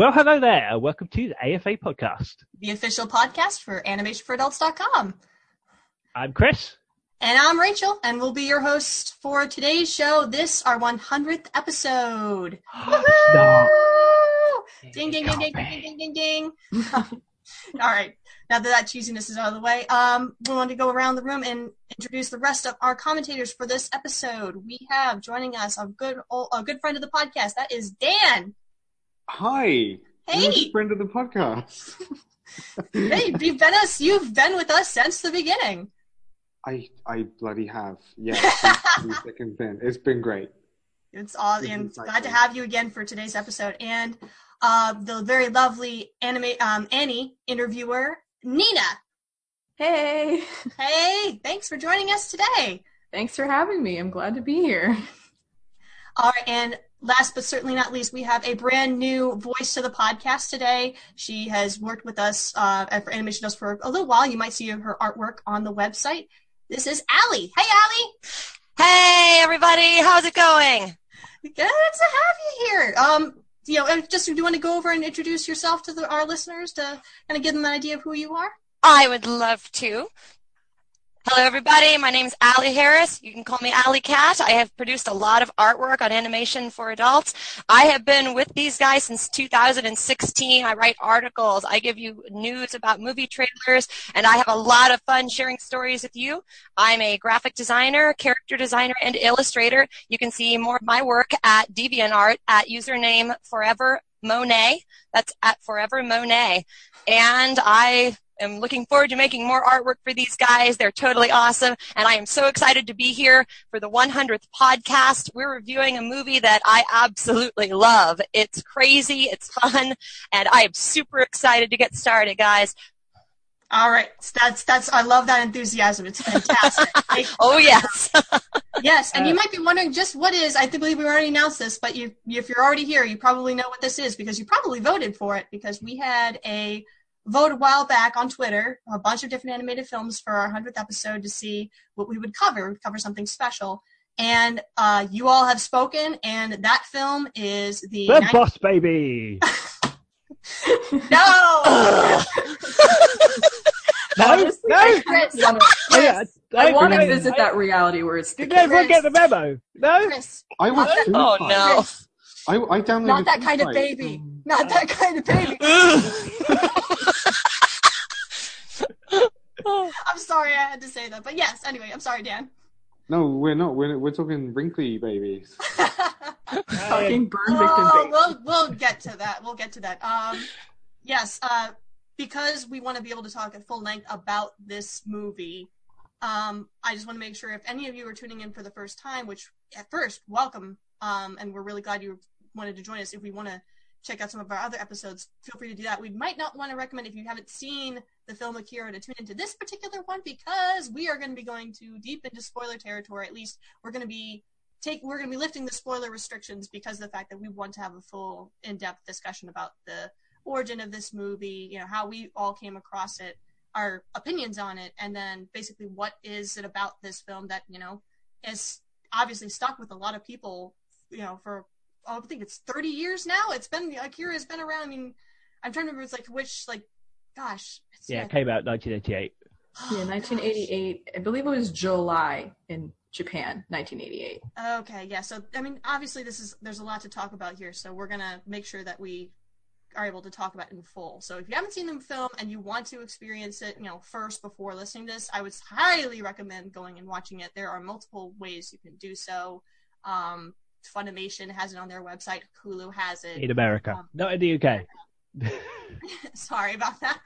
Well, hello there. Welcome to the AFA podcast. the official podcast for animationforadults.com. I'm Chris. And I'm Rachel, and we'll be your host for today's show. This our 100th episode. Stop. Ding, ding, ding, ding, ding, ding, ding, ding. All right. Now that that cheesiness is out of the way, um, we want to go around the room and introduce the rest of our commentators for this episode. We have joining us a good old, a good friend of the podcast. That is Dan. Hi. Hey. You're a friend of the podcast. Hey, you've been us. You've been with us since the beginning. I I bloody have. Yeah. since second thing. It's been great. It's all This and is glad to have you again for today's episode and uh, the very lovely anime um, Annie interviewer Nina. Hey, Hey, thanks for joining us today. thanks for having me. I'm glad to be here. All right, and last but certainly not least, we have a brand new voice to the podcast today. She has worked with us uh, for Animation Dust for a little while. You might see her artwork on the website. This is Ali. Hey, Ali. Hey everybody, how's it going? Good to have you here. Um, you know, just do you want to go over and introduce yourself to the, our listeners to kind of give them an idea of who you are? I would love to. Hello everybody, my name is Ali Harris. You can call me Ali Cat. I have produced a lot of artwork on animation for adults. I have been with these guys since 2016. I write articles, I give you news about movie trailers, and I have a lot of fun sharing stories with you. I'm a graphic designer, character designer, and illustrator. You can see more of my work at DeviantArt at username Forever Monet. That's at Forever Monet. And I am looking forward to making more artwork for these guys. They're totally awesome. And I am so excited to be here for the 100th podcast. We're reviewing a movie that I absolutely love. It's crazy. It's fun. And I am super excited to get started, guys. All right, that's that's. I love that enthusiasm. It's fantastic. Oh, yes. yes, and you Uh, might be wondering just what is. I believe we already announced this, but you, if you're already here, you probably know what this is because you probably voted for it because we had a vote a while back on Twitter, a bunch of different animated films for our hundredth episode to see what we would cover. We'd cover something special, and uh, you all have spoken, and that film is the. The nine- Boss Baby. no. No, Honestly, no. I kind of wanna, Oh, yeah, I want to visit I- that reality where it's the Did everyone get the memo? No. Chris, I was Oh, no. Chris, I, I downloaded not that kind of Suicide. baby. Not that kind of baby. I'm sorry I had to say that, but yes. Anyway, I'm sorry, Dan. No, we're not. We're we're talking wrinkly babies. fucking burn victim oh, baby. we'll we'll get to that. We'll get to that. Um, yes. Uh, because we want to be able to talk at full length about this movie. Um, I just want to make sure if any of you are tuning in for the first time, which at first, welcome. Um, and we're really glad you wanted to join us. If we want to check out some of our other episodes, feel free to do that. We might not want to recommend if you haven't seen the film Akira to tune into this particular one because we are going to be going too deep into spoiler territory. At least we're going to be take we're going to be lifting the spoiler restrictions because of the fact that we want to have a full in-depth discussion about the origin of this movie, you know, how we all came across it, our opinions on it, and then basically what is it about this film that, you know, is obviously stuck with a lot of people, you know, for I think it's 30 years now. It's been Akira has been around. I mean, I'm trying to remember it's like which like gosh, it's Yeah, it came out 1988. Yeah, 1988. I believe it was July in Japan, 1988. Okay, yeah. So I mean, obviously, this is there's a lot to talk about here, so we're gonna make sure that we are able to talk about it in full. So if you haven't seen the film and you want to experience it, you know, first before listening to this, I would highly recommend going and watching it. There are multiple ways you can do so. Um, Funimation has it on their website. Hulu has it. In America, Um, not in the UK. Sorry about that.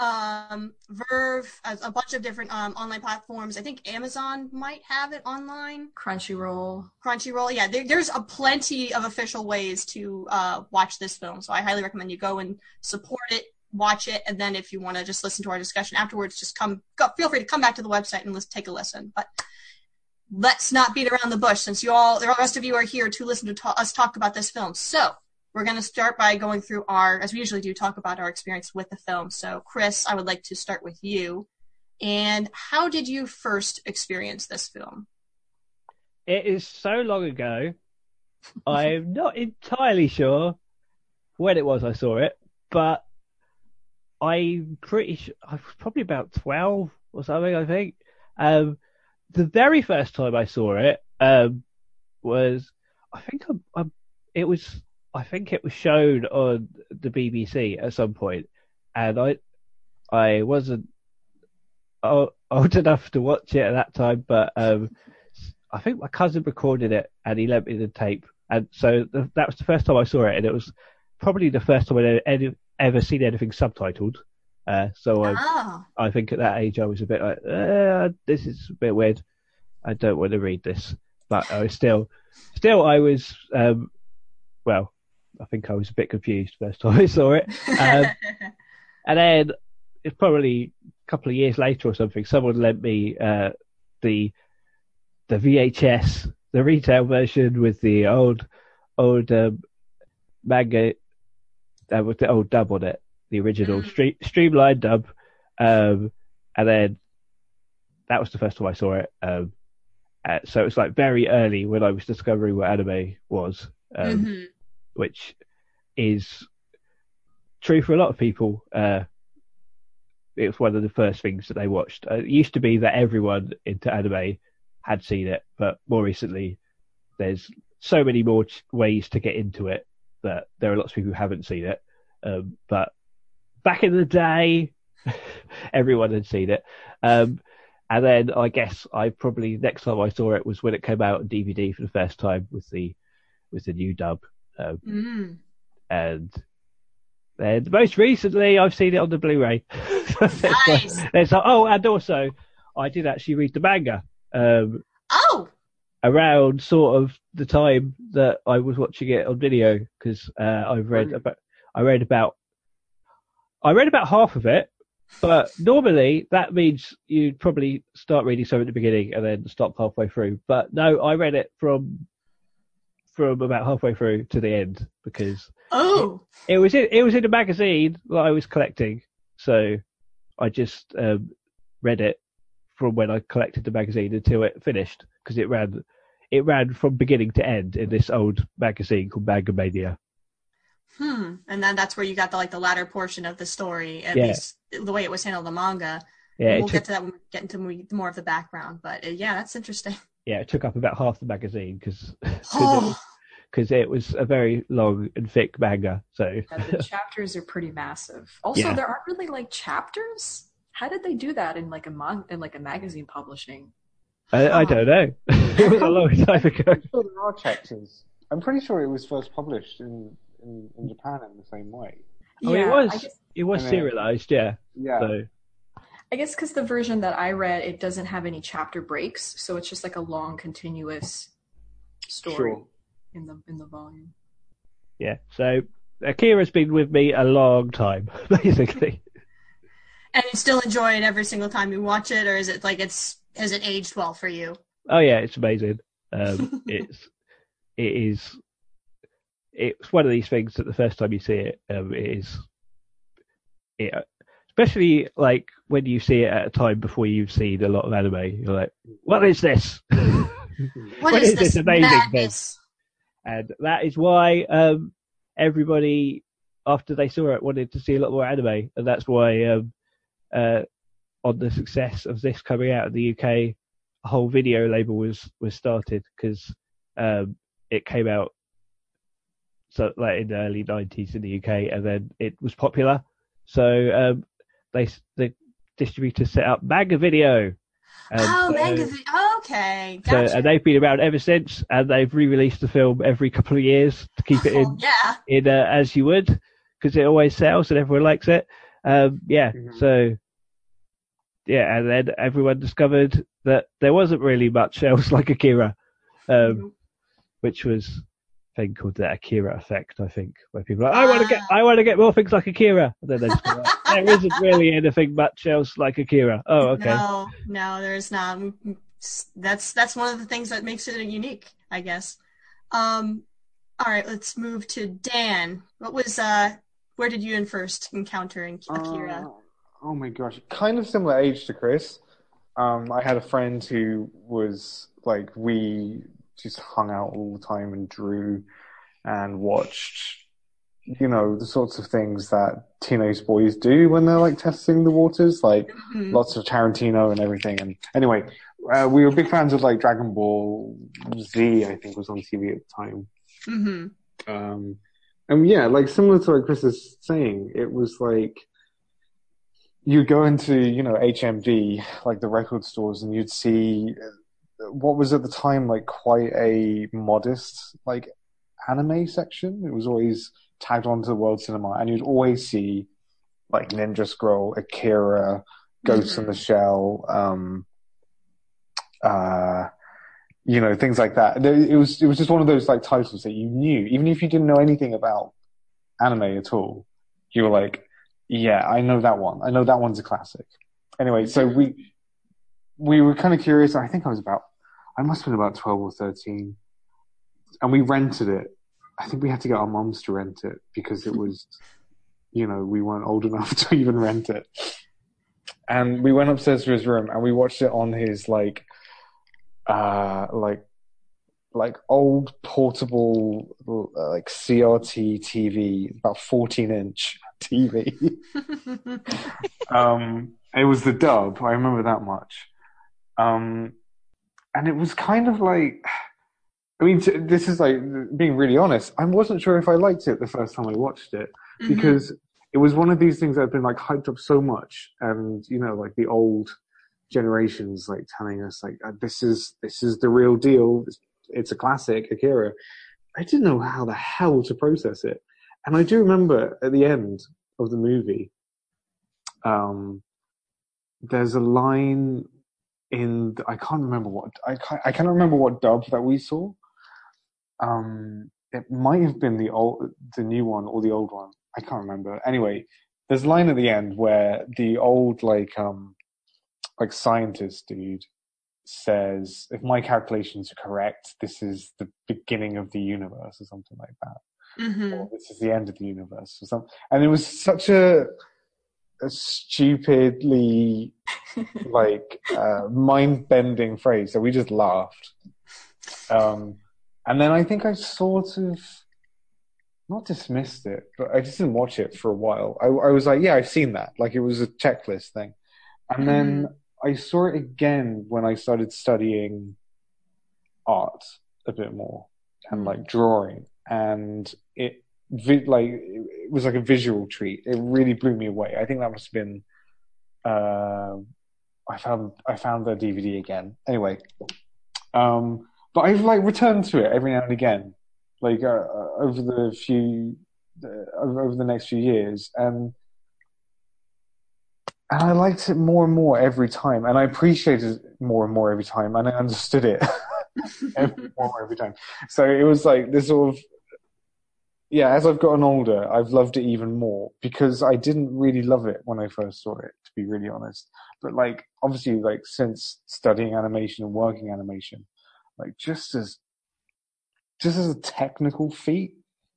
Um, VRV, a, a bunch of different um, online platforms. I think Amazon might have it online. Crunchyroll. Crunchyroll. Yeah, there, there's a plenty of official ways to uh, watch this film. So I highly recommend you go and support it, watch it, and then if you want to just listen to our discussion afterwards, just come. Go, feel free to come back to the website and let's take a listen. But let's not beat around the bush, since you all, the rest of you are here to listen to ta- us talk about this film. So we're going to start by going through our, as we usually do, talk about our experience with the film. So Chris, I would like to start with you. And how did you first experience this film? It is so long ago. I'm not entirely sure. when it was I saw it, but I'm pretty sure I was probably about twelve or something. I think. Um, the very first time I saw it um, was, I think I, I, it was, I think it was shown on the BBC at some point, and I, I wasn't o- old enough to watch it at that time, but um, I think my cousin recorded it and he lent me the tape, and so the, that was the first time I saw it, and it was probably the first time I'd ever, ever seen anything subtitled. Uh, so I, Oh. I think at that age I was a bit like, uh, this is a bit weird. I don't want to read this, but I was still, still I was, um, well, I think I was a bit confused first time I saw it, Um, and then it's probably a couple of years later or something. Someone lent me uh, the the VHS, the retail version with the old old um, manga, uh, with the old dub on it, the original Mm. stream, streamlined dub, um, and then that was the first time I saw it. Um, uh, so it was like very early when I was discovering what anime was, um, Mhm. which is true for a lot of people. Uh, it was one of the first things that they watched. Uh, it used to be that everyone into anime had seen it, but more recently, there's so many more ch- ways to get into it that there are lots of people who haven't seen it. Um, but back in the day, everyone had seen it. Um, and then I guess I probably next time I saw it was when it came out on DVD for the first time with the with the new dub. Um, Mm. and then most recently I've seen it on the Blu-ray. Nice. It's like, oh, and also I did actually read the manga um, Oh. around sort of the time that I was watching it on video because uh, I've read Brilliant. about I read about I read about half of it. But normally that means you'd probably start reading something at the beginning and then stop halfway through. But no, I read it from from about halfway through to the end because Oh. it was in, it was in a magazine that I was collecting, so I just um, read it from when I collected the magazine until it finished because it ran it ran from beginning to end in this old magazine called Manga Mania. Hmm. And then that's where you got the like the latter portion of the story, at Yeah. least the way it was handled in the manga. Yeah, we'll took, get to that when we get into more- more of the background. But uh, yeah, that's interesting. yeah, it took up about half the magazine because Oh. because it was a very long and thick manga. So Yeah, the chapters are pretty massive. Also, Yeah. there aren't really like chapters. How did they do that in like a mon- in like a magazine publishing? I, I don't know. it was a long time ago. I'm sure there are chapters. I'm pretty sure it was first published in, in, in Japan in the same way. Oh, it was guess, it was then- serialized, yeah. Yeah. So I guess because the version that I read, it doesn't have any chapter breaks, so it's just like a long, continuous story Sure. in the in the volume. yeah, so Akira's been with me a long time, basically. And you still enjoy it every single time you watch it, or is it like it's has it aged well for you? Oh yeah, it's amazing. Um, it's it is it's one of these things that the first time you see it, um, it is it, especially like when you see it at a time before you've seen a lot of anime. You're like, what is this? what What is, is this this amazing thing? and that is why um, everybody after they saw it wanted to see a lot more anime, and that's why um, uh, on the success of this coming out in the UK, a whole video label was was started because um, it came out so like in the early nineties in the UK, and then it was popular. So um, they the distributor set up Manga Video. And, oh, manga. vi- oh, okay, so, and they've been around ever since, and they've re-released the film every couple of years to keep it Oh, in yeah. in uh, as you would, because it always sells and everyone likes it. Um, yeah, Mhm. so yeah, and then everyone discovered that there wasn't really much else like Akira, um, which was a thing called the Akira effect, I think, where people are like, I want to get, I want to get more things like Akira, and then they just like, there isn't really anything much else like Akira. Oh, okay. No, no, there's not. Mm, mm, s- That's that's one of the things that makes it unique, I guess. Um, all right, let's move to Dan. What was uh, where did you and first encounter in Akira? Uh, oh my gosh, kind of similar age to Chris. Um, I had a friend who was like we just hung out all the time and drew and watched you know, the sorts of things that teenage boys do when they're like testing the waters, like Mhm. lots of Tarantino and everything. And anyway, uh, we were big fans of like Dragon Ball Z, I think was on TV at the time. Mhm. Um, and yeah, like similar to what Chris is saying, it was like you go into you know HMV, like the record stores, and you'd see what was at the time like quite a modest like anime section. It was always tagged onto the World Cinema, and you'd always see like Ninja Scroll, Akira, Ghost in the Shell, um, uh, you know, things like that. There- It was it was just one of those like titles that you knew, even if you didn't know anything about anime at all. You were like, yeah, I know that one. I know that one's a classic. Anyway, so we we were kind of curious. I think I was about I must have been about twelve or thirteen, and we rented it. I think we had to get our moms to rent it because it was, you know, we weren't old enough to even rent it. And we went upstairs to his room and we watched it on his like, uh, like, like old portable uh, like CRT TV, about fourteen inch TV. um, it was the dub. I remember that much. Um, and it was kind of like, I mean, this is like being really honest. I wasn't sure if I liked it the first time I watched it Mhm. because it was one of these things that had been like hyped up so much, and you know, like the old generations like telling us like uh, this is this is the real deal. It's, it's a classic, Akira. I didn't know how the hell to process it, and I do remember at the end of the movie, um, there's a line in the, I can't remember what I can't, I can't remember what dub that we saw. Um, it might have been the old, the new one or the old one. I can't remember. Anyway, there's a line at the end where the old like um like scientist dude says, "If my calculations are correct, this is the beginning of the universe," or something like that Mhm. or this is the end of the universe or something. And it was such a stupidly like uh, mind bending phrase that we just laughed. Um, and then I think I sort of not dismissed it, but I just didn't watch it for a while. I, I was like, yeah, I've seen that. Like it was a checklist thing. And then I saw it again when I started studying art a bit more and like drawing and it vi- like it was like a visual treat. It really blew me away. I think that must have been uh, i found i found the dvd again. Anyway um but i've like returned to it every now and again like uh, uh, over the few uh, over, the next few years. And and I liked it more and more every time, and I appreciated it more and more every time, and I understood it every, more every time. So it was like this sort of, yeah. As I've gotten older, I've loved it even more because I didn't really love it when I first saw it, to be really honest. But like, obviously, like since studying animation and working animation, like just as, just as a technical feat,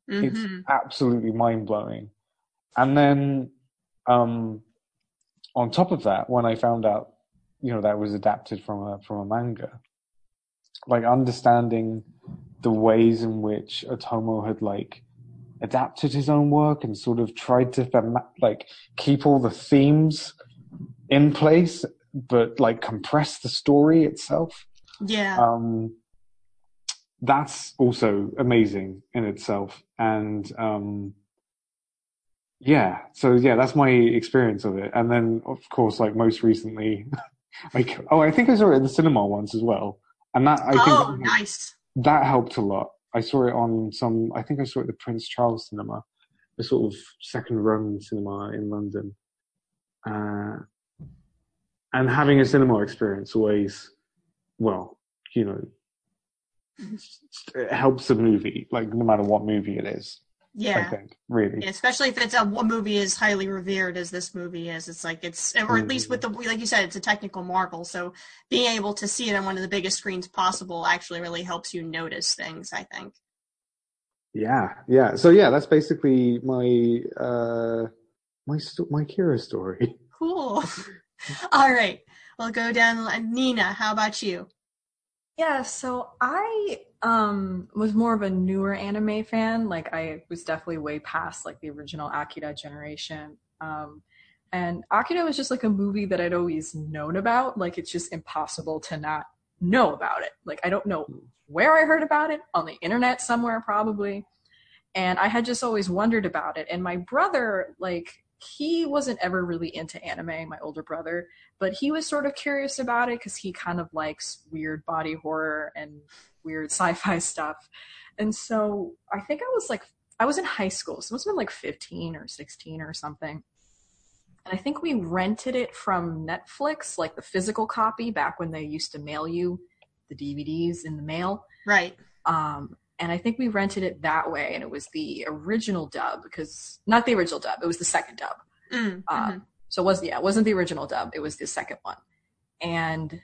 it's Mhm. absolutely mind blowing. And then, um, on top of that, when I found out, you know, that was adapted from a from a manga, like understanding the ways in which Otomo had like adapted his own work and sort of tried to like keep all the themes in place, but like compress the story itself Yeah. um, that's also amazing in itself. And um, yeah, so yeah, that's my experience of it. And then, of course, like most recently, like oh, I think I saw it in the cinema once as well, and that I think oh, that, nice. that helped a lot. I saw it on some. I think I saw it at the Prince Charles Cinema, the sort of second run cinema in London. Uh, and having a cinema experience always, well, you know, it helps the movie, like no matter what movie it is. I Yeah. think really. Yeah, especially if it's a, a movie as highly revered as this movie is. It's like it's, or at least with the, like you said, it's a technical marvel. So being able to see it on one of the biggest screens possible actually really helps you notice things. I think. Yeah, yeah. So yeah, that's basically my uh my my Akira story. Cool. All right, we'll go down. Nina, how about you? Yeah, so I um was more of a newer anime fan. Like I was definitely way past like the original Akira generation. Um and Akira was just like a movie that I'd always known about. Like it's just impossible to not know about it. Like I don't know where I heard about it, on the internet somewhere probably. And I had just always wondered about it. And my brother, like he wasn't ever really into anime, my older brother, but he was sort of curious about it because he kind of likes weird body horror and weird sci-fi stuff. And so I think I was like I was in high school, so it must have been like 15 or 16 or something. And I think we rented it from Netflix, like the physical copy back when they used to mail you the DVDs in the mail. Right. Um, and I think we rented it that way, and it was the original dub because not the original dub, it was the second dub. Mm, Uh, mhm. So it was yeah, it wasn't the original dub, it was the second one. And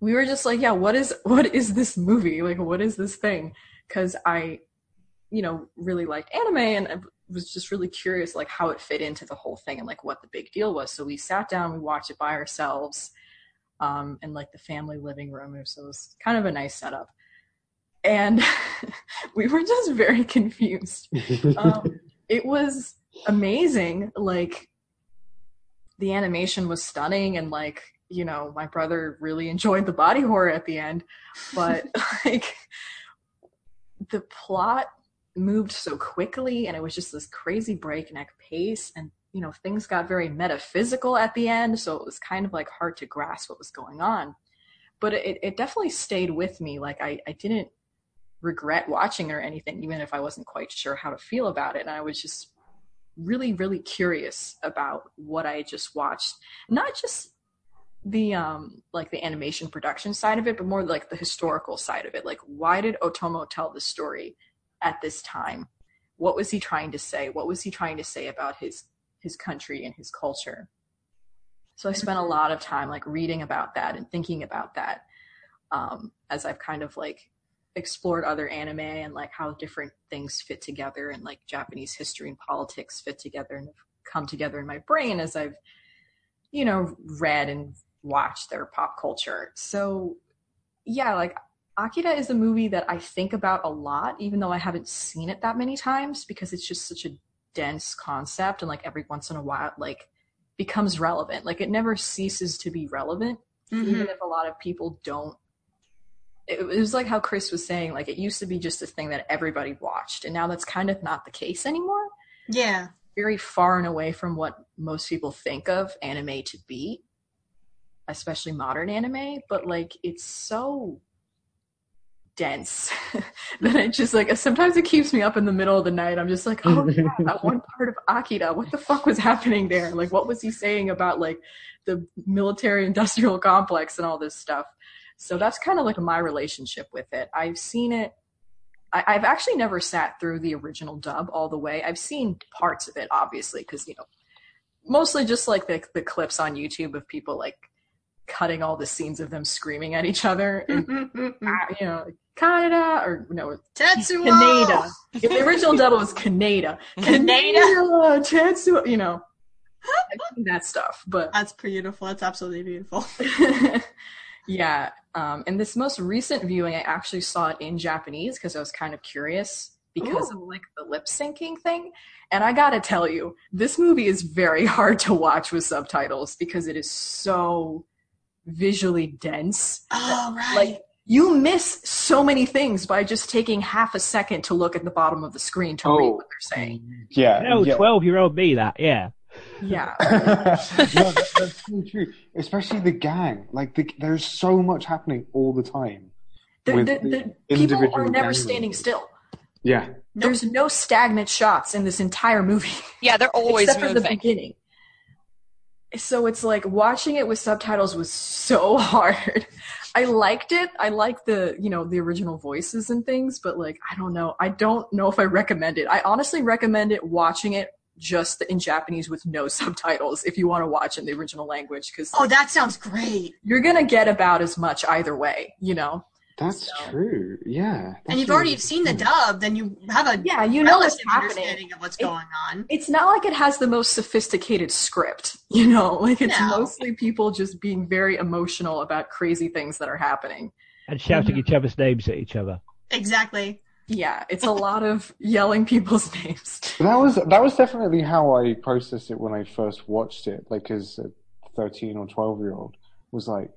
we were just like, yeah, what is what is this movie? Like what is this thing? Cuz I you know, really liked anime and I was just really curious like how it fit into the whole thing and like what the big deal was. So we sat down, we watched it by ourselves um in like the family living room. So it was kind of a nice setup. And we were just very confused um, it was amazing. Like the animation was stunning, and like you know, my brother really enjoyed the body horror at the end, but like the plot moved so quickly, and it was just this crazy breakneck pace, and you know, things got very metaphysical at the end, so it was kind of like hard to grasp what was going on. But it, it definitely stayed with me. Like I, I didn't regret watching or anything, even if I wasn't quite sure how to feel about it. And I was just really, really curious about what I just watched. Not just the um like the animation production side of it, but more like the historical side of it. Like why did Otomo tell the story at this time? What was he trying to say? What was he trying to say about his his country and his culture? So I spent a lot of time like reading about that and thinking about that um, as I've kind of like explored other anime and like how different things fit together and like Japanese history and politics fit together and have come together in my brain as I've you know read and watched their pop culture. So yeah, like Akira is a movie that I think about a lot even though I haven't seen it that many times because it's just such a dense concept and like every once in a while like becomes relevant. Like it never ceases to be relevant Mhm. even if a lot of people don't it, was like how chris was saying like it used to be just this thing that everybody watched and now that's kind of not the case anymore. Yeah. very far and away from what most people think of anime to be especially modern anime but like it's so dense that it just like sometimes it keeps me up in the middle of the night. I'm just like oh yeah that one part of akira what the fuck was happening there? Like what was he saying about like the military industrial complex and all this stuff so that's kind of like my relationship with it i've seen it I, i've actually never sat through the original dub all the way i've seen parts of it obviously because you know mostly just like the, the clips on youtube of people like cutting all the scenes of them screaming at each other and Mhm. uh, you know, Kaneda or no, Tetsuo. Kaneda. If the original dub was Kaneda, Kaneda, Tetsuo. You know, that stuff, but That's beautiful. That's absolutely beautiful. yeah. Um, and this most recent viewing, I actually saw it in Japanese because I was kind of curious because of like the lip syncing thing. And I gotta tell you, this movie is very hard to watch with subtitles because it is so visually dense. Oh, right. Like you miss so many things by just taking half a second to look at the bottom of the screen to read Oh. what they're saying. yeah, Tell yeah. 12 year old me that, yeah. Yeah. no, that, that's so true. Especially the gang. Like, the, there's so much happening all the time. The, the, the the people are never gang standing members. still. Yeah. There's no stagnant shots in this entire movie. Yeah, they're always except for the beginning. So it's like watching it with subtitles was so hard. I liked it. I like the, you know, the original voices and things, but like I don't know. I don't know if I recommend it. I honestly recommend it watching it just in Japanese with no subtitles if you want to watch in the original language cuz oh, that sounds great. you're going to get about as much either way, you know. That's So- true. Yeah. and you've really already seen the dub, then you have a Yeah, you know what's relative happening. understanding of what's It- going on. it's not like it has the most sophisticated script, you know, like it's No. mostly people just being very emotional about crazy things that are happening. and shouting Mhm. each other's names at each other. Exactly. Yeah, it's a lot of yelling people's names. That was that was definitely how I processed it when I first watched it. Like as a thirteen or twelve year old, was like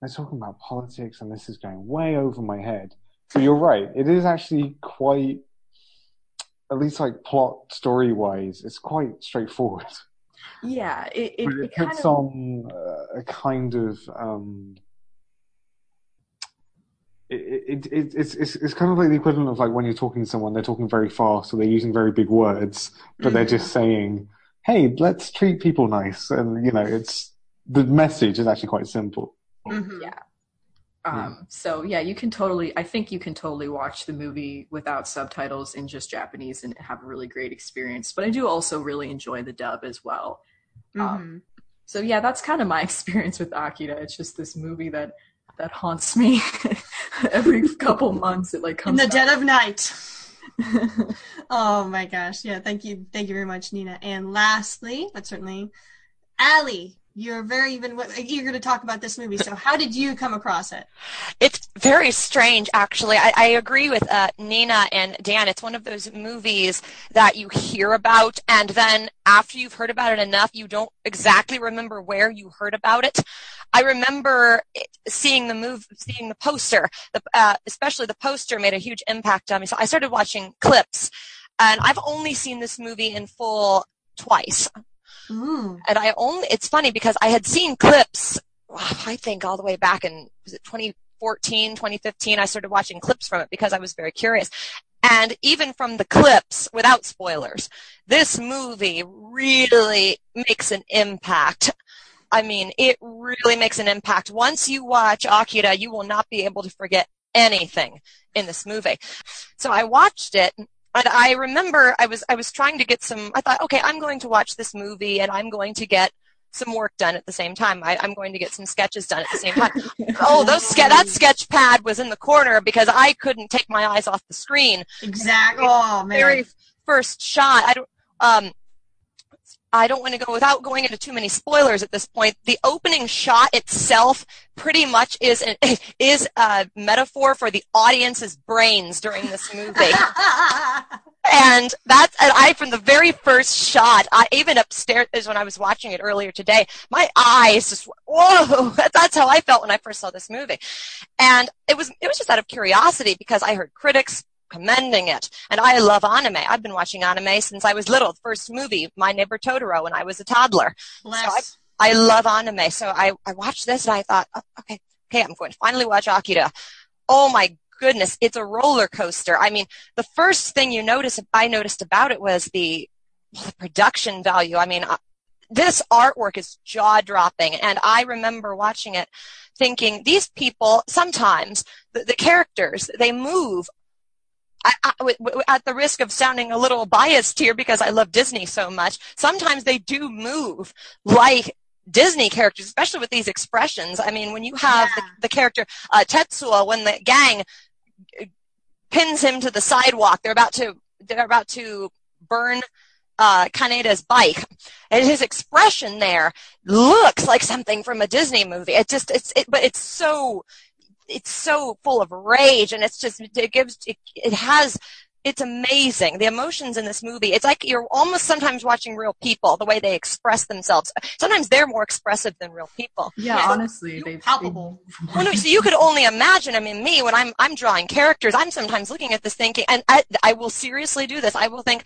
they're talking about politics and this is going way over my head. But you're right, it is actually quite, at least like plot story wise, it's quite straightforward. Yeah, it it, but it it kind puts of on a kind of um, it, it, it, it's, it's it's kind of like the equivalent of like when you're talking to someone, they're talking very fast, or they're using very big words, but they're Mhm. just saying, "Hey, let's treat people nice," and you know, it's the message is actually quite simple. Mhm. yeah. Um, so yeah, you can totally. I think you can totally watch the movie without subtitles in just Japanese and have a really great experience. But I do also really enjoy the dub as well. Mhm. Um, So yeah, that's kind of my experience with Akira. It's just this movie that that haunts me every couple months. It like comes In the dead of night. Oh my gosh. Yeah, thank you. Thank you very much, Nina. And lastly, but certainly, Ali, you're very even eager to talk about this movie. So how did you come across it? It's very strange, actually. I, I agree with uh, Nina and Dan. It's one of those movies that you hear about, and then after you've heard about it enough, you don't exactly remember where you heard about it. I remember seeing the move, seeing the poster, the, uh, especially the poster made a huge impact on me. So I started watching clips, and I've only seen this movie in full twice Ooh. and I only it's funny because I had seen clips I think all the way back in was it 2014 2015 I started watching clips from it because I was very curious. And even from the clips without spoilers this movie really makes an impact. I mean it really makes an impact. Once you watch Akira you will not be able to forget anything in this movie. So I watched it and I remember I was I was trying to get some. I thought, okay, I'm going to watch this movie, and I'm going to get some work done at the same time. I, I'm going to get some sketches done at the same time. oh, those ske- that sketch pad was in the corner because I couldn't take my eyes off the screen. Exactly. Oh man. Very first shot. I don't. Um, I don't want to go without going into too many spoilers at this point. The opening shot itself pretty much is an, is a metaphor for the audience's brains during this movie. and that's and I from the very first shot, I even upstairs is when I was watching it earlier today. My eyes just whoa, that's how I felt when I first saw this movie, and it was it was just out of curiosity because I heard critics commending it, and I love anime. I've been watching anime since I was little. The first movie, My Neighbor Totoro, when I was a toddler. Bless. I love anime, so I I watched this and I thought, oh, okay, okay, I'm going to finally watch Akira. Oh my goodness, it's a roller coaster. I mean, the first thing you notice, I noticed about it was the, well, the production value. I mean, uh, this artwork is jaw dropping. And I remember watching it thinking these people, sometimes the, the characters, they move I, I, at the risk of sounding a little biased here because I love Disney so much, sometimes they do move like Disney characters, especially with these expressions. I mean, when you have Yeah. the, the character uh, Tetsuo, when the gang pins him to the sidewalk, they're about to they're about to burn uh, Kaneda's bike, and his expression there looks like something from a Disney movie. It just it's it, but it's so it's so full of rage and it's just it gives it, it has it's amazing the emotions in this movie it's like you're almost sometimes watching real people the way they express themselves sometimes they're more expressive than real people Yeah, Yeah. honestly, they palpable. well, oh, no, so you could only imagine. I mean, me when I'm I'm drawing characters, I'm sometimes looking at this thinking, and I, I will seriously do this. I will think,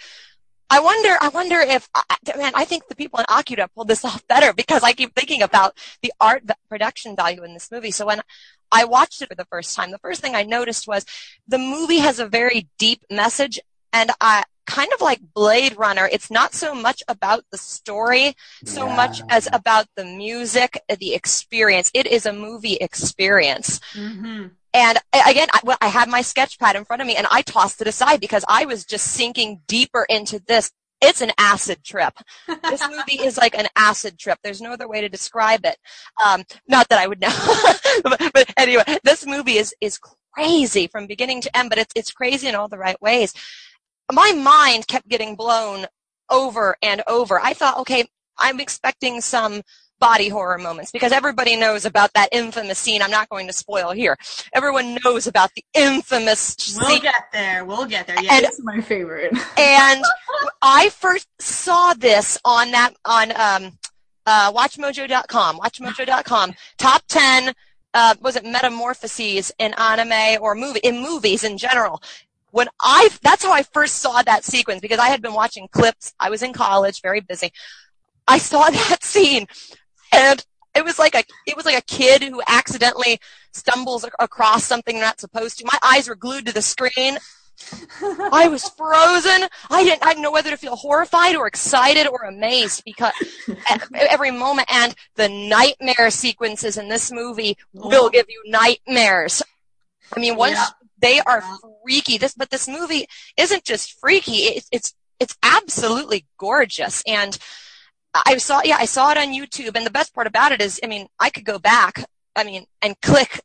I wonder, I wonder if, man, I think the people in Akira pulled this off better because I keep thinking about the art production value in this movie. So when I watched it for the first time, the first thing I noticed was the movie has a very deep message, and I kind of like Blade Runner. It's not so much about the story so much as about the music, the experience. It is a movie experience. hmm And again, I, well, I had my sketch pad in front of me and I tossed it aside because I was just sinking deeper into this. It's an acid trip. This movie is like an acid trip. There's no other way to describe it. Um, not that I would know, but, but anyway, this movie is, is crazy from beginning to end, but it's, it's crazy in all the right ways. My mind kept getting blown over and over. I thought, okay, I'm expecting some body horror moments because everybody knows about that infamous scene. I'm not going to spoil here. Everyone knows about the infamous scene. We'll scene. get there. We'll get there. Yeah. It's my favorite. and I first saw this on that on um, uh, WatchMojo.com. WatchMojo.com. Top ten. Uh, was it metamorphoses in anime or movie in movies in general? When I that's how I first saw that sequence because I had been watching clips. I was in college, very busy. I saw that scene, and it was like a it was like a kid who accidentally stumbles across something they're not supposed to. My eyes were glued to the screen. I was frozen. I didn't. I didn't know whether to feel horrified or excited or amazed because every moment and the nightmare sequences in this movie will give you nightmares. I mean, once Yeah. They are freaky. This, but this movie isn't just freaky. It's it's it's absolutely gorgeous and. I saw, yeah, I saw it on YouTube, and the best part about it is, I mean, I could go back, I mean, and click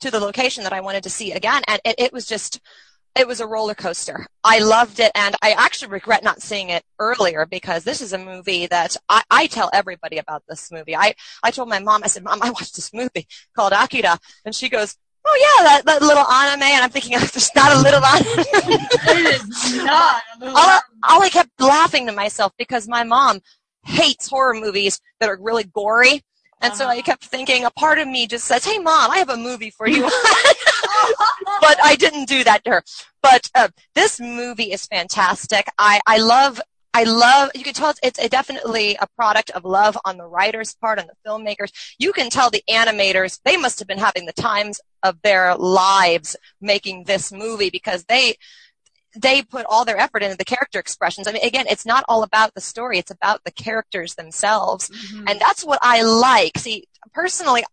to the location that I wanted to see again, and it, it was just, it was a roller coaster. I loved it, and I actually regret not seeing it earlier because this is a movie that I, I tell everybody about this movie. I, I told my mom, I said, Mom, I watched this movie called Akira, and she goes, Oh yeah, that, that little anime, and I'm thinking, there's not a little anime. it is not. a little- all, all I kept laughing to myself because my mom hates horror movies that are really gory. And so I Uh-huh. kept thinking, a part of me just says, hey mom, I have a movie for you. but I didn't do that to her. But uh, this movie is fantastic. I, I love, I love, you can tell it's, it's a definitely a product of love on the writer's part and the filmmakers. You can tell the animators, they must have been having the times of their lives making this movie because they, they put all their effort into the character expressions. I mean, again, it's not all about the story. It's about the characters themselves. Mhm. And that's what I like. See, personally,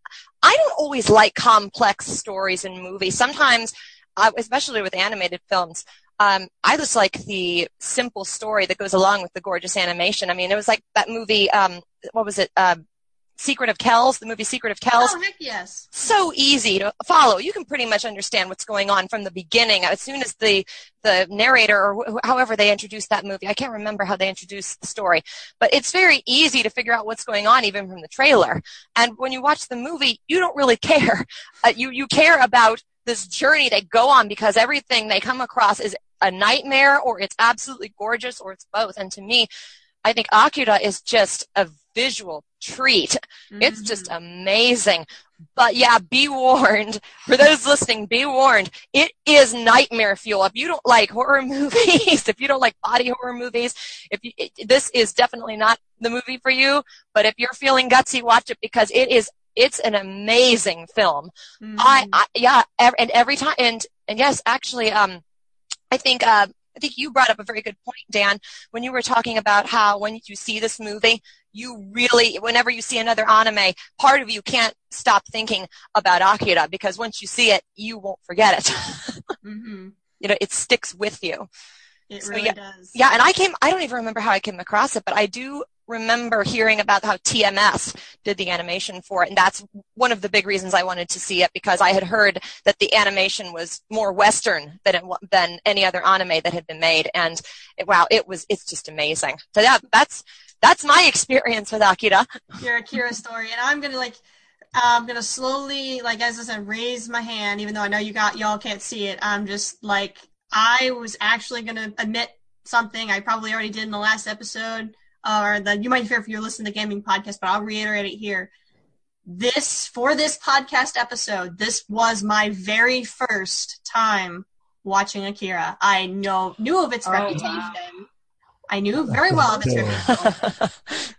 I don't always like complex stories in movies. Sometimes, uh, especially with animated films, um, I just like the simple story that goes along with the gorgeous animation. I mean, it was like that movie, um, what was it? Um, Secret of Kells, the movie Secret of Kells Oh heck yes. so easy to follow. You can pretty much understand what's going on from the beginning. As soon as the the narrator or wh- however they introduced that movie, I can't remember how they introduced the story, but it's very easy to figure out what's going on even from the trailer. And when you watch the movie, you don't really care. Uh, you you care about this journey they go on because everything they come across is a nightmare or it's absolutely gorgeous or it's both. And to me, I think Akira is just a visual treat. It's Mhm. just amazing. But yeah, be warned. For those listening, be warned. It is nightmare fuel. If you don't like horror movies, if you don't like body horror movies, if you, it, this is definitely not the movie for you. But if you're feeling gutsy, watch it because it is. It's an amazing film. Mhm. I, I yeah, ev- and every time, and and yes, actually, um, I think uh, I think you brought up a very good point, Dan, when you were talking about how when you see this movie, you really, whenever you see another anime, part of you can't stop thinking about Akira because once you see it, you won't forget it. Mhm. you know, it sticks with you. It So, really yeah. does. Yeah, and I came, I don't even remember how I came across it, but I do remember hearing about how TMS did the animation for it. And that's one of the big reasons I wanted to see it because I had heard that the animation was more Western than it, than any other anime that had been made. And it, wow, it was, it's just amazing. So yeah, that's, that's my experience with Akira. your Akira story, and I'm gonna like, I'm gonna slowly, like as I said, raise my hand, even though I know you got y'all can't see it. I'm just like, I was actually gonna admit something I probably already did in the last episode, or the you might hear if you're listening to the gaming podcast, but I'll reiterate it here. This for this podcast episode, this was my very first time watching Akira. I know knew of its Oh, reputation. wow. I knew very well of its reputation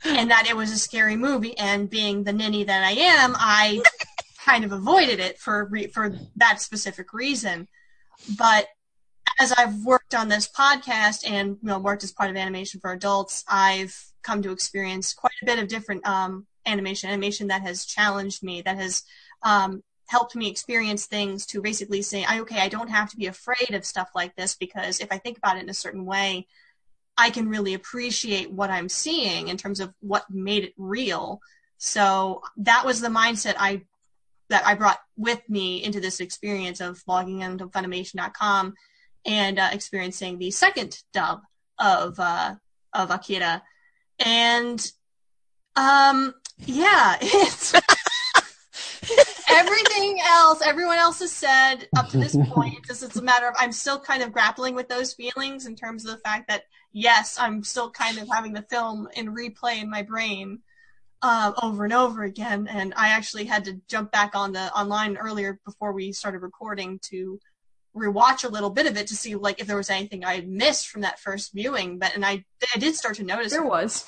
and that it was a scary movie. And being the ninny that I am, I kind of avoided it for re- for that specific reason. But as I've worked on this podcast and you know worked as part of animation for adults, I've come to experience quite a bit of different um, animation, animation that has challenged me, that has um, helped me experience things to basically say, "I- okay, I don't have to be afraid of stuff like this because if I think about it in a certain way, I can really appreciate what I'm seeing in terms of what made it real. So that was the mindset I that I brought with me into this experience of logging into Funimation.com and uh, experiencing the second dub of uh, of Akira. And um, Yeah, it's everything else. Everyone else has said up to this point. It's just it's a matter of I'm still kind of grappling with those feelings in terms of the fact that yes, I'm still kind of having the film in replay in my brain uh, over and over again. And I actually had to jump back on the online earlier before we started recording to rewatch a little bit of it to see like if there was anything I had missed from that first viewing. But and I I did start to notice There was.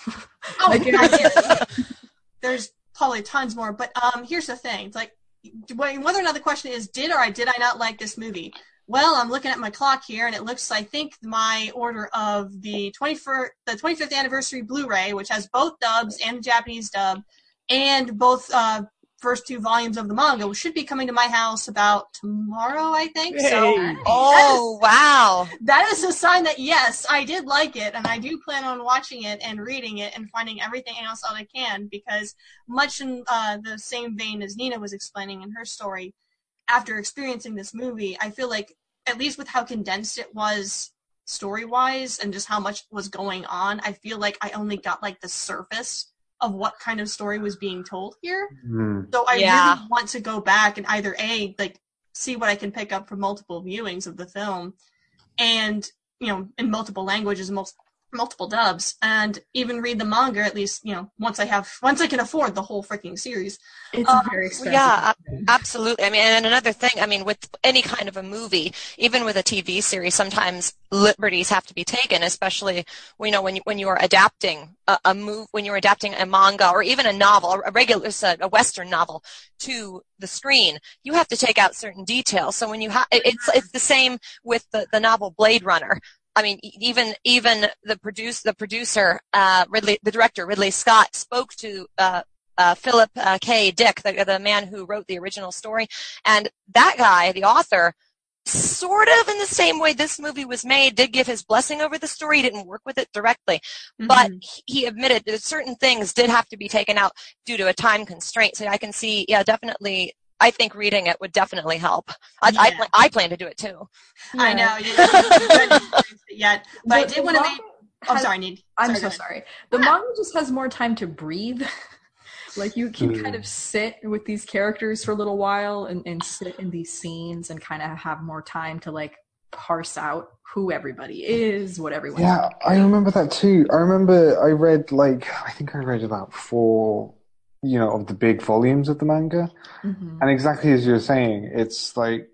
Oh, I did. I did. There's probably tons more, but um, here's the thing: it's like whether or not the question is, did or I did I not like this movie? Well, I'm looking at my clock here, and it looks. I think my order of the 21st, the 25th anniversary Blu-ray, which has both dubs and the Japanese dub, and both uh, first two volumes of the manga, should be coming to my house about tomorrow. I think so. Hey. Oh, wow. that is a sign that yes, I did like it, and I do plan on watching it and reading it and finding everything else out I can because much in uh, the same vein as Nina was explaining in her story, after experiencing this movie, I feel like at least with how condensed it was story wise and just how much was going on, I feel like I only got like the surface of what kind of story was being told here. Hmm. So I Yeah. really want to go back and either a like see what I can pick up from multiple viewings of the film, and you know in multiple languages, mul- multiple dubs, and even read the manga at least you know once I have once I can afford the whole freaking series. It's Uh, very expensive. yeah, Absolutely. I mean, and another thing, I mean, with any kind of a movie, even with a TV series, sometimes liberties have to be taken, especially, you know, when you, when you are adapting a, a move, when you're adapting a manga or even a novel, a regular, a Western novel to the screen, you have to take out certain details. So when you have, it's, it's the same with the, the novel Blade Runner. I mean, even even the produce the producer, uh, Ridley, the director Ridley Scott spoke to uh, uh, Philip uh, K. Dick, the, the man who wrote the original story, and that guy, the author, sort of in the same way this movie was made, did give his blessing over the story. He didn't work with it directly, but Mhm. he- he admitted that certain things did have to be taken out due to a time constraint. So I can see, yeah, definitely. I think reading it would definitely help. I, I, Yeah. pla- I plan to do it too. I know you haven't yet, but I did want to make. I'm has- sorry, Need. I'm sorry, so sorry. The Yeah. manga just has more time to breathe. like you can Mm. kind of sit with these characters for a little while and, and sit in these scenes and kind of have more time to like parse out who everybody is, what everyone Yeah, I remember that too. I remember I read like I think I read about four, you know, of the big volumes of the manga, Mhm. and exactly as you're saying, it's like,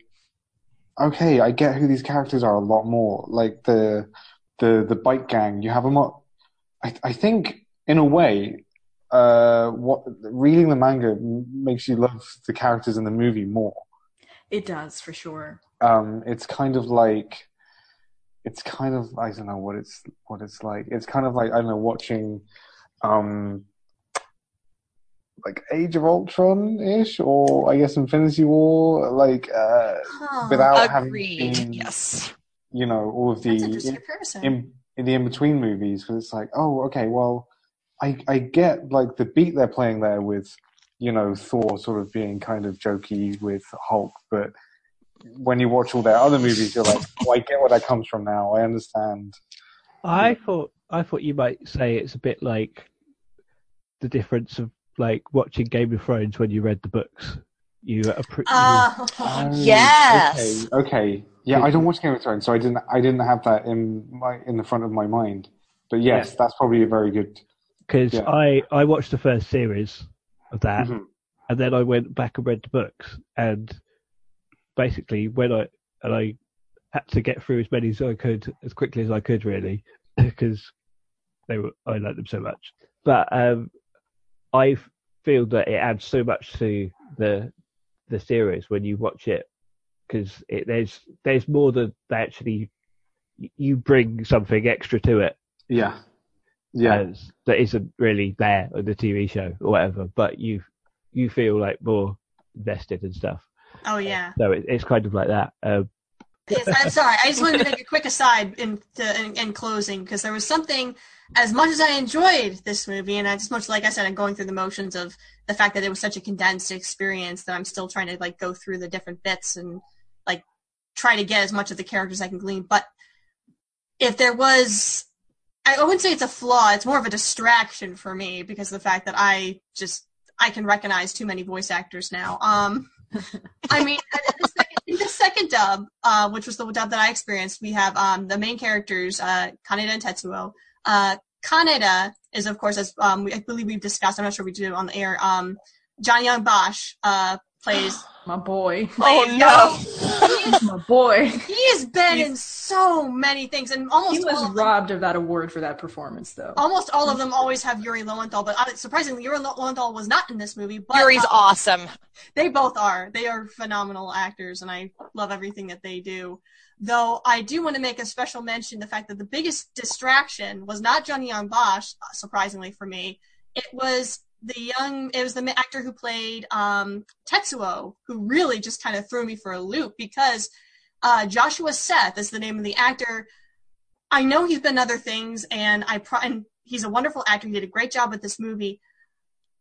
okay, I get who these characters are a lot more. Like the the the bike gang, you have them up. I I think in a way, uh, what reading the manga makes you love the characters in the movie more. It does for sure. um, it's kind of like it's kind of I don't know what it's what it's like. It's kind of like I don't know watching um like Age of Ultron ish or I guess Infinity War like uh Huh. without having Agreed. seen Yes. you know all of That's the comparison. in, in the in between movies because it's like oh okay well I I get like the beat they're playing there with you know Thor sort of being kind of jokey with Hulk but when you watch all their other movies you're like oh I get where that comes from now I understand I thought I thought you might say it's a bit like the difference of like watching Game of Thrones when you read the books. You appre- Uh, Oh, Yes. okay okay yeah I don't watch Game of Thrones so I didn't I didn't have that in my in the front of my mind but yes Yeah. that's probably a very good because Yeah. I I watched the first series of that, Mhm. and then I went back and read the books, and basically when I and I had to get through as many as I could as quickly as I could, really, because they were I liked them so much. But um, I feel that it adds so much to the the series when you watch it because it, there's there's more that they actually you bring something extra to it yeah yeah as that isn't really there on the TV show or whatever, but you you feel like more invested and stuff. oh yeah. So it, it's kind of like that. Um, Yes, I'm sorry. I just wanted to make a quick aside in, to, in, in closing because there was something. As much as I enjoyed this movie, and just much like I said, I'm going through the motions of the fact that it was such a condensed experience that I'm still trying to like go through the different bits and like try to get as much of the characters I can glean. But if there was, I wouldn't say it's a flaw. It's more of a distraction for me because of the fact that I just I can recognize too many voice actors now. Um, I mean, the second dub, uh, which was the dub that I experienced, we have um, the main characters, uh, Kaneda and Tetsuo. Uh, Kaneda is, of course, as um, I believe we've discussed. I'm not sure we did it on the air. Um, John Yong Bosch uh, plays. My boy. Oh plays- no! My boy. He has been in so many things, and almost He was all of them- robbed of that award for that performance, though. almost all of them always have Yuri Lowenthal, but uh, surprisingly, Yuri Lowenthal was not in this movie. But Yuri's uh, awesome. they both are. They are phenomenal actors, and I love everything that they do. Though I do want to make a special mention the fact that the biggest distraction was not Johnny Yong Bosch, uh, surprisingly for me. It was the young, it was the actor who played um, Tetsuo, who really just kind of threw me for a loop because uh, Joshua Seth is the name of the actor. I know he's been other things, and I pro- and he's a wonderful actor. He did a great job with this movie.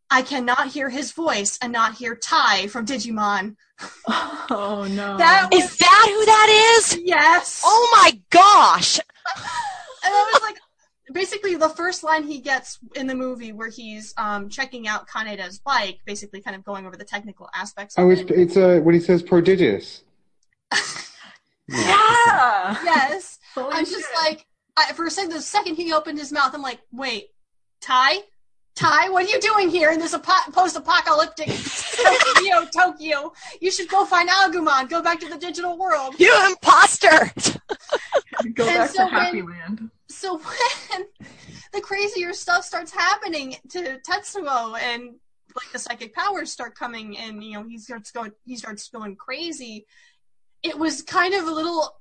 I cannot hear his voice and not hear Tai from Digimon. Oh no. That was Is that who that is? yes. Oh my gosh! And I was like, basically, the first line he gets in the movie where he's um, checking out Kaneda's bike, basically kind of going over the technical aspects of Oh, it's, it. it's uh, when he says prodigious. yeah. yes. Holy I'm just like, I, for a second, the second he opened his mouth, I'm like, wait, Tai? Tai, what are you doing here in this apo- post-apocalyptic Tokyo, Tokyo? You should go find Agumon. Go back to the digital world. You imposter! Go And back so to Happy when- Land. So when the crazier stuff starts happening to Tetsuo and like the psychic powers start coming and you know he starts going he starts going crazy it was kind of a little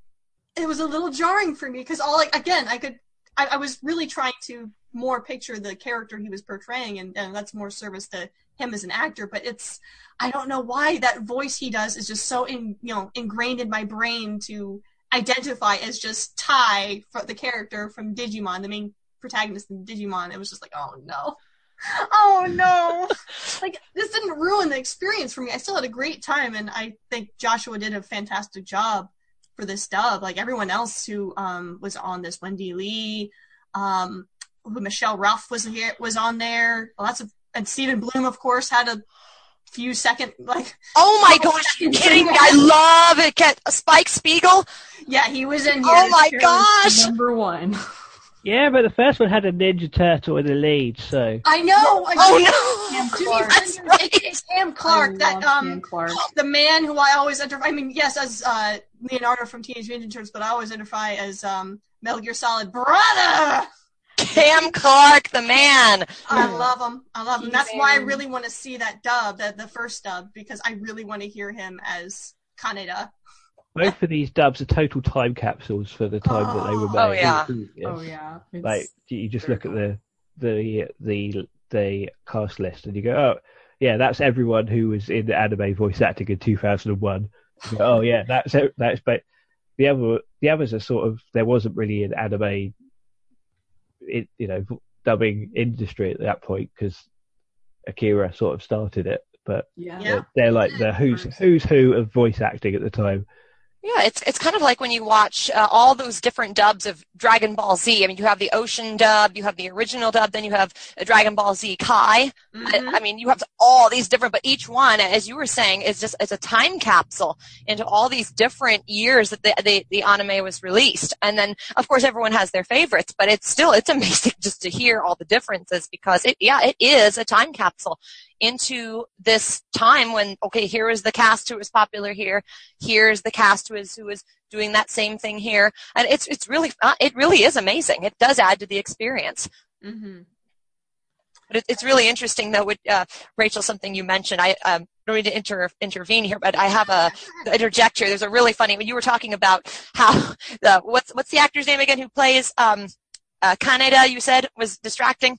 it was a little jarring for me because all like again i could I, I was really trying to more picture the character he was portraying and, and that's more service to him as an actor but it's i don't know why that voice he does is just so in you know ingrained in my brain to identify as just Tai, for the character from Digimon, the main protagonist in Digimon. It was just like, oh no, oh no, like this didn't ruin the experience for me. I still had a great time, and I think Joshua did a fantastic job for this dub. Like everyone else who um, was on this, Wendy Lee, um, who Michelle Ruff was here, was on there. Lots of and Steven Blum, of course, had a few second like Oh my gosh, you kidding me? I love it. Get Spike Spiegel. yeah, he was in here. Oh my gosh! Number one. Yeah, but the first one had a Ninja Turtle in the lead, so I know. I Oh know. no! Clark. That's right. It's Cam I Clark, that um, Clark. the man who I always enter. I mean, yes, as uh, Leonardo from Teenage Mutant Ninja Turtles, but I always identify as um, Metal Gear Solid brother. Cam Clark, the man. I love him. I love him. That's why I really want to see that dub, that the first dub, because I really want to hear him as Kaneda. both of these dubs are total time capsules for the time that they were oh, made. Oh, yeah. Oh yeah. It's, Like you just very look at the the the the cast list and you go, oh yeah, that's everyone who was in the anime voice acting in 2001. Go, oh yeah, that's it- that's but the other the others are sort of there wasn't really an anime, it, you know, dubbing industry at that point because Akira sort of started it, but yeah. Yeah. they're like the who's who's who of voice acting at the time. Yeah, it's it's kind of like when you watch uh, all those different dubs of Dragon Ball Z. I mean, you have the Ocean dub, you have the original dub, then you have a Dragon Ball Z Kai. Mhm. I, I mean, you have all these different, but each one, as you were saying, is just it's a time capsule into all these different years that the, the the anime was released. And then, of course, everyone has their favorites, but it's still it's amazing just to hear all the differences because it yeah it is a time capsule into this time when okay here is the cast who was popular here. Here's the cast who is who is doing that same thing here. And it's it's really uh, it really is amazing. It does add to the experience. Mhm. but it, it's really interesting though with uh, rachel something you mentioned. I um, don't need to inter- intervene here but i have a interject here there's a really funny when you were talking about how the what's what's the actor's name again who plays um uh, Kaneda, you said, was distracting.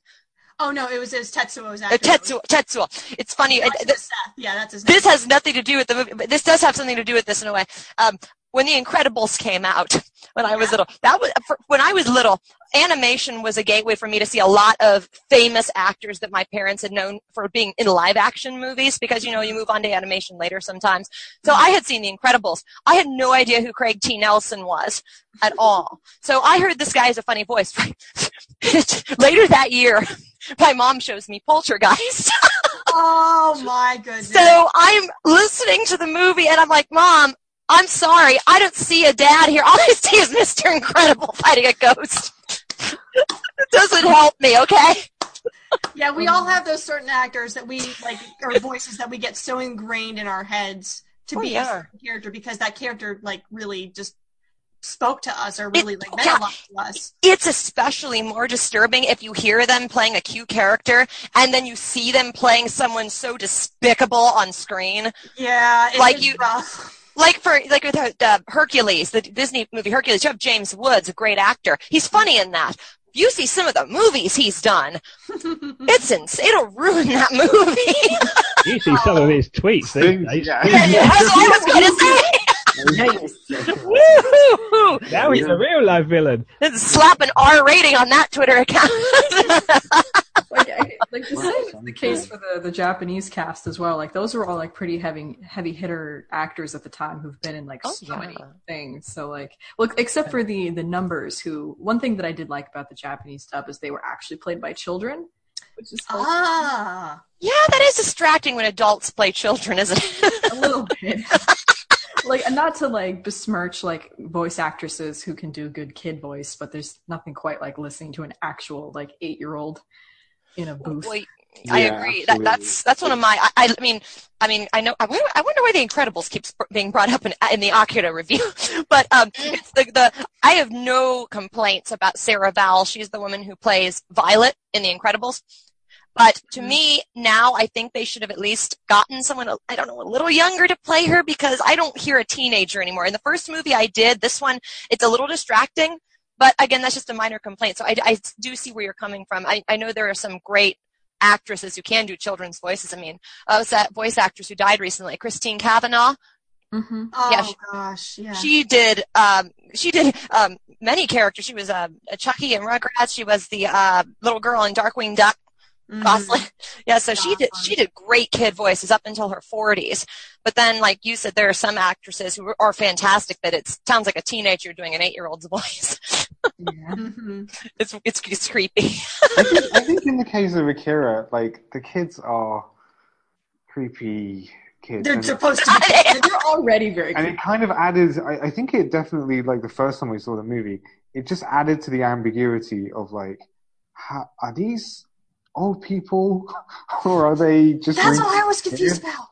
Oh no, it was his Tetsuo's Uh, actor. Tetsuo, Tetsuo. It's funny. uh, th- Yeah, that's his name. this has nothing to do with the movie, but this does have something to do with this in a way. Um, when The Incredibles came out, when I was little, that was for, when I was little. Animation was a gateway for me to see a lot of famous actors that my parents had known for being in live action movies because you know you move on to animation later sometimes. So I had seen The Incredibles. I had no idea who Craig T. Nelson was at all. So I heard this guy has a funny voice. later that year, my mom shows me Poltergeist. Oh my goodness. So I'm listening to the movie and I'm like, Mom, I'm sorry, I don't see a dad here. All I see is Mr. Incredible fighting a ghost. it doesn't help me, okay? yeah, we all have those certain actors that we like, or voices that we get so ingrained in our heads to Oh, be a yeah. certain character because that character like really just spoke to us or really like meant yeah. a lot to us. It's especially more disturbing if you hear them playing a cute character and then you see them playing someone so despicable on screen. Yeah, it Like is you- rough. Like for like with uh, Hercules, the Disney movie Hercules, you have James Woods, a great actor. He's funny in that. You see some of the movies he's done. It's ins- It'll ruin that movie. You see some of his tweets. these Things- days. yeah. That's what I was gonna say. Woo-hoo! Now he's a real life villain. Slap an R rating on that Twitter account. like, I, like the same is the case for the, the Japanese cast as well. Like those are all like pretty heavy heavy hitter actors at the time who've been in like Oh, so many things. So like, look, except for the the numbers. Who one thing that I did like about the Japanese dub is they were actually played by children, which is like, ah, yeah, that is distracting when adults play children, isn't it? a little bit. like, and not to like besmirch like voice actresses who can do good kid voice, but there's nothing quite like listening to an actual like eight year old in a booth. Well, I agree. That, that's that's one of my. I, I mean, I mean, I know. I wonder, I wonder why The Incredibles keeps being brought up in, in the Akira review. but um, it's the, the I have no complaints about Sarah Vowell. She's the woman who plays Violet in The Incredibles. But to me now, I think they should have at least gotten someone I don't know a little younger to play her because I don't hear a teenager anymore. In the first movie I did, this one it's a little distracting. But again, that's just a minor complaint. So I, I do see where you're coming from. I, I know there are some great actresses who can do children's voices. I mean, uh, was that voice actress who died recently, Christine Cavanaugh? Mm-hmm. oh Yeah, she- gosh, yeah. She did. Um, she did um, many characters. She was uh, Chuckie in Rugrats. She was the uh, little girl in Darkwing Duck. Mhm. Gosalyn. Yeah, so she did. She did great kid voices up until her 40s. But then, like you said, there are some actresses who are fantastic. but it sounds like a teenager doing an eight-year-old's voice. Yeah. Mhm. it's it's it's creepy. I think, I think in the case of Akira, like the kids are creepy kids, They're supposed to be. They're already very and cute. it kind of added. I, I think it definitely like the first time we saw the movie, it just added to the ambiguity of like, ha, are these old people or are they just? That's what I was confused about.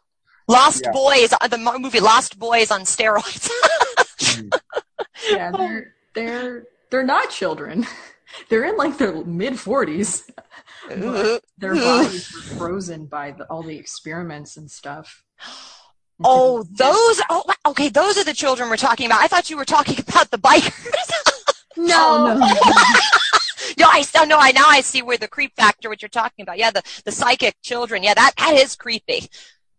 Lost Yeah. Boys, uh, the movie Lost Boys on steroids. Mm-hmm. Yeah, they're oh. they're they're not children. They're in like uh-huh. their mid forties. Ooh. Their bodies were frozen by the, all the experiments and stuff. Oh, those. Oh, okay. Those are the children we're talking about. I thought you were talking about the bikers. No. Oh, no. No, I still no. I now I see where the creep factor, what you're talking about. Yeah, the the psychic children. Yeah, that that is creepy.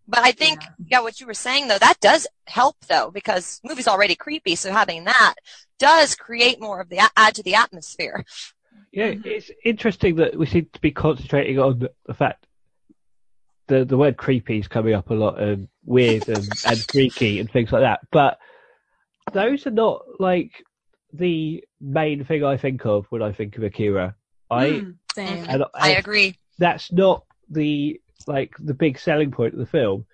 But I think yeah. what you were saying though that does help though because movie's already creepy, so having that does create more of the add to the atmosphere. Yeah, Mm-hmm. it's interesting that we seem to be concentrating on the fact the the word creepy is coming up a lot and weird and, and freaky and things like that. But those are not like the main thing I think of when I think of Akira. I Mm. Same. and I I, agree. that's not the like the big selling point of the film.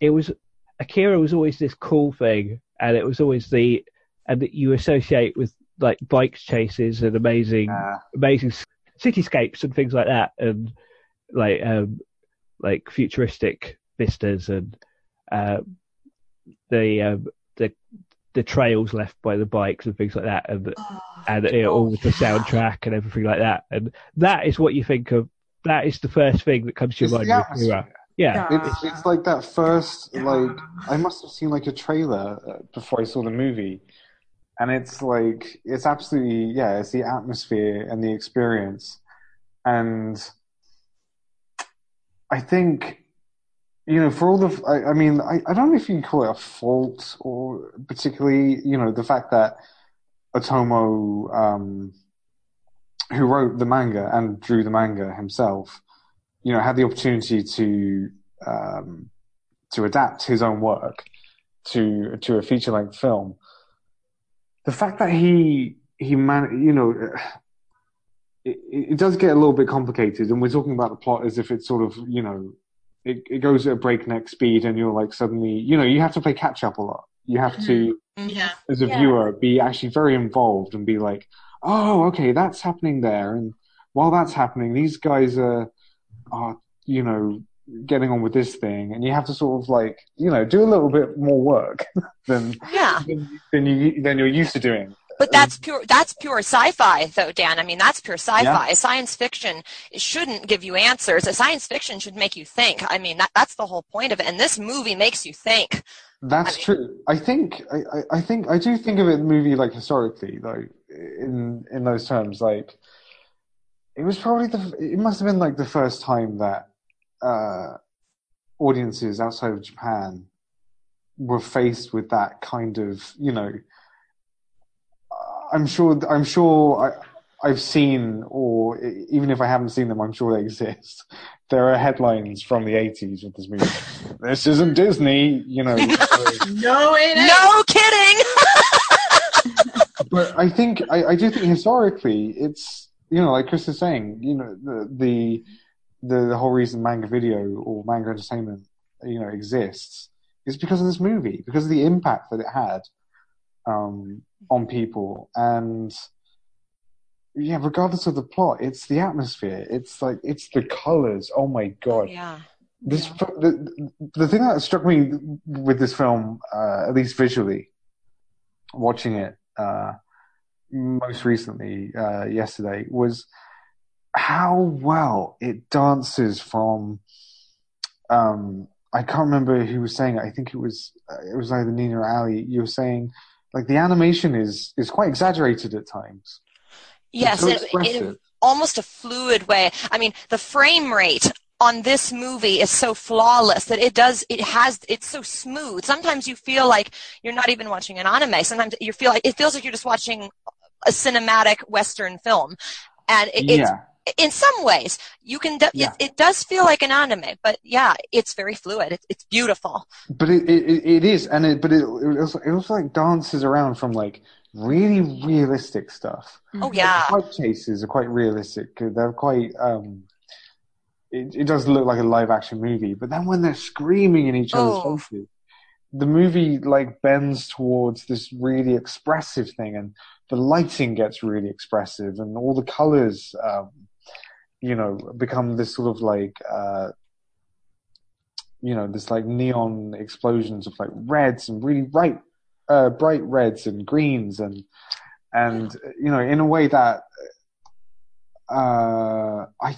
It was Akira was always this cool thing, and it was always the and that you associate with like bike chases and amazing Uh, amazing cityscapes and things like that, and like um, like futuristic vistas and uh, the um, the the trails left by the bikes and things like that, and Oh, and you know, all with the soundtrack and everything like that, and that is what you think of. That is the first thing that comes to your the mind. with atmosphere. Akira. Yeah, It's, it's like that first, like, I must have seen like a trailer uh, before I saw the movie. And it's like, it's absolutely, yeah, it's the atmosphere and the experience. And I think, you know, for all the, I, I mean, I, I don't know if you call it a fault or particularly, you know, the fact that Otomo, um, who wrote the manga and drew the manga himself, you know, had the opportunity to um, to adapt his own work to to a feature length film. The fact that he he man, you know, it, it does get a little bit complicated, and we're talking about the plot as if it's sort of you know it, it goes at a breakneck speed, and you're like suddenly, you know, you have to play catch up a lot. You have to. Yeah. as a Yeah. viewer, be actually very involved and be like, oh, okay, that's happening there, and while that's happening, these guys are, are, you know, getting on with this thing, and you have to sort of like, you know, do a little bit more work than Yeah. than, than you than you're used to doing. But that's pure that's pure sci-fi though, Dan. I mean, that's pure sci-fi. Science fiction shouldn't give you answers. A science fiction should make you think. I mean, that, that's the whole point of it. And this movie makes you think. That's I mean- true. I think I, I, I think I do think of it the movie like historically though in in those terms like it was probably the it must have been like the first time that uh audiences outside of Japan were faced with that kind of you know I'm sure I'm sure I I've seen or even if I haven't seen them I'm sure they exist there are headlines from the 80s with this movie this isn't Disney you know No, it ain't. No kidding. but I think I, I do think historically it's you know like Chris is saying you know the the the, the whole reason manga video or manga entertainment you know exists is because of this movie because of the impact that it had um, on people and yeah regardless of the plot it's the atmosphere it's like it's the colors oh my god yeah. this the, the thing that struck me with this film, uh, at least visually, watching it uh, most recently uh, yesterday, was how well it dances from. Um, I can't remember who was saying it. I think it was uh, it was either Nina or Ali. You were saying like the animation is is quite exaggerated at times. Yes, so in, almost a fluid way. I mean, the frame rate on this movie is so flawless that it does it has it's so smooth. Sometimes you feel like you're not even watching an anime. Sometimes you feel like it feels like you're just watching a cinematic western film. And it, it's yeah. In some ways you can Yeah. it, it does feel like an anime, but yeah, it's very fluid. It, it's beautiful. But it, it it is, and it but it it also, it also like dances around from like really realistic stuff. Oh yeah. Fight chases are quite realistic. They're quite um. It, it does look like a live action movie, but then when they're screaming in each other's Oh. faces, the movie like bends towards this really expressive thing, and the lighting gets really expressive, and all the colors, um, you know, become this sort of like uh, you know, this like neon explosions of like reds and really bright, uh, bright reds and greens and and you know, in a way that uh, I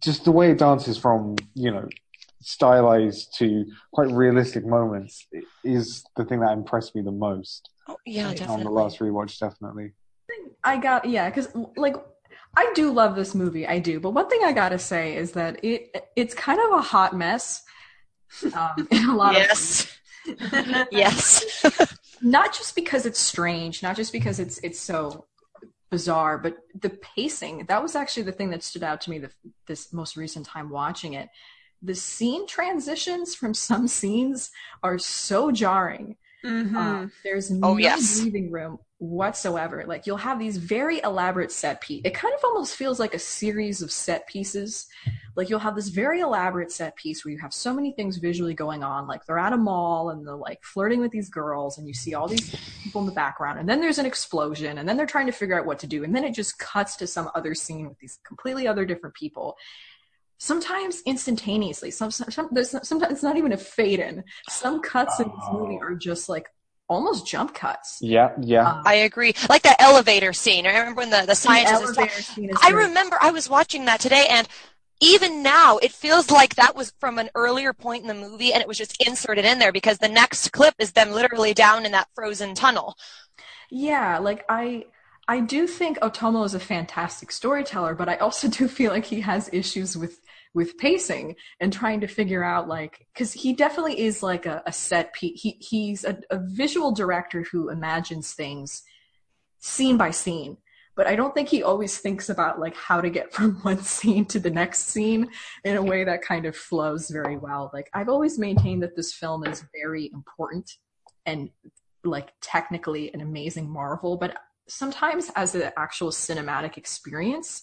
just the way it dances from you know stylized to quite realistic moments is the thing that impressed me the most Oh, yeah, on the last rewatch. Definitely, I got yeah, because like I do love this movie, I do. But one thing I gotta say is that it it's kind of a hot mess. Um, in a lot of yes. yes. not just because it's strange, not just because it's it's so bizarre, but the pacing. That was actually the thing that stood out to me the, this most recent time watching it. The scene transitions from some scenes are so jarring. Mhm. Um, there's Oh, no yes. breathing room whatsoever. Like you'll have these very elaborate set piece. It kind of almost feels like a series of set pieces. Like you'll have this very elaborate set piece where you have so many things visually going on. Like they're at a mall and they're like flirting with these girls, and you see all these people in the background. And then there's an explosion, and then they're trying to figure out what to do. And then it just cuts to some other scene with these completely other different people. Sometimes instantaneously. Some, some there's sometimes it's not even a fade in. Some cuts in this movie Oh. are just like almost jump cuts. yeah, yeah. Um, I agree. Like that elevator scene. I remember when the, the the scientist is elevator scene is I great. remember I was watching that today and even now it feels like that was from an earlier point in the movie and it was just inserted in there because the next clip is them literally down in that frozen tunnel. Yeah, like I I do think Otomo is a fantastic storyteller, but I also do feel like he has issues with with pacing and trying to figure out like because he definitely is like a, a set piece. He he's a, a visual director who imagines things scene by scene. But I don't think he always thinks about like how to get from one scene to the next scene in a way that kind of flows very well. Like I've always maintained that this film is very important and like technically an amazing marvel, but sometimes as an actual cinematic experience,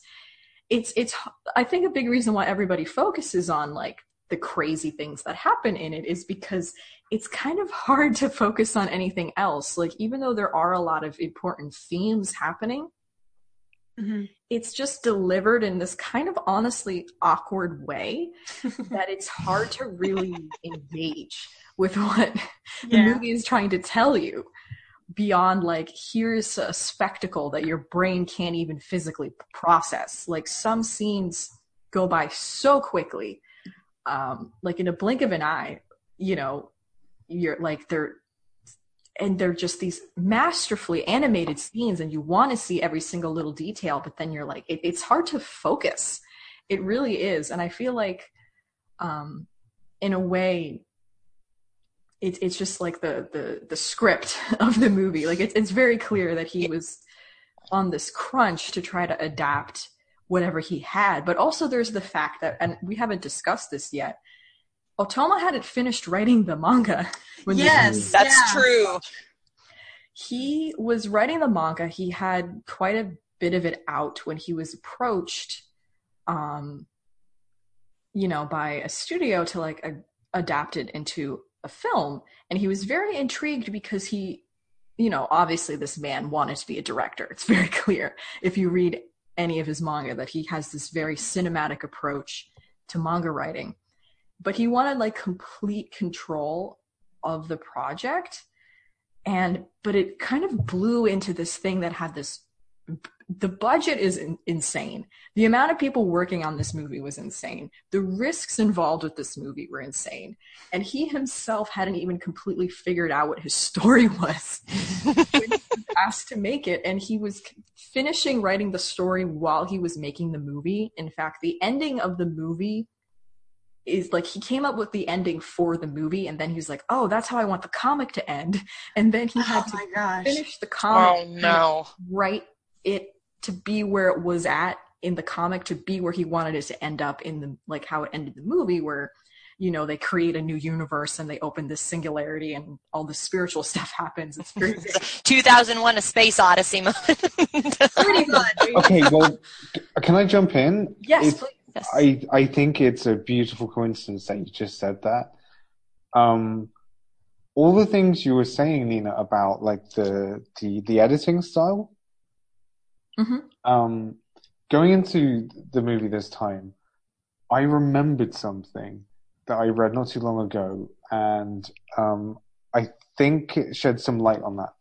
it's it's I think a big reason why everybody focuses on like the crazy things that happen in it is because it's kind of hard to focus on anything else. Like even though there are a lot of important themes happening, Mhm. it's just delivered in this kind of honestly awkward way that it's hard to really engage with what the movie is trying to tell you beyond like here's a spectacle that your brain can't even physically process. Like some scenes go by so quickly um like in a blink of an eye you know you're like they're and they're just these masterfully animated scenes and you want to see every single little detail but then you're like it, it's hard to focus. It really is. And i feel like um in a way it's it's just like the the the script of the movie like it's it's very clear that he was on this crunch to try to adapt whatever he had but also there's the fact that and we haven't discussed this yet Otomo hadn't finished writing the manga Yes, That's yeah. true. he was writing the manga he had quite a bit of it out when he was approached um you know by a studio to like a, adapt it into a film. And he was very intrigued because he you know obviously this man wanted to be a director. It's very clear if you read any of his manga that he has this very cinematic approach to manga writing. But he wanted like complete control of the project. And but it kind of blew into this thing that had this the budget is in, insane. The amount of people working on this movie was insane. The risks involved with this movie were insane. And he himself hadn't even completely figured out what his story was when he was asked to make it. And he was finishing writing the story while he was making the movie. In fact the ending of the movie is like he came up with the ending for the movie. And then he was like oh that's how i want the comic to end. And then he had Oh to gosh. finish the comic Oh no. write it to be where it was at in the comic to be where he wanted it to end up in the like how it ended the movie where you know they create a new universe and they open this singularity and all the spiritual stuff happens it's very 2001: A Space Odyssey moment. Pretty much. Okay, well, can I jump in? yes It's- please. Yes. I I think it's a beautiful coincidence that you just said that. Um, all the things you were saying, Nina, about like the the the editing style. Mhm. Um, going into the movie this time, I remembered something that I read not too long ago, and um, I think it shed some light on that.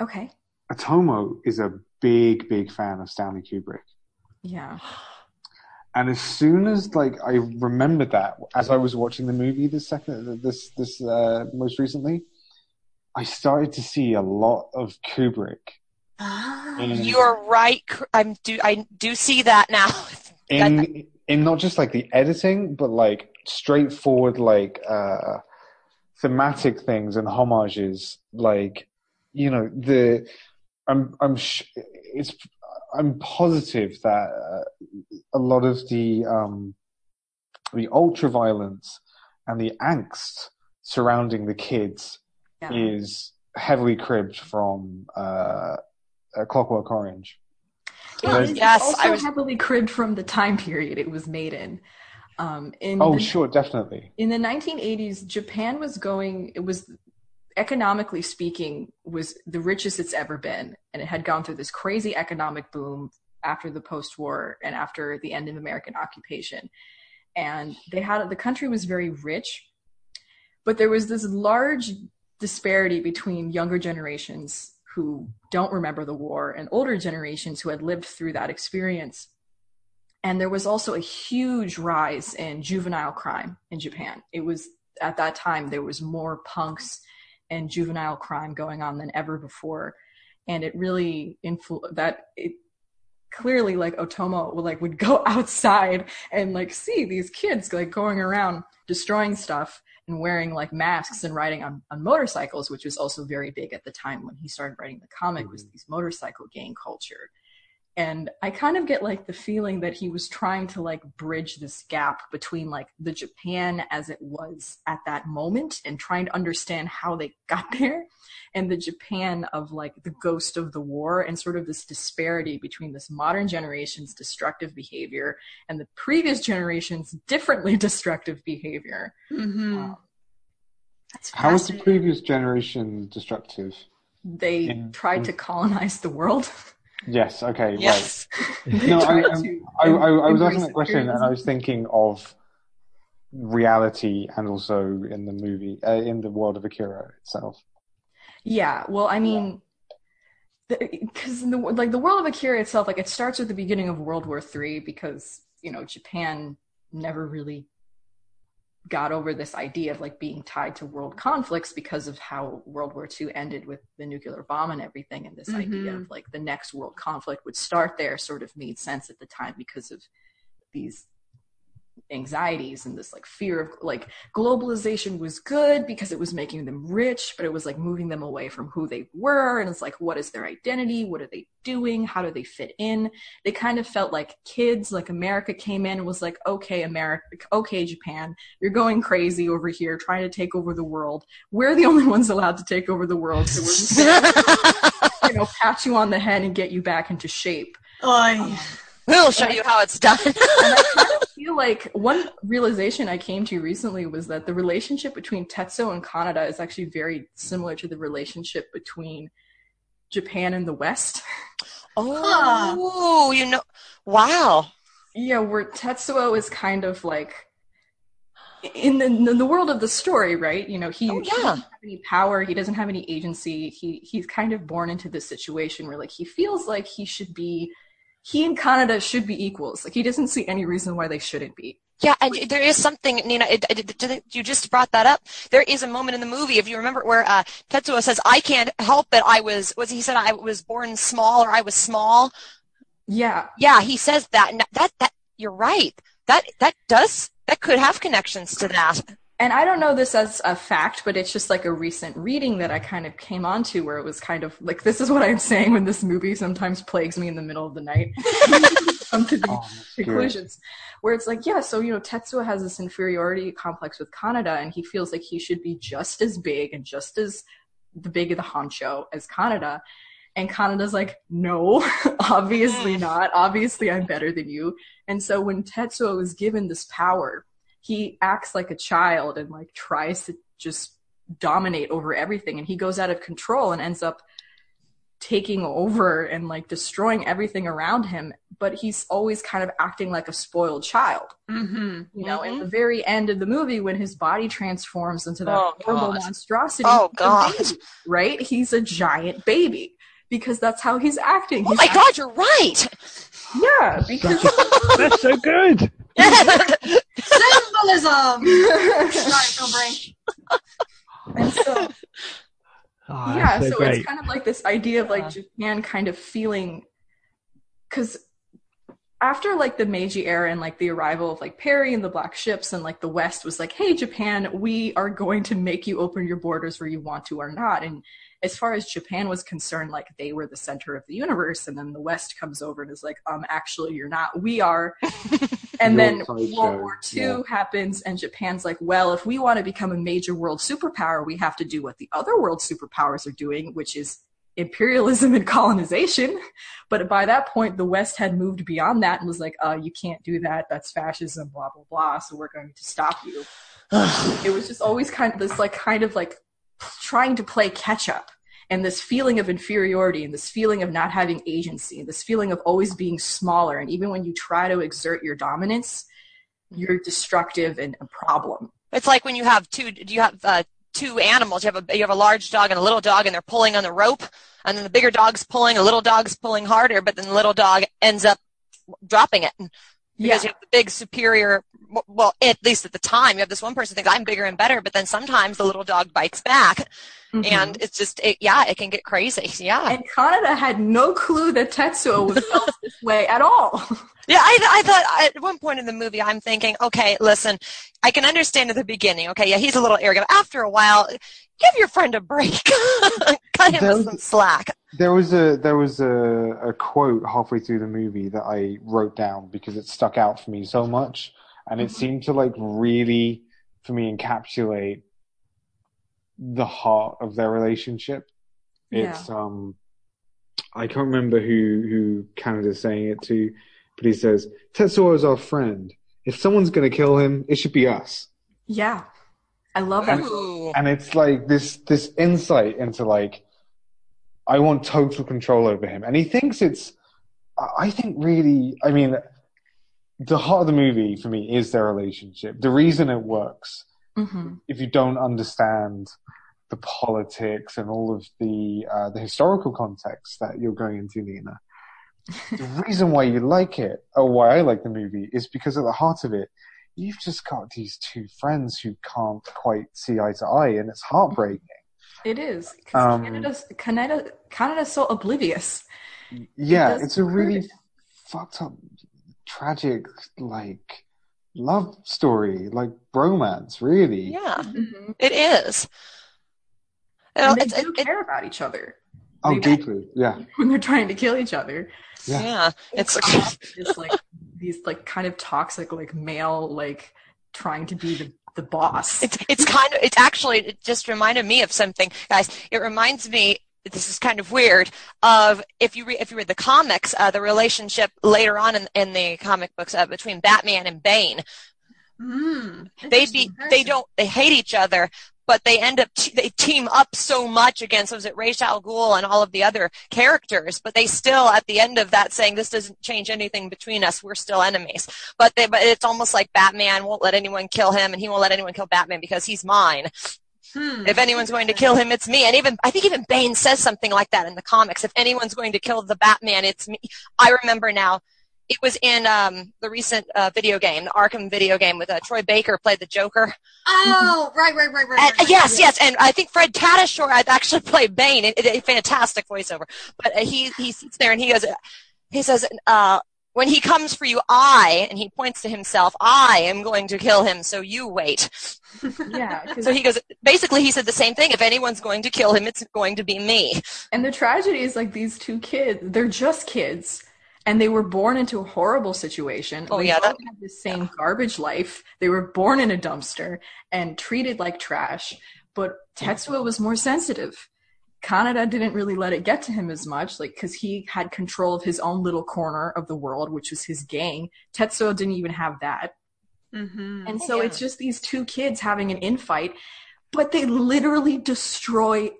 okay Otomo is a big, big fan of Stanley Kubrick. yeah And as soon as like I remembered that as I was watching the movie this second this this uh, most recently, I started to see a lot of Kubrick Ah. in You are right. I'm do I do see that now. in, in not just like the editing, but like straightforward like uh, thematic things and homages. Like you know the I'm I'm sh- it's I'm positive that uh, a lot of the um, the ultra violence and the angst surrounding the kids yeah is heavily cribbed from uh, uh, Clockwork Orange. It There's- is Yes, also I was- heavily cribbed from the time period it was made in um in Oh, the, sure, definitely. in the 1980s japan was going it was economically speaking was the richest it's ever been and it had gone through this crazy economic boom after the post-war and after the end of american occupation and they had the country was very rich but there was this large disparity between younger generations who don't remember the war and older generations who had lived through that experience. And there was also a huge rise in juvenile crime in Japan. It was at that time there was more punks and juvenile crime going on than ever before, and it really influ- that it clearly like Otomo would like would go outside and like see these kids like going around destroying stuff and wearing like masks and riding on, on motorcycles, which was also very big at the time when he started writing the comic was mm-hmm. these motorcycle gang culture and I kind of get like the feeling that he was trying to like bridge this gap between like the Japan as it was at that moment and trying to understand how they got there and the Japan of like the ghost of the war and sort of this disparity between this modern generation's destructive behavior and the previous generation's differently destructive behavior. Mm-hmm. Um, How was the previous generation destructive? they In- tried to colonize the world. Yes. Okay. Yes. They No, I, tried um, to I, I, I was asking that question, and I was thinking of reality, and also in the movie, uh, in the world of Akira itself. Yeah, well, I mean, because the like the world of Akira itself, like it starts with the beginning of World War Three, because you know Japan never really got over this idea of like being tied to world conflicts because of how World War II ended with the nuclear bomb and everything, and this idea Mhm. of like the next world conflict would start there sort of made sense at the time because of these anxieties and this like fear of like globalization was good because it was making them rich but it was like moving them away from who they were. And it's like what is their identity? What are they doing? How do they fit in? They kind of felt like kids like america came in and was like okay america okay japan you're going crazy over here trying to take over the world. We're the only ones allowed to take over the world so we're just gonna, you know pat you on the head and get you back into shape. Oy. Um, we'll show you how it's done. and I kind of feel like one realization I came to recently was that the relationship between Tetsuo and Kaneda is actually very similar to the relationship between Japan and the West. oh, you know, wow. Yeah, where Tetsuo is kind of like in the in the world of the story, right? You know, he, Oh, he doesn't have any power, he doesn't have any agency. He he's kind of born into this situation where like he feels like he should be he and Kaneda should be equals. Like he doesn't see any reason why they shouldn't be. Yeah, and there is something, Nina. It, it, it- you just brought that up. There is a moment in the movie, if you remember, where uh, Tetsuo says, "I can't help it. I was was he said I was born small or I was small." Yeah, Yeah, he says that. And that that you're right. That that does that could have connections to that. And I don't know this as a fact, but it's just like a recent reading that I kind of came onto where it was kind of like this is what I'm saying when this movie sometimes plagues me in the middle of the night. Come to Oh, conclusions where it's like, yeah, so you know, Tetsuo has this inferiority complex with Kaneda, and he feels like he should be just as big and just as the big of the honcho as Kaneda. And Kaneda's like, no, obviously not. Obviously, I'm better than you. And so when Tetsuo is given this power, he acts like a child and like tries to just dominate over everything. And he goes out of control and ends up taking over and like destroying everything around him. But he's always kind of acting like a spoiled child. Mm-hmm. You know, at Mhm. the very end of the movie, when his body transforms into that Oh, horrible God. monstrosity, Oh, God. baby, right? He's a giant baby because that's how he's acting. Oh my act- God, you're right. Yeah, because That's so good. Symbolism. Sorry, Phil Brain. and so Oh, yeah, so, so, it's kind of like this idea of like Yeah. Japan kind of feeling because after like the Meiji era and like the arrival of like Perry and the black ships and like the West was like, hey Japan, we are going to make you open your borders where you want to or not. And as far as Japan was concerned, like they were the center of the universe, and then the West comes over and is like, um, actually you're not, we are. and then sideshow, World War II yeah. happens, and Japan's like, well, if we want to become a major world superpower, we have to do what the other world superpowers are doing, which is imperialism and colonization. But by that point, the West had moved beyond that and was like, uh, you can't do that. That's fascism, blah, blah, blah. So we're going to stop you. it was just always kind of this, like, kind of like trying to play catch up. And this feeling of inferiority and this feeling of not having agency and this feeling of always being smaller. And even when you try to exert your dominance, you're destructive and a problem. It's like when you have two. Do you have uh, two animals? You have a you have a large dog and a little dog, and they're pulling on the rope, and then the bigger dog's pulling, the little dog's pulling harder, but then the little dog ends up dropping it because Yeah. you have the big superior. Well, at least at the time, you have this one person thinks I'm bigger and better, but then sometimes the little dog bites back, Mhm. and it's just it, yeah, it can get crazy. Yeah. And Kaneda had no clue that Tetsuo was felt this way at all. Yeah, I, I thought at one point in the movie, I'm thinking, okay, listen, I can understand at the beginning. Okay, yeah, he's a little arrogant. After a while, give your friend a break. Cut him some slack. There was a there was a, a quote halfway through the movie that I wrote down because it stuck out for me so much, and it Mhm. seemed to like really for me encapsulate the heart of their relationship. It's um, I can't remember who who Kaneda's saying it to, but he says Tetsuo is our friend. If someone's gonna kill him, it should be us. Yeah. I love that. Ooh. and it's like this this insight into like I want total control over him, and he thinks it's. I I think really, I mean, the heart of the movie for me is their relationship. The reason it works, hmm if you don't understand the politics and all of the uh, the historical context that you're going into, Nina, the reason why you like it, or why I like the movie, is because at the heart of it, you've just got these two friends who can't quite see eye to eye, and it's heartbreaking. It is. Um, Kaneda's, Kaneda, Kaneda's so oblivious. Yeah, doesn't it's a really hurt. fucked up, tragic, like love story, like bromance, really. Yeah, Mhm. it is. You And they it's- do it- care about each other Oh, They- deeply. Yeah. when they're trying to kill each other. Yeah. yeah, it's Just like these like kind of toxic like male like trying to be the, the boss. It's it's kind of it's actually it just reminded me of something, guys. It reminds me. This is kind of weird. Of if you read if you read the comics, uh, the relationship later on in, in the comic books uh, between Batman and Bane, Mm, they be they don't they hate each other, but they end up te- they team up so much against was it Ra's al Ghul and all of the other characters, but they still at the end of that saying this doesn't change anything between us. We're still enemies. But they but it's almost like Batman won't let anyone kill him, and he won't let anyone kill Batman because he's mine. Hmm. If anyone's going to kill him, it's me. And even I think even Bane says something like that in the comics. If anyone's going to kill the Batman, it's me. I remember now. It was in um, the recent uh, video game, the Arkham video game, with uh, Troy Baker played the Joker. Oh, right, right, right, right. And, right, right. yes, yes, and I think Fred Tatasciore had actually played Bane. It, it, a fantastic voiceover. But uh, he he sits there and he goes, he says, uh, when he comes for you, I, and he points to himself, I am going to kill him. So you wait. yeah. So he goes, basically, he said the same thing. If anyone's going to kill him, it's going to be me. and the tragedy is like these two kids, they're just kids. And they were born into a horrible situation. Oh, they yeah, that- had the same garbage life. They were born in a dumpster and treated like trash. But Tetsuo was more sensitive. Kaneda didn't really let it get to him as much, like because he had control of his own little corner of the world, which was his gang. Tetsuo didn't even have that. Mm-hmm. And so Yeah. it's just these two kids having an infight, but they literally destroy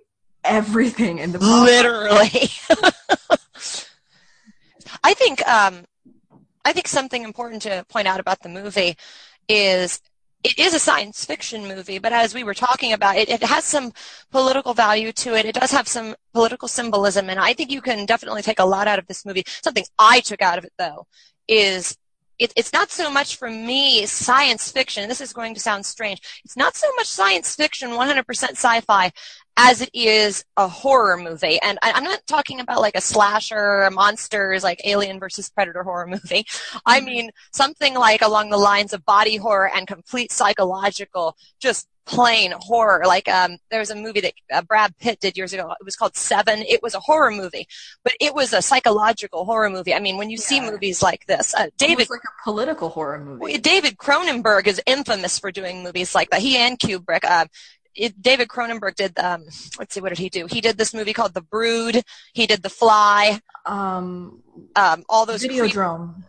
everything in the process. Literally. I think um, I think something important to point out about the movie is it is a science fiction movie, but as we were talking about, it, it has some political value to it. It does have some political symbolism, and I think you can definitely take a lot out of this movie. Something I took out of it, though, is it, it's not so much for me science fiction. This is going to sound strange. It's not so much science fiction, 100% sci-fi, as it is a horror movie. And I, I'm not talking about like a slasher, monsters, like Alien versus Predator horror movie. I mm-hmm. mean something like along the lines of body horror and complete psychological, just plain horror. Like um, there was a movie that uh, Brad Pitt did years ago. It was called Seven. It was a horror movie, but it was a psychological horror movie. I mean, when you see movies like this, uh, David like a political horror movie. David Cronenberg is infamous for doing movies like that. He and Kubrick. Uh, it, David Cronenberg did. Um, let's see, what did he do? He did this movie called The Brood. He did The Fly. Um, Um, all those. Videodrome.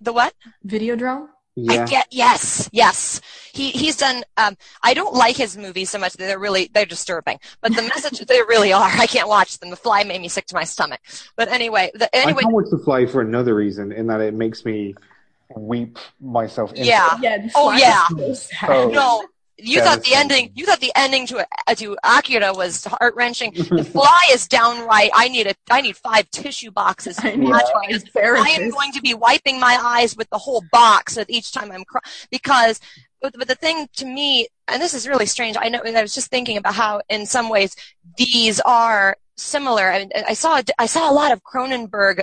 the what? Videodrome? Yeah. I get yes, yes. He he's done. Um, I don't like his movies so much. They're really they're disturbing. But the message they really are. I can't watch them. The Fly made me sick to my stomach. But anyway, the, I anyway. can't watch The Fly for another reason, in that it makes me weep myself into Yeah. it. Yeah. Oh, yeah. so. Oh. No, you thought the ending. You thought the ending to uh, to Akira was heart wrenching. The Fly is downright. I need a. I need five tissue boxes. to I need watch five because therapists. I am going to be wiping my eyes with the whole box with each time I'm cry- because. But, but the thing to me, and this is really strange. I know. I was just thinking about how, in some ways, these are similar. I, mean, I saw. I saw a lot of Cronenberg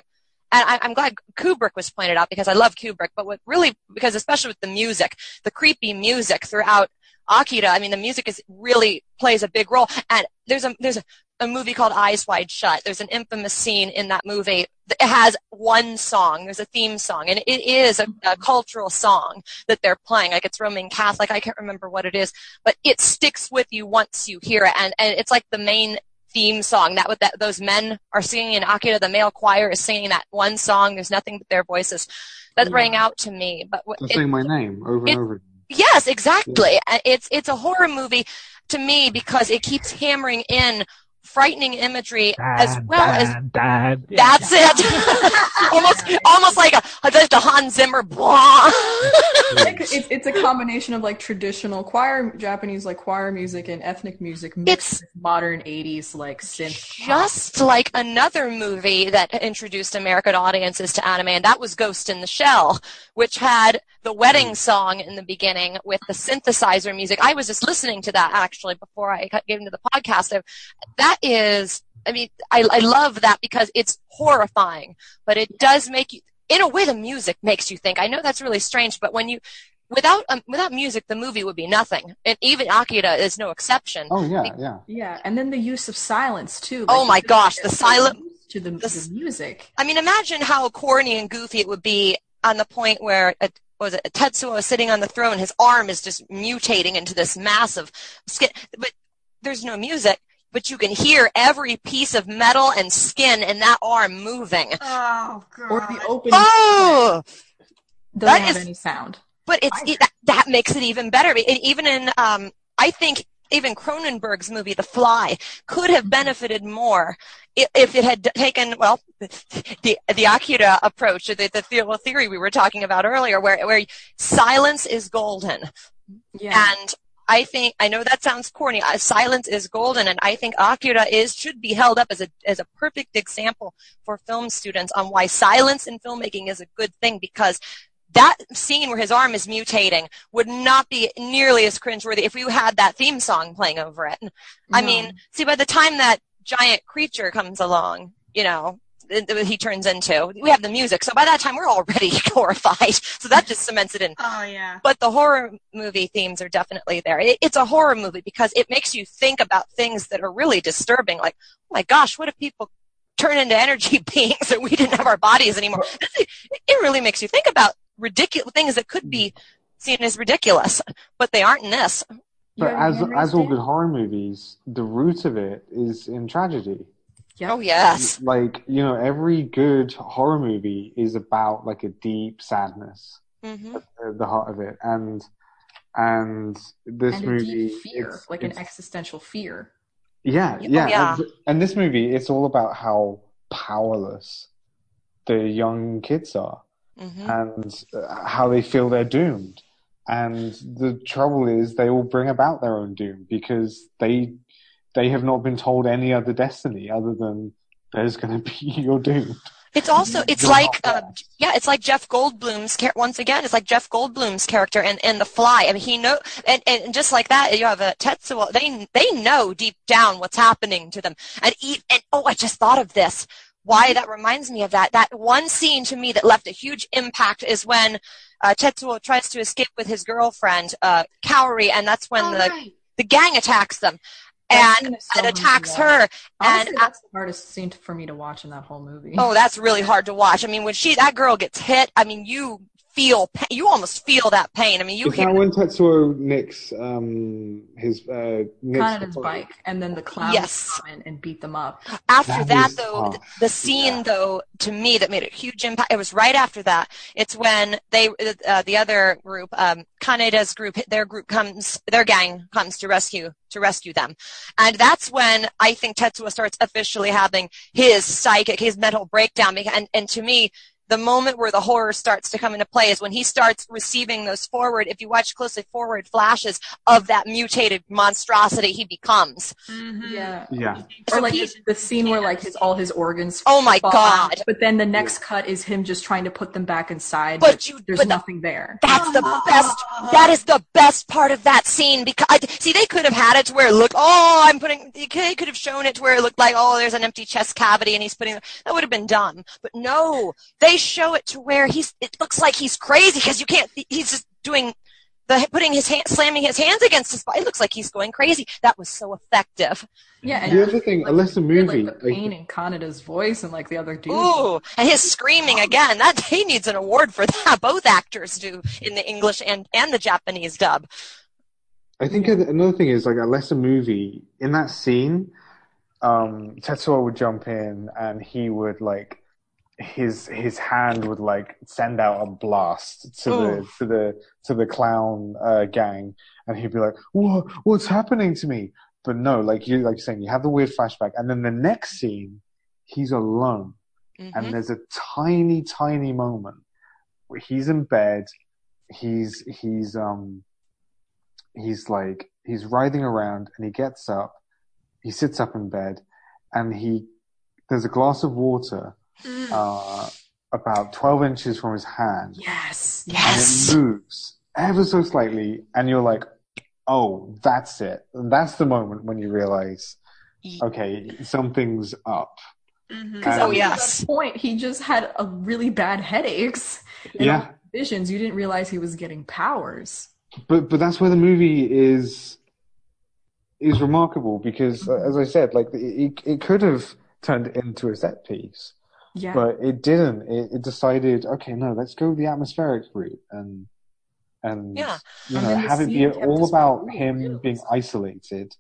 and I, I'm glad Kubrick was pointed out because I love Kubrick, but what really, because especially with the music, the creepy music throughout Akira, I mean, the music is really plays a big role. And there's a, there's a, a movie called Eyes Wide Shut. There's an infamous scene in that movie. It has one song. There's a theme song, and it is a, a cultural song that they're playing. Like it's Roman Catholic. I can't remember what it is, but it sticks with you once you hear it, and and it's like the main theme song that what that those men are singing in Akira. The male choir is singing that one song. There's nothing but their voices. That Yeah. rang out to me. But what- They're it- saying my name over it- and over. Yes, exactly. And uh, It's it's a horror movie to me because it keeps hammering in frightening imagery as Dan, well as Dan, Dan. Yeah. that's it. almost almost like a just a Hans Zimmer blah. It's, it's a combination of like traditional choir, Japanese like choir music and ethnic music mixed It's- with modern 80s like synth. pop. just like another movie that introduced American audiences to anime, and that was Ghost in the Shell, which had the wedding mm. song in the beginning with the synthesizer music. I was just listening to that actually before I got- gave into the podcast. That is, I mean, I, I love that because it's horrifying, but it does make you, in a way, the music makes you think. I know that's really strange, but when you, without um, without music, the movie would be nothing, and even Akira is no exception. Oh yeah, yeah. Yeah, and then the use of silence too. Oh my gosh, the silence silent- used to the, the the music. I mean, imagine how corny and goofy it would be on the point where uh, what was it Tetsuo is sitting on the throne, his arm is just mutating into this massive skin, but there's no music, but you can hear every piece of metal and skin in that arm moving. Oh god. Or the opening Oh, doesn't that have is- any sound. but it's it, that, that makes it even better. And even in, um, I think even Cronenberg's movie, The Fly, could have benefited more i- if it had taken well the the Akira approach, the the the- theory we were talking about earlier, where where silence is golden, Yeah. and I think I know that sounds corny. Uh, silence is golden, and I think Akira is should be held up as a as a perfect example for film students on why silence in filmmaking is a good thing because that scene where his arm is mutating would not be nearly as cringeworthy if you had that theme song playing over it. I mean, see, by the time that giant creature comes along, you know, he turns into, we have the music. So by that time, we're already horrified. So that just cements it in. Oh yeah. But the horror movie themes are definitely there. It, it's a horror movie because it makes you think about things that are really disturbing. Like, oh my gosh, what if people turn into energy beings and we didn't have our bodies anymore? It, it really makes you think about ridiculous things that could be mm. seen as ridiculous, but they aren't in this. But as as all good horror movies, the root of it is in tragedy. Yep. Oh yes. Like you know, every good horror movie is about like a deep sadness hmm at the heart of it, and and this and a movie, deep fear, it's- like an existential fear. Yeah, Oh, yeah. yeah. And, and this movie, it's all about how powerless the young kids are hmm and uh, how they feel they're doomed. And the trouble is, they all bring about their own doom because they they have not been told any other destiny other than there's going to be your doom. It's also it's They're like uh, yeah, it's like Jeff Goldblum's char- once again. It's like Jeff Goldblum's character in, in The Fly. I mean, he know and, and just like that, you have a Tetsuo. They they know deep down what's happening to them. And e and oh, I just thought of this. Why that reminds me of that. That one scene to me that left a huge impact is when uh, Tetsuo tries to escape with his girlfriend uh, Kaori, and that's when oh, the right. the gang attacks them That and scene is so and attacks her. Honestly, and that's the hardest scene for me to watch in that whole movie. Oh, that's really hard to watch. I mean, when she that girl gets hit, I mean, you feel pa- you almost feel that pain. I mean, you Is hear that when Tetsuo nicks um, his uh, nicks Kaneda's bike, and then the clowns Yes. come in and beat them up. after That that is though th- the scene Yeah. though to me that made a huge impact it was right after that it's when they uh, the other group um Kaneda's group their group comes their gang comes to rescue to rescue them and that's when i think tetsuo starts officially having his psychic his mental breakdown and and to me the moment where the horror starts to come into play is when he starts receiving those forward, if you watch closely, forward flashes of that mutated monstrosity he becomes. Mhm. Yeah. Yeah. Or So like he- the, the scene where like his all his organs. Oh my fall God. out, But then the next cut is him just trying to put them back inside. But you- there's but the- nothing there. That's the best. That is the best part of that scene because I, see they could have had it to where it looked. Oh, I'm putting. They could, they could have shown it to where it looked like oh, there's an empty chest cavity and he's putting. That would have been dumb. But no, they show it to where he's. It looks like he's crazy because you can't. He's just doing. The, putting his hand, slamming his hands against his body. It looks like he's going crazy. That was so effective. Yeah. And The other thing, unless a you hear, movie, like the pain in Kaneda's voice and like the other dude. Ooh, and his screaming again. That he needs an award for that. Both actors do in the English and and the Japanese dub. I think another thing is like unless a movie in that scene, um, Tetsuo would jump in and he would like his his hand would like send out a blast to the to the to the clown uh, gang, and he'd be like, "What what's happening to me?" But no, like you like you're saying, you have the weird flashback, and then the next scene, he's alone, Mhm. and there's a tiny tiny moment where he's in bed, he's he's um he's like he's writhing around and he gets up he sits up in bed and he there's a glass of water Mm. uh, about 12 inches from his hand Yes. Yes. and it moves ever so slightly and you're like oh that's it and that's the moment when you realize okay something's up Mhm. Because Oh, up to yes. that point, he just had a really bad headaches. And yeah Visions. You didn't realize he was getting powers. but but that's where the movie is is remarkable because uh, as i said like it, it could have turned into a set piece Yeah. but it didn't. It, it decided, okay, no, let's go the atmospheric route and and Yeah. you know have it be all about him being isolated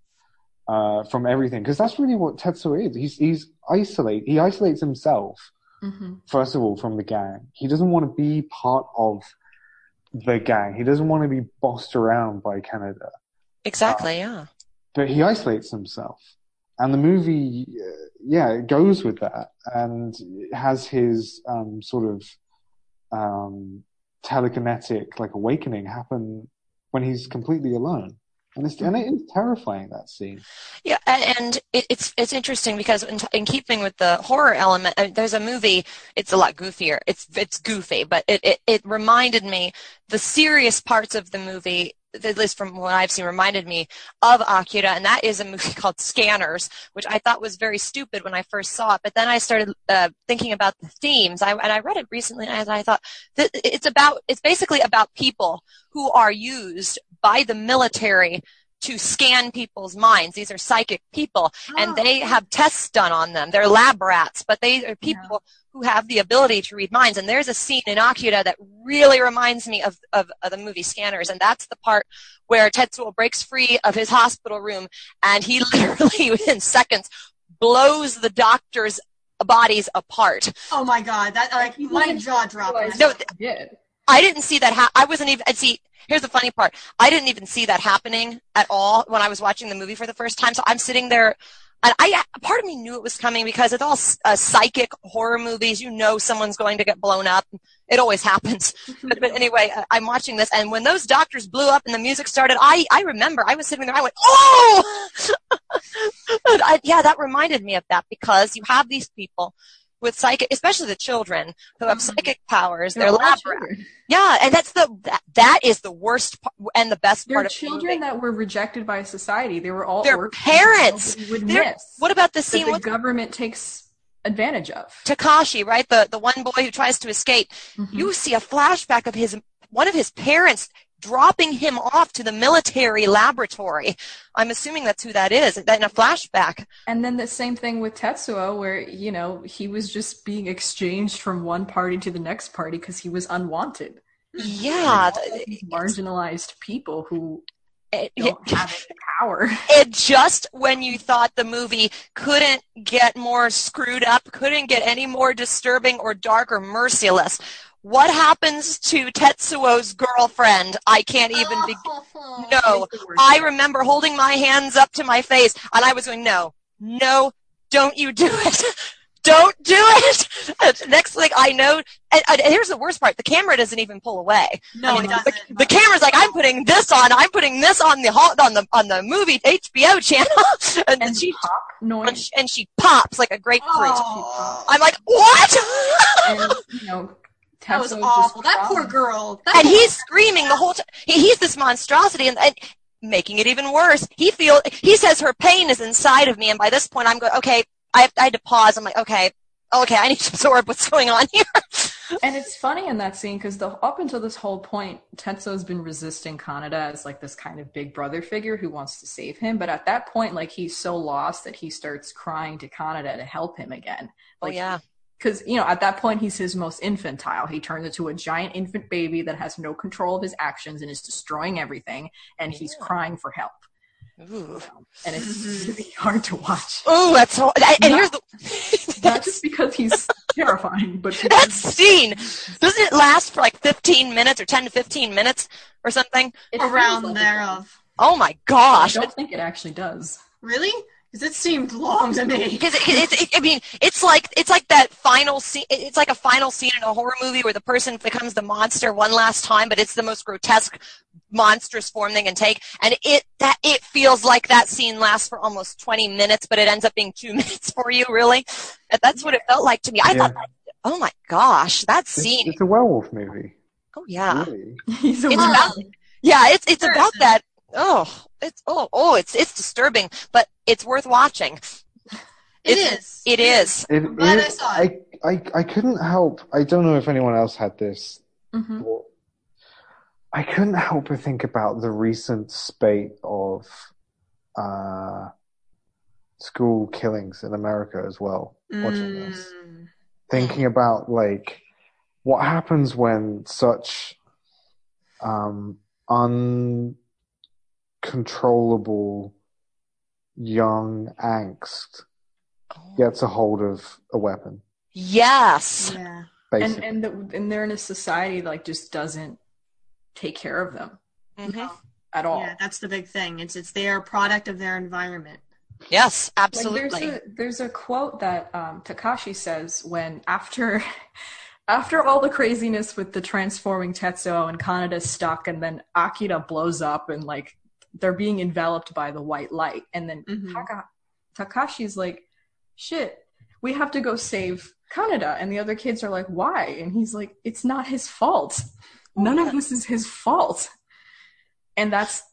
uh, from everything because that's really what Tetsuo is. He's he's isolate. He isolates himself hmm first of all from the gang. He doesn't want to be part of the gang. He doesn't want to be bossed around by Kaneda Exactly. Yeah. but he isolates himself. And the movie, uh, yeah, it goes with that and has his um, sort of um, telekinetic like awakening happen when he's completely alone. And it's, and it is terrifying that scene. Yeah, and it, it's it's interesting because in, in keeping with the horror element, uh, there's a movie. It's a lot goofier. It's it's goofy, but it, it it reminded me the serious parts of the movie. At least from what I've seen, reminded me of Akira, and that is a movie called Scanners, which I thought was very stupid when I first saw it. But then I started uh, thinking about the themes, I, and I read it recently, and I thought that it's about it's basically about people who are used by the military to scan people's minds. These are psychic people, and Oh. they have tests done on them. They're lab rats, but they are people who have the ability to read minds. And there's a scene in Akira that really reminds me of, of, of the movie Scanners, and that's the part where Tetsuo breaks free of his hospital room, and he literally, within seconds, blows the doctor's bodies apart. Oh my god, that like my jaw dropped. No, what he did. I didn't see that. Ha- I wasn't even. and See, here's the funny part. I didn't even see that happening at all when I was watching the movie for the first time. So I'm sitting there, and I part of me knew it was coming because it's all uh, psychic horror movies. You know, someone's going to get blown up. It always happens. but, but anyway, I- I'm watching this, and when those doctors blew up and the music started, I I remember I was sitting there. I went, oh, I, yeah, that reminded me of that because you have these people. With psychic, especially the children who have Mhm. psychic powers, They're they're all lab rats. Yeah, and that's the that, that is the worst part and the best They're part of children the that were rejected by society. They were all Their parents. that would miss. What about the that scene the with government takes advantage of. Takashi, right? The the one boy who tries to escape. Mhm. You see a flashback of his one of his parents dropping him off to the military laboratory. I'm assuming that's who that is. In a flashback. And then the same thing with Tetsuo, where you know he was just being exchanged from one party to the next party because he was unwanted. Yeah, marginalized people who it, don't have power. it just when you thought the movie couldn't get more screwed up, couldn't get any more disturbing or dark or merciless. What happens to Tetsuo's girlfriend? I can't even begin. Oh. No, It's the worst. I remember holding my hands up to my face and I was going, no, no, don't you do it. don't do it. Next thing I know, and, and here's the worst part: the camera doesn't even pull away. No, I mean, it the, doesn't. the camera's like, I'm putting this on, I'm putting this on the on the on the movie HBO channel, and, And she pop and she, and she pops like a grapefruit. Oh, I'm like, what? and you know, that was Tessa just awful. That poor girl. That and poor he's girl. screaming the whole time. He, he's this monstrosity, and, and making it even worse. He feels he says her pain is inside of me, and by this point, I'm going, okay, I, have, I had to pause. I'm like, okay, okay, I need to absorb what's going on here. And it's funny in that scene because up until this whole point, Tetsuo's been resisting Kaneda as like this kind of big brother figure who wants to save him. But at that point, like he's so lost that he starts crying to Kaneda to help him again. oh Like, yeah, because you know at that point he's his most infantile. He turns into a giant infant baby that has no control of his actions and is destroying everything, and he's Yeah. crying for help. Ooh, And it's really mm-hmm. hard to watch. oh that's so. And Not- here's the Not just because he's terrifying, but that scene. Doesn't it last for like 15 minutes or 10 to 15 minutes or something? it around like it thereof. Oh my I gosh! don't think it actually does. Really? Because it seemed long to me. Because it, it's, it, I mean, it's like it's like that final scene. It's like a final scene in a horror movie where the person becomes the monster one last time, but it's the most grotesque, monstrous form they can take, and it that it feels like that scene lasts for almost twenty minutes, but it ends up being two minutes for you. Really, that's what it felt like to me. I Yeah. thought, oh my gosh, that scene. it's a werewolf movie. oh yeah, Really. He's a It's about- yeah. It's it's about that. Oh, it's oh oh, it's it's disturbing, but it's worth watching. It It's- is. It is. It, I'm glad I saw it. I, I, I couldn't help. I don't know if anyone else had this. Mhm. I couldn't help but think about the recent spate of uh, school killings in America as well. Watching this, Mm. thinking about like what happens when such um, uncontrollable young angst Oh. gets a hold of a weapon. Yes. Yeah. Basically, and and, the, and they're in a society that like just doesn't take care of them Mhm. At all. Yeah, that's the big thing. It's it's they are a product of their environment. Yes, Like absolutely. there's a there's a quote that um, Takashi says when after after all the craziness with the transforming Tetsuo and Kaneda's stuck, and then Akira blows up and like they're being enveloped by the white light, and then Mhm. Taka, Takashi's like, "Shit, we have to go save Kaneda," and the other kids are like, "Why?" And he's like, "It's not his fault. None of this is his fault." And that's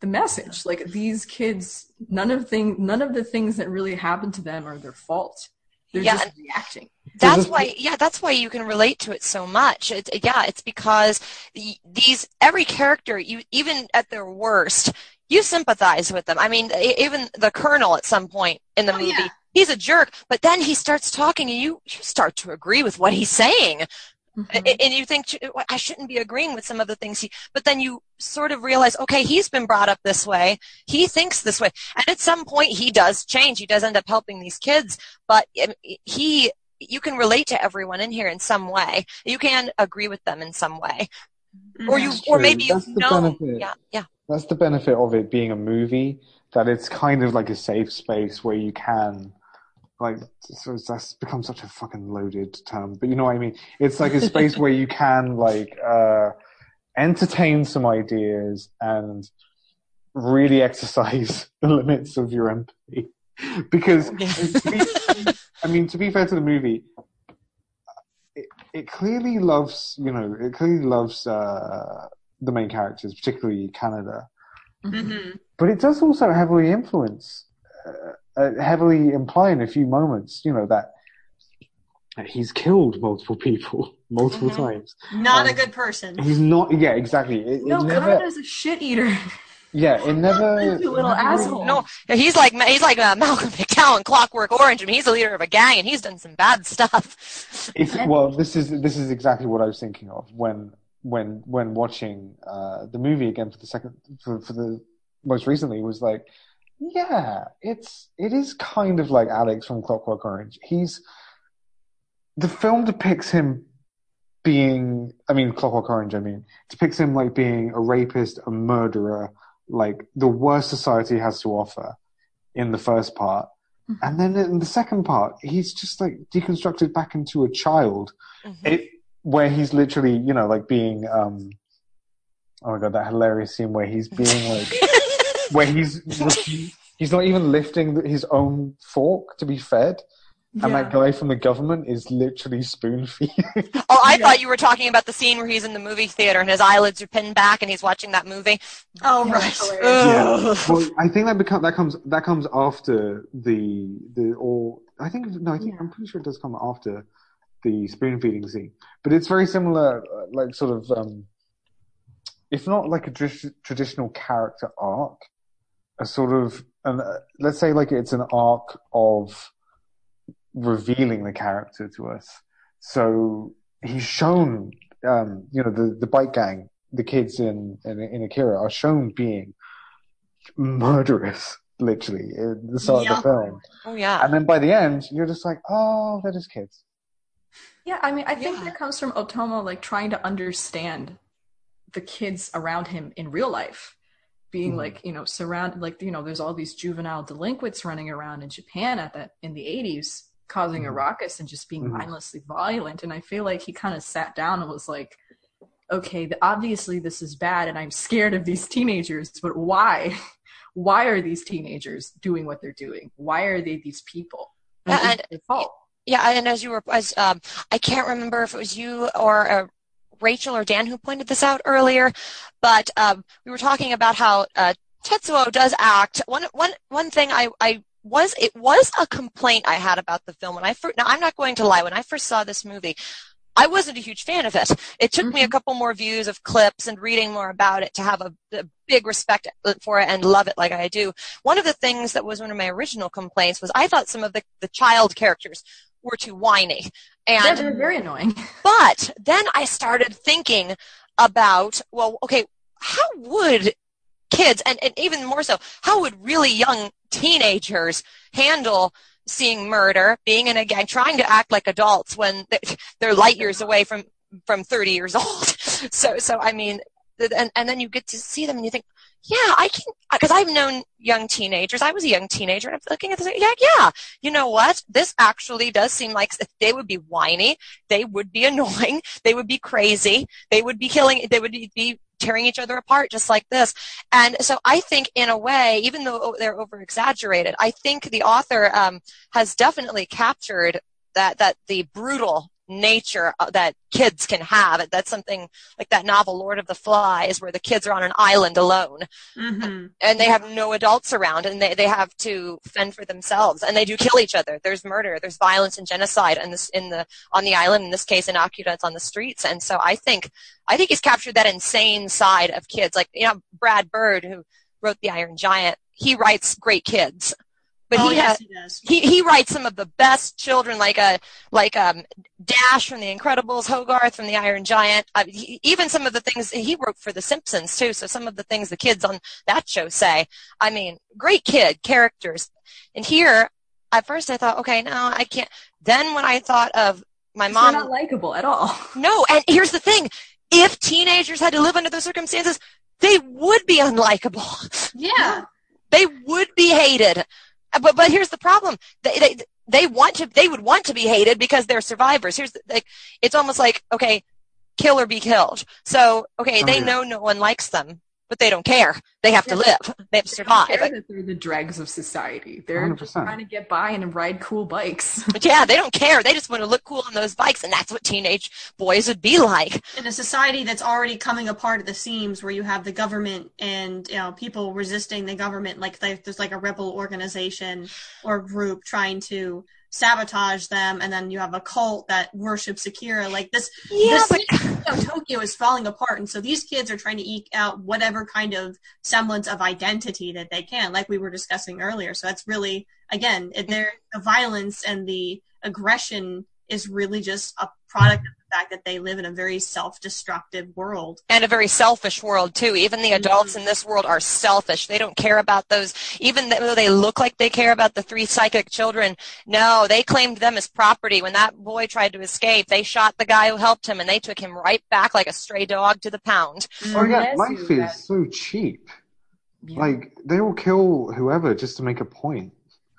the message. Like these kids, none of thing, none of the things that really happen to them are their fault. They're Yeah, just reacting. that's why yeah that's why you can relate to it so much it's, yeah it's because the, these every character you even at their worst you sympathize with them i mean even the colonel at some point in the Oh, movie yeah. he's a jerk but then he starts talking and you you start to agree with what he's saying Mhm. And you think I shouldn't be agreeing with some of the things he, but then you sort of realize, okay, he's been brought up this way. He thinks this way. And at some point he does change. He does end up helping these kids, but um, he, you can relate to everyone in here in some way. You can agree with them in some way. Or you, or maybe you That's the know. benefit. Yeah, yeah. that's the benefit of it being a movie that it's kind of like a safe space where you can like so it's- that's become such a fucking loaded term but you know what i mean? It's like a space where you can like uh entertain some ideas and really exercise the limits of your empathy. Because be- i mean to be fair to the movie it, it clearly loves you know it clearly loves uh the main characters particularly Kaneda. Hmm but it does also heavily influence, heavily imply in a few moments, you know, that he's killed multiple people multiple Mhm. times. Not a Um, good person. He's not, yeah, exactly. It, it no, never, Kaneda's a shit eater. yeah, it never. You little never- asshole. No, he's like he's like uh, Malcolm McDowell in Clockwork Orange. I mean, he's the leader of a gang, and he's done some bad stuff. It's, well, this is this is exactly what I was thinking of when when when watching uh, the movie again for the second for, for the most recently was like, yeah, it's it is kind of like Alex from Clockwork Orange. He's the film depicts him being, I mean, Clockwork Orange. I mean, depicts him like being a rapist, a murderer, like the worst society has to offer in the first part, and then in the second part, he's just like deconstructed back into a child, Mhm. it, where he's literally, you know, like being, um, oh my god, that hilarious scene where he's being like, where he's he's not even lifting his own fork to be fed, and that guy from the government is literally spoon feeding. oh, I thought you were talking about the scene where he's in the movie theater and his eyelids are pinned back and he's watching that movie. Oh, Yeah, right. that's hilarious. Ugh. well, I think that become that comes that comes after the the or I think no, I think I'm pretty sure it does come after the spoon feeding scene, but it's very similar, uh, like sort of, um, if not like a tr- traditional character arc, a sort of, an, uh, let's say like it's an arc of revealing the character to us. So he's shown, um, you know, the the bike gang, the kids in in, in Akira are shown being murderous, literally, at the start Yeah. of the film. Oh yeah. And then by the end, you're just like, oh, they're just kids. Yeah, I mean, I think Yeah. that comes from Otomo like trying to understand the kids around him in real life, being Mhm. like you know surrounded like you know there's all these juvenile delinquents running around in Japan at that in the 80s causing a Mhm. ruckus and just being Mhm. mindlessly violent, and I feel like he kind of sat down and was like. Okay, the, obviously this is bad, and I'm scared of these teenagers. But why? Why are these teenagers doing what they're doing? Why are they these people? And Yeah, it's their fault. Yeah, and as you were, as um, I can't remember if it was you or uh, Rachel or Dan who pointed this out earlier, but um, we were talking about how uh, Tetsuo does act. One, one, one thing I, I was, it was a complaint I had about the film when I first. Now I'm not going to lie. When I first saw this movie, I wasn't a huge fan of it. It took me a couple more views of clips and reading more about it to have a, a big respect for it and love it like I do. One of the things that was one of my original complaints was I thought some of the, the child characters were too whiny. Yeah, And they're very annoying. but then I started thinking about, well, okay, how would kids, and, and even more so, how would really young teenagers handle seeing murder, being in a gang, trying to act like adults when they- they're light years away from, from 30 years old? So, so I mean, and, and then you get to see them and you think, yeah, I can, because I've known young teenagers. I was a young teenager and I'm looking at this, yeah, yeah, you know what? This actually does seem like they would be whiny, they would be annoying, they would be crazy, they would be killing, they would be tearing each other apart just like this. And so I think in a way, even though they're over exaggerated, I think the author um, has definitely captured that, that the brutal nature uh, that kids can have. That's something like that novel Lord of the Flies where the kids are on an island alone. Hmm and they have no adults around and they, they have to fend for themselves. And they do kill each other. There's murder. There's violence and genocide in this in the on the island in this case in Akira on the streets. And so i think i think he's captured that insane side of kids. Like you know brad bird who wrote the iron giant he writes great kids but oh, he yes, has he he, he writes some of the best children like a like um Dash from The Incredibles, Hogarth from The Iron Giant, uh, he, even some of the things he wrote for The Simpsons too. So some of the things the kids on that show say, I mean, great kid characters. And here, at first I thought, okay, no, I can't. Then when I thought of my mom, not likable at all. no, and here's the thing: if teenagers had to live under those circumstances, they would be unlikable Yeah. they would be hated. Uh, but but here's the problem: they they they want to they would want to be hated because they're survivors. Here's the, like it's almost like okay, kill or be killed. So okay, Oh, they yeah. know no one likes them, but they don't care. They have to live. They have to They don't care survive. they're the dregs of society. They're just 100%. trying to get by and ride cool bikes. But yeah, they don't care. They just want to look cool on those bikes, and that's what teenage boys would be like. in a society that's already coming apart at the seams where you have the government and you know people resisting the government like like there's like a rebel organization or group trying to sabotage them and then you have a cult that worships Akira like this Yeah, this but you know, Tokyo is falling apart. And so these kids are trying to eke out whatever kind of semblance of identity that they can like we were discussing earlier. So that's really again the violence and the aggression is really just a product of the fact that they live in a very self-destructive world and a very selfish world too. Even the adults in this world are selfish. They don't care about those. Even though they look like they care about the three psychic children, no, they claimed them as property. When that boy tried to escape, they shot the guy who helped him, and they took him right back like a stray dog to the pound. Mm-hmm. Oh yeah, Bless life is that- so cheap. Yeah. Like they will kill whoever just to make a point.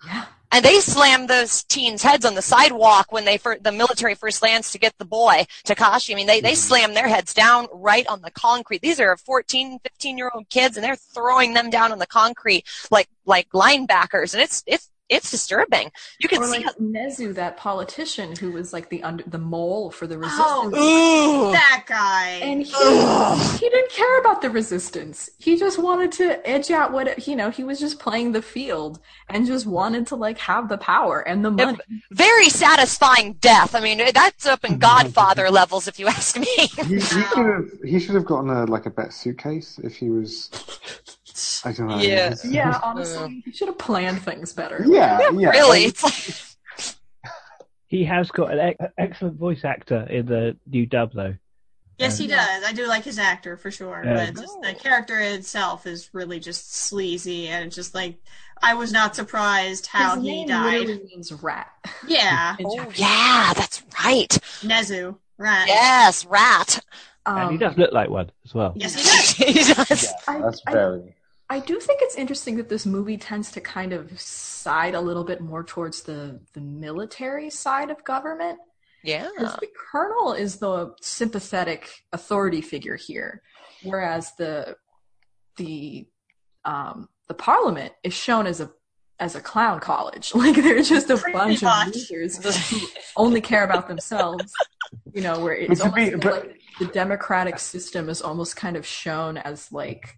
yeah. And they slam those teens' heads on the sidewalk when they fir- the military first lands to get the boy Takashi. I mean, they they mm-hmm. slam their heads down right on the concrete. These are 14, 15 year old kids, and they're throwing them down on the concrete like like linebackers, and it's it's it's disturbing. You can Or see. like Nezu, that politician who was like the under the mole for the oh, resistance. Oh, Ooh. that guy. And he, Ugh. he didn't care about the resistance. He just wanted to edge out what it, you know. He was just playing the field and just wanted to like have the power and the money. Very satisfying death. I mean, that's up in Godfather levels, if you ask me. He, he should have he should have gotten a like a bet suitcase if he was. I don't know. Yeah. Yeah, honestly, he should have planned things better. Yeah, yeah. really, it's like He has got an ex- excellent voice actor in the new dub, though. yes, he does. I do like his actor for sure, Yeah. but just the character itself is really just sleazy and just like I was not surprised how His he name died. literally means rat. Yeah, oh yeah, that's right. Nezu, right? Yes, rat. and he Um, does look like one as well. Yes, he does. He does. Yeah, I- that's I- very. I do think it's interesting that this movie tends to kind of side a little bit more towards the the military side of government. Yeah. Because the colonel is the sympathetic authority figure here, whereas the the um, the parliament is shown as a as a clown college. Like they're just a Pretty bunch much. of losers who only care about themselves. You know, where it's But to be- almost but- like the democratic system is almost kind of shown as like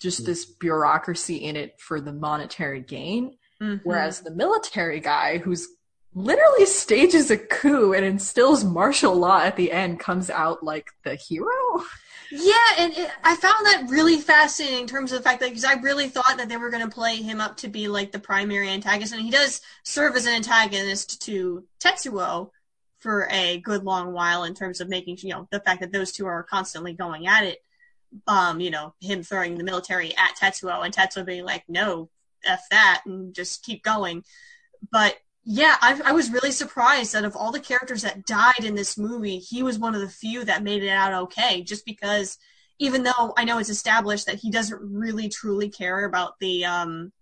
just this bureaucracy in it for the monetary gain. Mhm. Whereas the military guy, who's literally stages a coup and instills martial law at the end, comes out like the hero. Yeah, and it, I found that really fascinating in terms of the fact that because I really thought that they were going to play him up to be like the primary antagonist, and he does serve as an antagonist to Tetsuo for a good long while in terms of making you know the fact that those two are constantly going at it. Um, you know, him throwing the military at Tetsuo and Tetsuo being like, "No, f that," and just keep going. But yeah, I, I was really surprised that of all the characters that died in this movie, he was one of the few that made it out okay. Just because, even though I know it's established that he doesn't really truly care about the um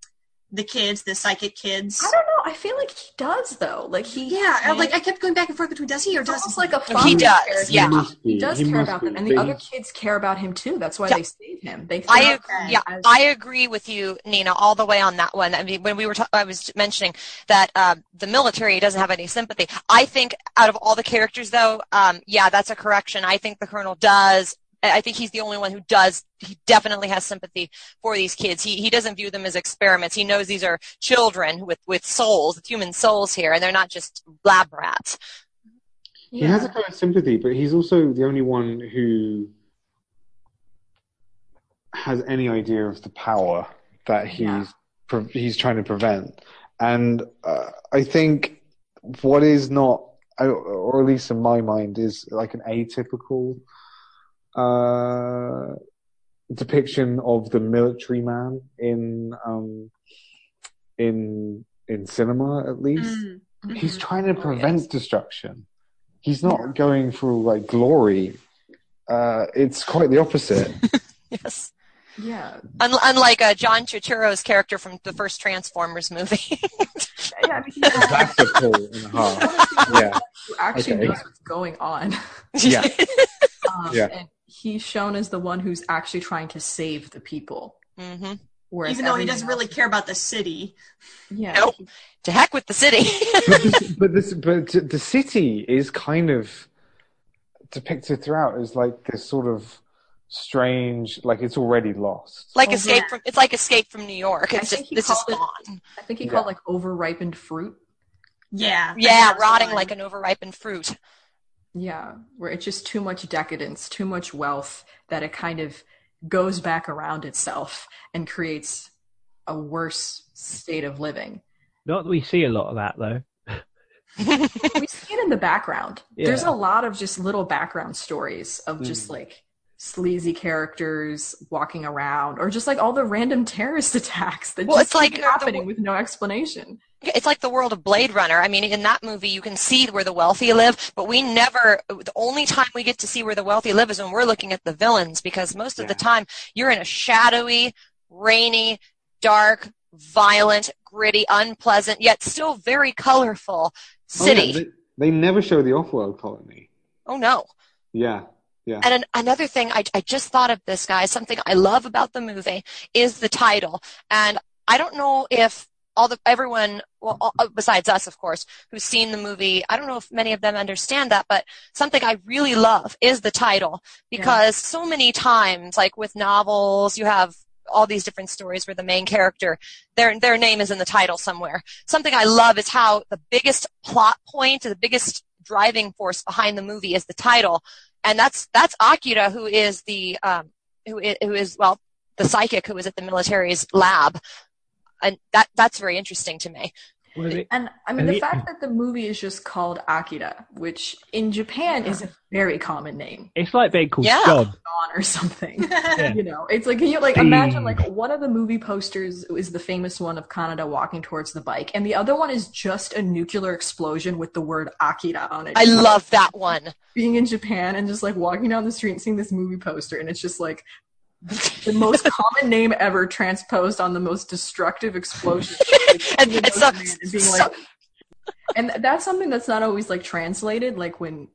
the kids, the psychic kids. I don't know. I feel like he does though. Like he, Yeah, I- he- like I kept going back and forth between does he or doesn't almost like a He does, character. yeah. He must be. He does He care about be, them, and the but other kids care about him too. That's why Yeah. they save him. They I feel ag- Okay. yeah, as- I agree with you, Nina, all the way on that one. I mean, when we were, ta- I was mentioning that um, the military doesn't have any sympathy. I think out of all the characters, though, um, yeah, that's a correction. I think the colonel does. I think he's the only one who does. He definitely has sympathy for these kids. He he doesn't view them as experiments. He knows these are children with with souls, with human souls here, and they're not just lab rats. He has a kind of sympathy, but he's also the only one who has any idea of the power that he's Yeah. pre- he's trying to prevent. And uh, I think what is not, or at least in my mind, is like an atypical uh, depiction of the military man in um, in in cinema, at least. Mm. He's Mhm. trying to Oh, prevent yes. destruction. He's not going for like glory. Uh, it's quite the opposite. Yes. yeah, Un- unlike uh, John Turturro's character from the first Transformers movie. yeah. I mean, he That's a pull and a half. Yeah, who actually Okay. knows what's going on. Yeah. Um, Yeah. And he's shown as the one who's actually trying to save the people. hmm Whereas Even though he doesn't really care about the city. Yeah. Nope. To heck with the city. but this, but this, but the city is kind of depicted throughout as like this sort of strange, like it's already lost. like Oh, escape yeah. from it's like escape from New York. I It's think just he this is called it- gone. I think he Yeah. called like overripened fruit. Yeah. Yeah, rotting fine. like an overripened fruit. Yeah, where it's just too much decadence, too much wealth that it kind of goes back around itself and creates a worse state of living. Not that we see a lot of that though. we see it in the background. There's a lot of just little background stories of just Mm. like sleazy characters walking around or just like all the random terrorist attacks that Well, just it's like, keep uh, the- happening with no explanation. It's like the world of Blade Runner. I mean, in that movie, you can see where the wealthy live, but we never, the only time we get to see where the wealthy live is when we're looking at the villains, because most of the time you're in a shadowy, rainy, dark, violent, gritty, unpleasant, yet still very colorful Oh, city. yeah, they, they never show the off-world colony. oh no. Yeah, yeah. And an, another thing, I, I just thought of this, guys. Something I love about the movie is the title. And I don't know if all the everyone, well, all, uh, besides us, of course, who's seen the movie, I don't know if many of them understand that. But something I really love is the title because so many times, like with novels, you have all these different stories where the main character their their name is in the title somewhere. Something I love is how the biggest plot point, the biggest driving force behind the movie is the title, and that's that's Akira, who is the um, who is, who is well the psychic who is at the military's lab, and that that's very interesting to me. Was it- And I mean, And the it- fact that the movie is just called Akira, which in Japan is a very common name, It's like being called Yeah. John. Or something. Yeah. You know, it's like can you like imagine like one of the movie posters is the famous one of Kaneda walking towards the bike, and the other one is just a nuclear explosion with the word Akira on it. I love that one. being in Japan and just like walking down the street and seeing this movie poster, and it's just like the most common name ever transposed on the most destructive explosion. And it's so- and being like, and that's something that's not always like translated. Like when,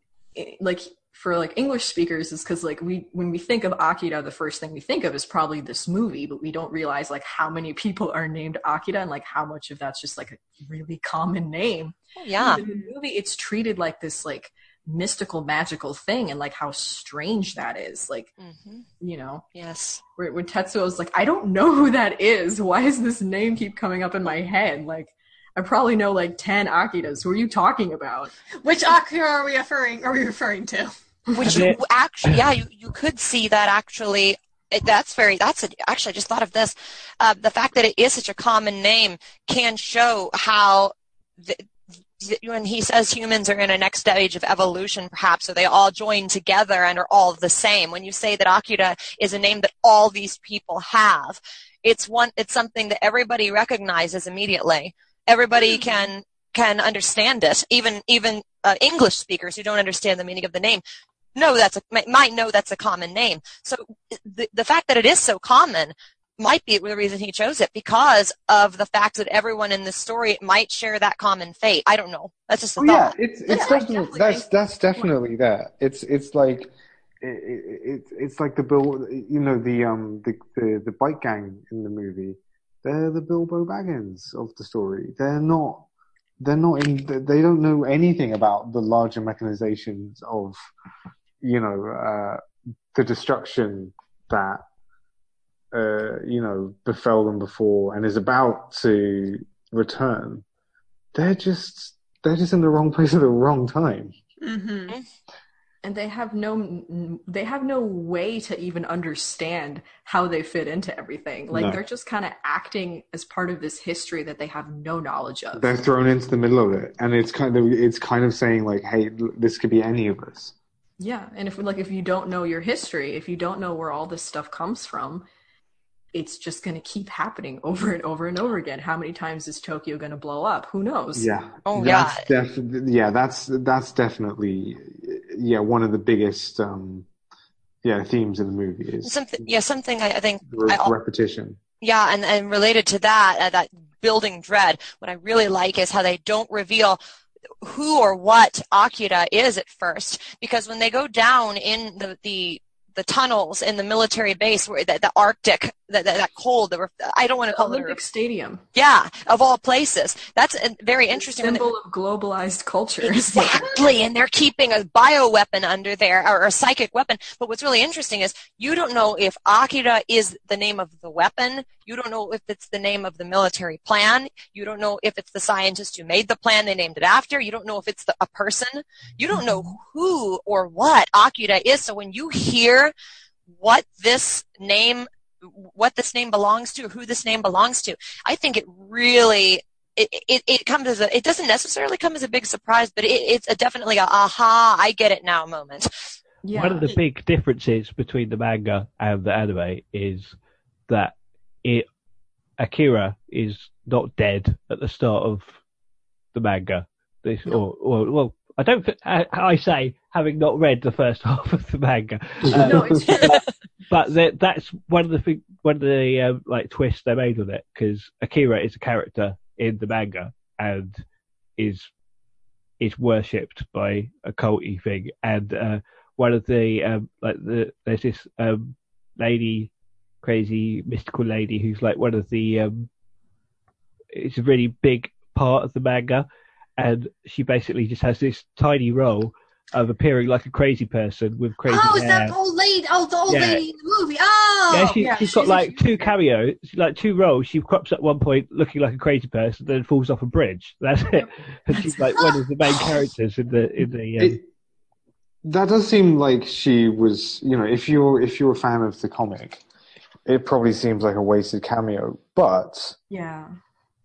like for like English speakers, is because like we when we think of Akira, the first thing we think of is probably this movie, but we don't realize like how many people are named Akira and like how much of that's just like a really common name Yeah. in the movie it's treated like this like mystical magical thing and like how strange that is like hmm you know Yes. where, when tetsuo was like i don't know who that is why does this name keep coming up in my head like i probably know like 10 akiras who are you talking about Which Akira are we referring? Are we referring to? Which you actually, yeah, you, you could see that actually. That's very. That's a, actually. I just thought of this. Uh, the fact that it is such a common name can show how. The, the- when he says humans are in a next stage of evolution, perhaps, or they all join together and are all the same. When you say that Akira is a name that all these people have, it's one. It's something that everybody recognizes immediately. Everybody can can understand it. Even even uh, English speakers who don't understand the meaning of the name know that's a might- might know that's a common name. So the the fact that it is so common might be the reason he chose it because of the fact that everyone in this story might share that common fate. I don't know. That's just a Oh, yeah, it's it's Yeah, definitely definitely that's that's definitely there. It's it's like it, it, it's like the Bill, you know, the um the, the the bike gang in the movie. They're the Bilbo Baggins of the story. They're not. They're not in. They don't know anything about the larger mechanizations of, you know, uh, the destruction that, uh, you know, befell them before and is about to return. They're just they're just in the wrong place at the wrong time. Mm-hmm. and they have no they have no way to even understand how they fit into everything like No. they're just kind of acting as part of this history that they have no knowledge of They're thrown into the middle of it, and it's kind of it's kind of saying like, "Hey, this could be any of us." Yeah, and if like if you don't know your history, if you don't know where all this stuff comes from, it's just going to keep happening over and over and over again. How many times is Tokyo going to blow up? Who knows? Yeah. Oh, that's def- yeah, that's that's definitely yeah one of the biggest um yeah themes in the movie is Something, yeah, something I, I think the re- I- repetition. Yeah, and, and related to that, uh, that building dread, what I really like is how they don't reveal who or what Akira is at first, because when they go down in the the, the tunnels in the military base, where the, the Arctic, that that, that cold, the, I don't want to call it, a, Olympic Stadium, yeah, of all places. That's very interesting. they- symbol of globalized culture. Exactly, and they're keeping a bioweapon under there, or a psychic weapon. But what's really interesting is you don't know if Akira is the name of the weapon. You don't know if it's the name of the military plan. You don't know if it's the scientist who made the plan they named it after. You don't know if it's the, a person. You don't know who or what Akira is. So when you hear what this name what this name belongs to, who this name belongs to, I think it really it, it, it comes as a, it doesn't necessarily come as a big surprise, but it, it's a definitely a aha, I get it now moment. yeah, One of the big differences between the manga and the anime is that it Akira is not dead at the start of the manga. This, or, or well, I don't. I, I say having not read the first half of the manga, no, it's but that, that's one of the thing, one of the um, like twists they made with it because Akira is a character in the manga and is is worshipped by a culty thing. And uh, one of the um, like the there's this um, lady, crazy mystical lady who's like one of the um, it's a really big part of the manga, and she basically just has this tiny role of appearing like a crazy person with crazy Oh, is that old lady? Oh, the old Yeah. lady in the movie. Oh, yeah, she, yeah, she's got she's like a- two cameos, like two roles. She crops up at one point looking like a crazy person, then falls off a bridge. That's it. And she's like one of the main characters in the in the. Um, It, that does seem like she was, you know, if you're if you're a fan of the comic, it probably seems like a wasted cameo. But Yeah.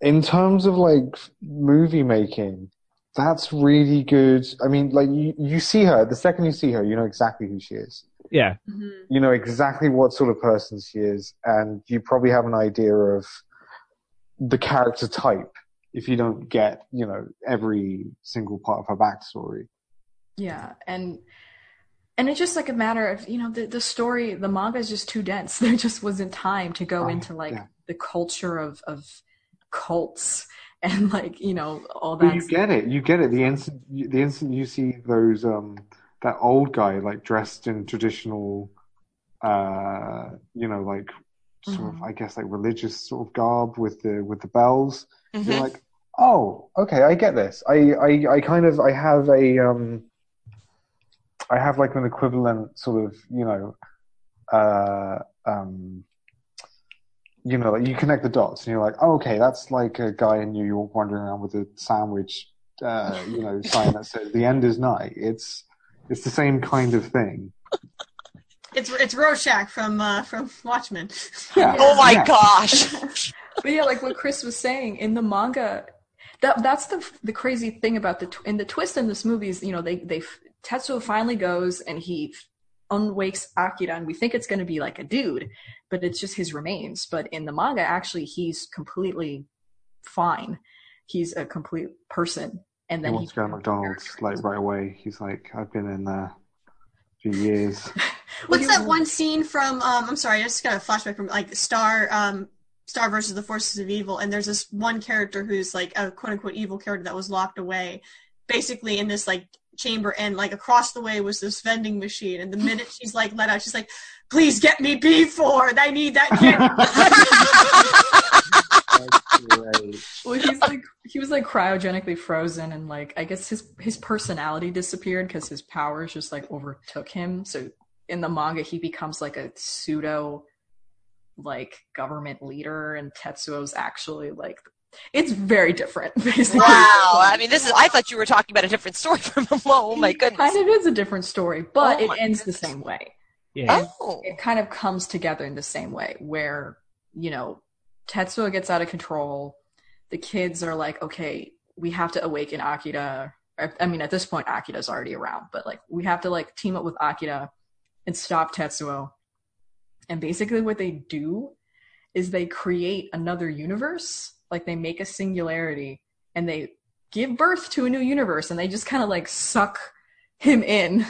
in terms of like movie making, that's really good. I mean, like you, you see her the second you see her, you know exactly who she is. yeah, Mhm. You know exactly what sort of person she is, and you probably have an idea of the character type if you don't get, you know, every single part of her backstory. Yeah, and and it's just like a matter of you know the the story the manga is just too dense. There just wasn't time to go Oh, into like yeah. the culture of of cults and like you know all But that. you get it. You get it. The instant, the instant you see those, um, that old guy like dressed in traditional, uh, you know, like sort of, Mhm. I guess, like religious sort of garb with the with the bells. You're Mhm. like, oh, okay, I get this. I, I, I kind of, I have a, um, I have like an equivalent sort of, you know, uh, um, you know, you connect the dots and you're like, oh, okay, that's like a guy in New York wandering around with a sandwich, uh, you know, sign that says the end is nigh. It's, it's the same kind of thing. It's it's Rorschach from uh, from Watchmen. Yeah. Oh my Yeah. gosh. But yeah, like what Chris was saying in the manga, that that's the the crazy thing about the tw- in the twist in this movie is you know they they Tetsuo finally goes and he unwakes Akira and we think it's going to be like a dude, but it's just his remains. But in the manga, actually, he's completely fine. He's a complete person, and then He then wants to go to McDonald's like right away. He's like, I've been in there for years. What's that one scene from? Um, I'm sorry, I just got a flashback from like Star, um, Star versus the Forces of Evil, and there's this one character who's like a quote unquote evil character that was locked away, basically in this like chamber, and like across the way was this vending machine, and the minute she's like let out, she's like, "Please get me B4. I need that candy." Well, he's like he was like cryogenically frozen, and like I guess his his personality disappeared because his powers just like overtook him. So in the manga, he becomes like a pseudo like government leader, and Tetsuo's actually like it's very different. Basically, Wow. I mean, this is. I thought you were talking about a different story from a Oh my It goodness. kind of is a different story, but Oh it ends goodness. the same way. yeah, Oh. it kind of comes together in the same way where you know tetsuo gets out of control the kids are like okay we have to awaken akira I- i mean at this point akira's already around but like we have to like team up with akira and stop tetsuo and basically what they do is they create another universe like they make a singularity and they give birth to a new universe and they just kind of like suck him in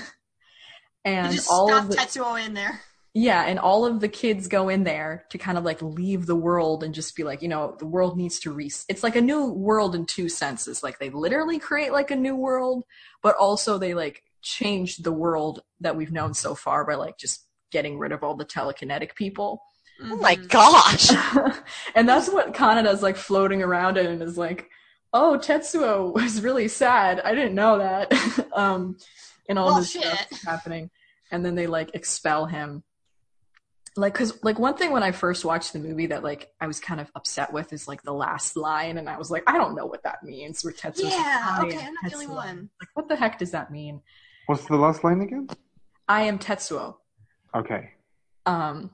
and just all of the Tetsuo in there. yeah, and all of the kids go in there to kind of like leave the world and just be like, you know, the world needs to re. It's like a new world in two senses. Like they literally create like a new world, but also they like change the world that we've known so far by like just getting rid of all the telekinetic people. Oh my Mhm. gosh. and that's what Kaneda's like floating around in and is like, oh, Tetsuo was really sad. I didn't know that. um, and all Well, this stuff shit. is happening. And then they like expel him. Like, cause like one thing when I first watched the movie that like I was kind of upset with is like the last line, and I was like, I don't know what that means. Where Tetsuo's Yeah. "I Okay, I'm not the only one. Like, what the heck does that mean? What's the last line again? I am Tetsuo. Okay. Um,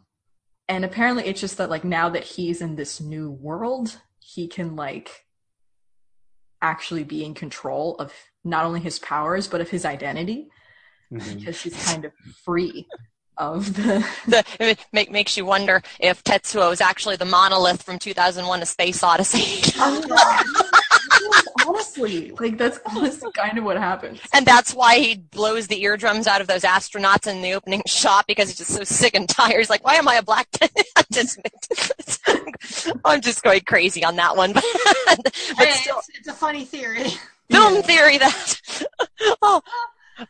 and apparently it's just that like now that he's in this new world, he can like actually be in control of not only his powers but of his identity Mhm. because he's kind of free of the. The, it make, makes you wonder if Tetsuo is actually the monolith from 2001: A Space Odyssey. I honestly, like that's honestly kind of what happens. And that's why he blows the eardrums out of those astronauts in the opening shot because he's just so sick and tired. He's like, why am I a black? I'm just, I'm just going crazy on that one. but Hey, still, it's, it's a funny theory. film theory that. oh,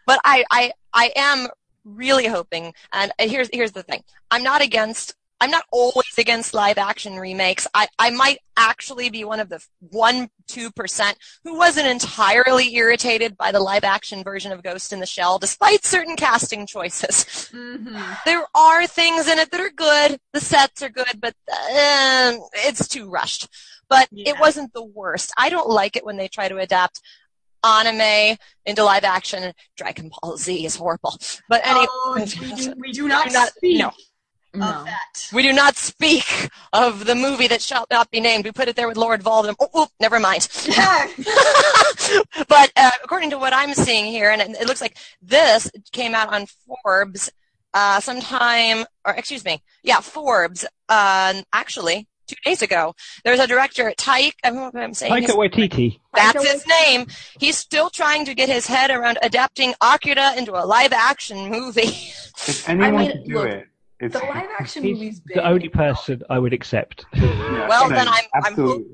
but I, I, I am really hoping, and here's here's the thing: I'm not against. I'm not always against live action remakes. I, I might actually be one of the one, two percent who wasn't entirely irritated by the live action version of Ghost in the Shell, despite certain casting choices. hmm There are things in it that are good. The sets are good, but uh, it's too rushed. But Yeah. it wasn't the worst. I don't like it when they try to adapt anime into live action. Dragon Ball Z is horrible. But anyway, Oh, we do, we do not, do not- no. Of No. that. we do not speak of the movie that shall not be named. We put it there with Lord Voldemort. Oh, oh never mind. But uh, according to what I'm seeing here, and it, it looks like this came out on Forbes uh, sometime, or excuse me, yeah, Forbes, uh, actually two days ago. There's a director, Taika. I'm, I'm saying Taika Waititi. that's his name. He's still trying to get his head around adapting Akira into a live action movie. If anyone mean, could do look, it, it's The live action He's movie's big. the only person I would accept. Yeah, Well, no, then I'm- I'm.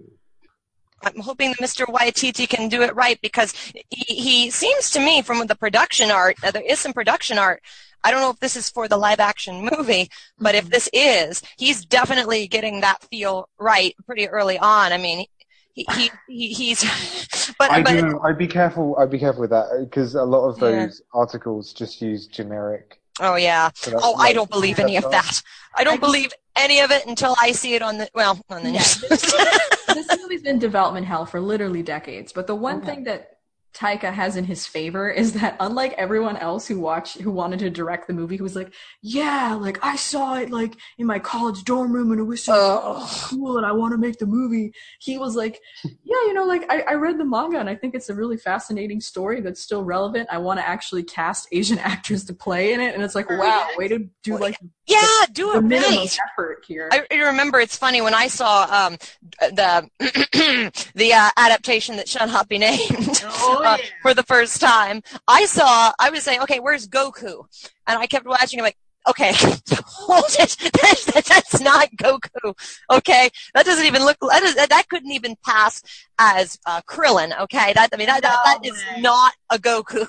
I'm hoping that Mr. Waititi can do it right because he, he seems to me from the production art, uh, there is some production art. I don't know if this is for the live action movie, but if this is, he's definitely getting that feel right pretty early on. I mean, he, he, he he's, but, I but, do, I'd be careful. I'd be careful with that because a lot of Yeah. those articles just use generic. Oh yeah. so that's Oh, I don't believe any of that. I don't I just- believe any of it until I see it on the, well, on the Yeah, news. this movie's been development hell for literally decades. But the one Okay. thing that Taika has in his favor is that unlike everyone else who watched who wanted to direct the movie, who was like, "Yeah, like I saw it like in my college dorm room and it was so Oh. cool, and I want to make the movie." He was like, "Yeah, you know, like I, I read the manga and I think it's a really fascinating story that's still relevant. I want to actually cast Asian actors to play in it." And it's like, wow, way to do like yeah, do the it minimum right. effort here. I, I remember it's funny when I saw um, the the uh, adaptation that shall not be named Oh, uh, yeah. for the first time. I saw. I was saying, okay, where's Goku? And I kept watching. I'm like, okay, hold it. That's, that's not Goku. Okay, that doesn't even look. That, is, that couldn't even pass as uh, Krillin. Okay, that I mean that, that, that No is not a Goku.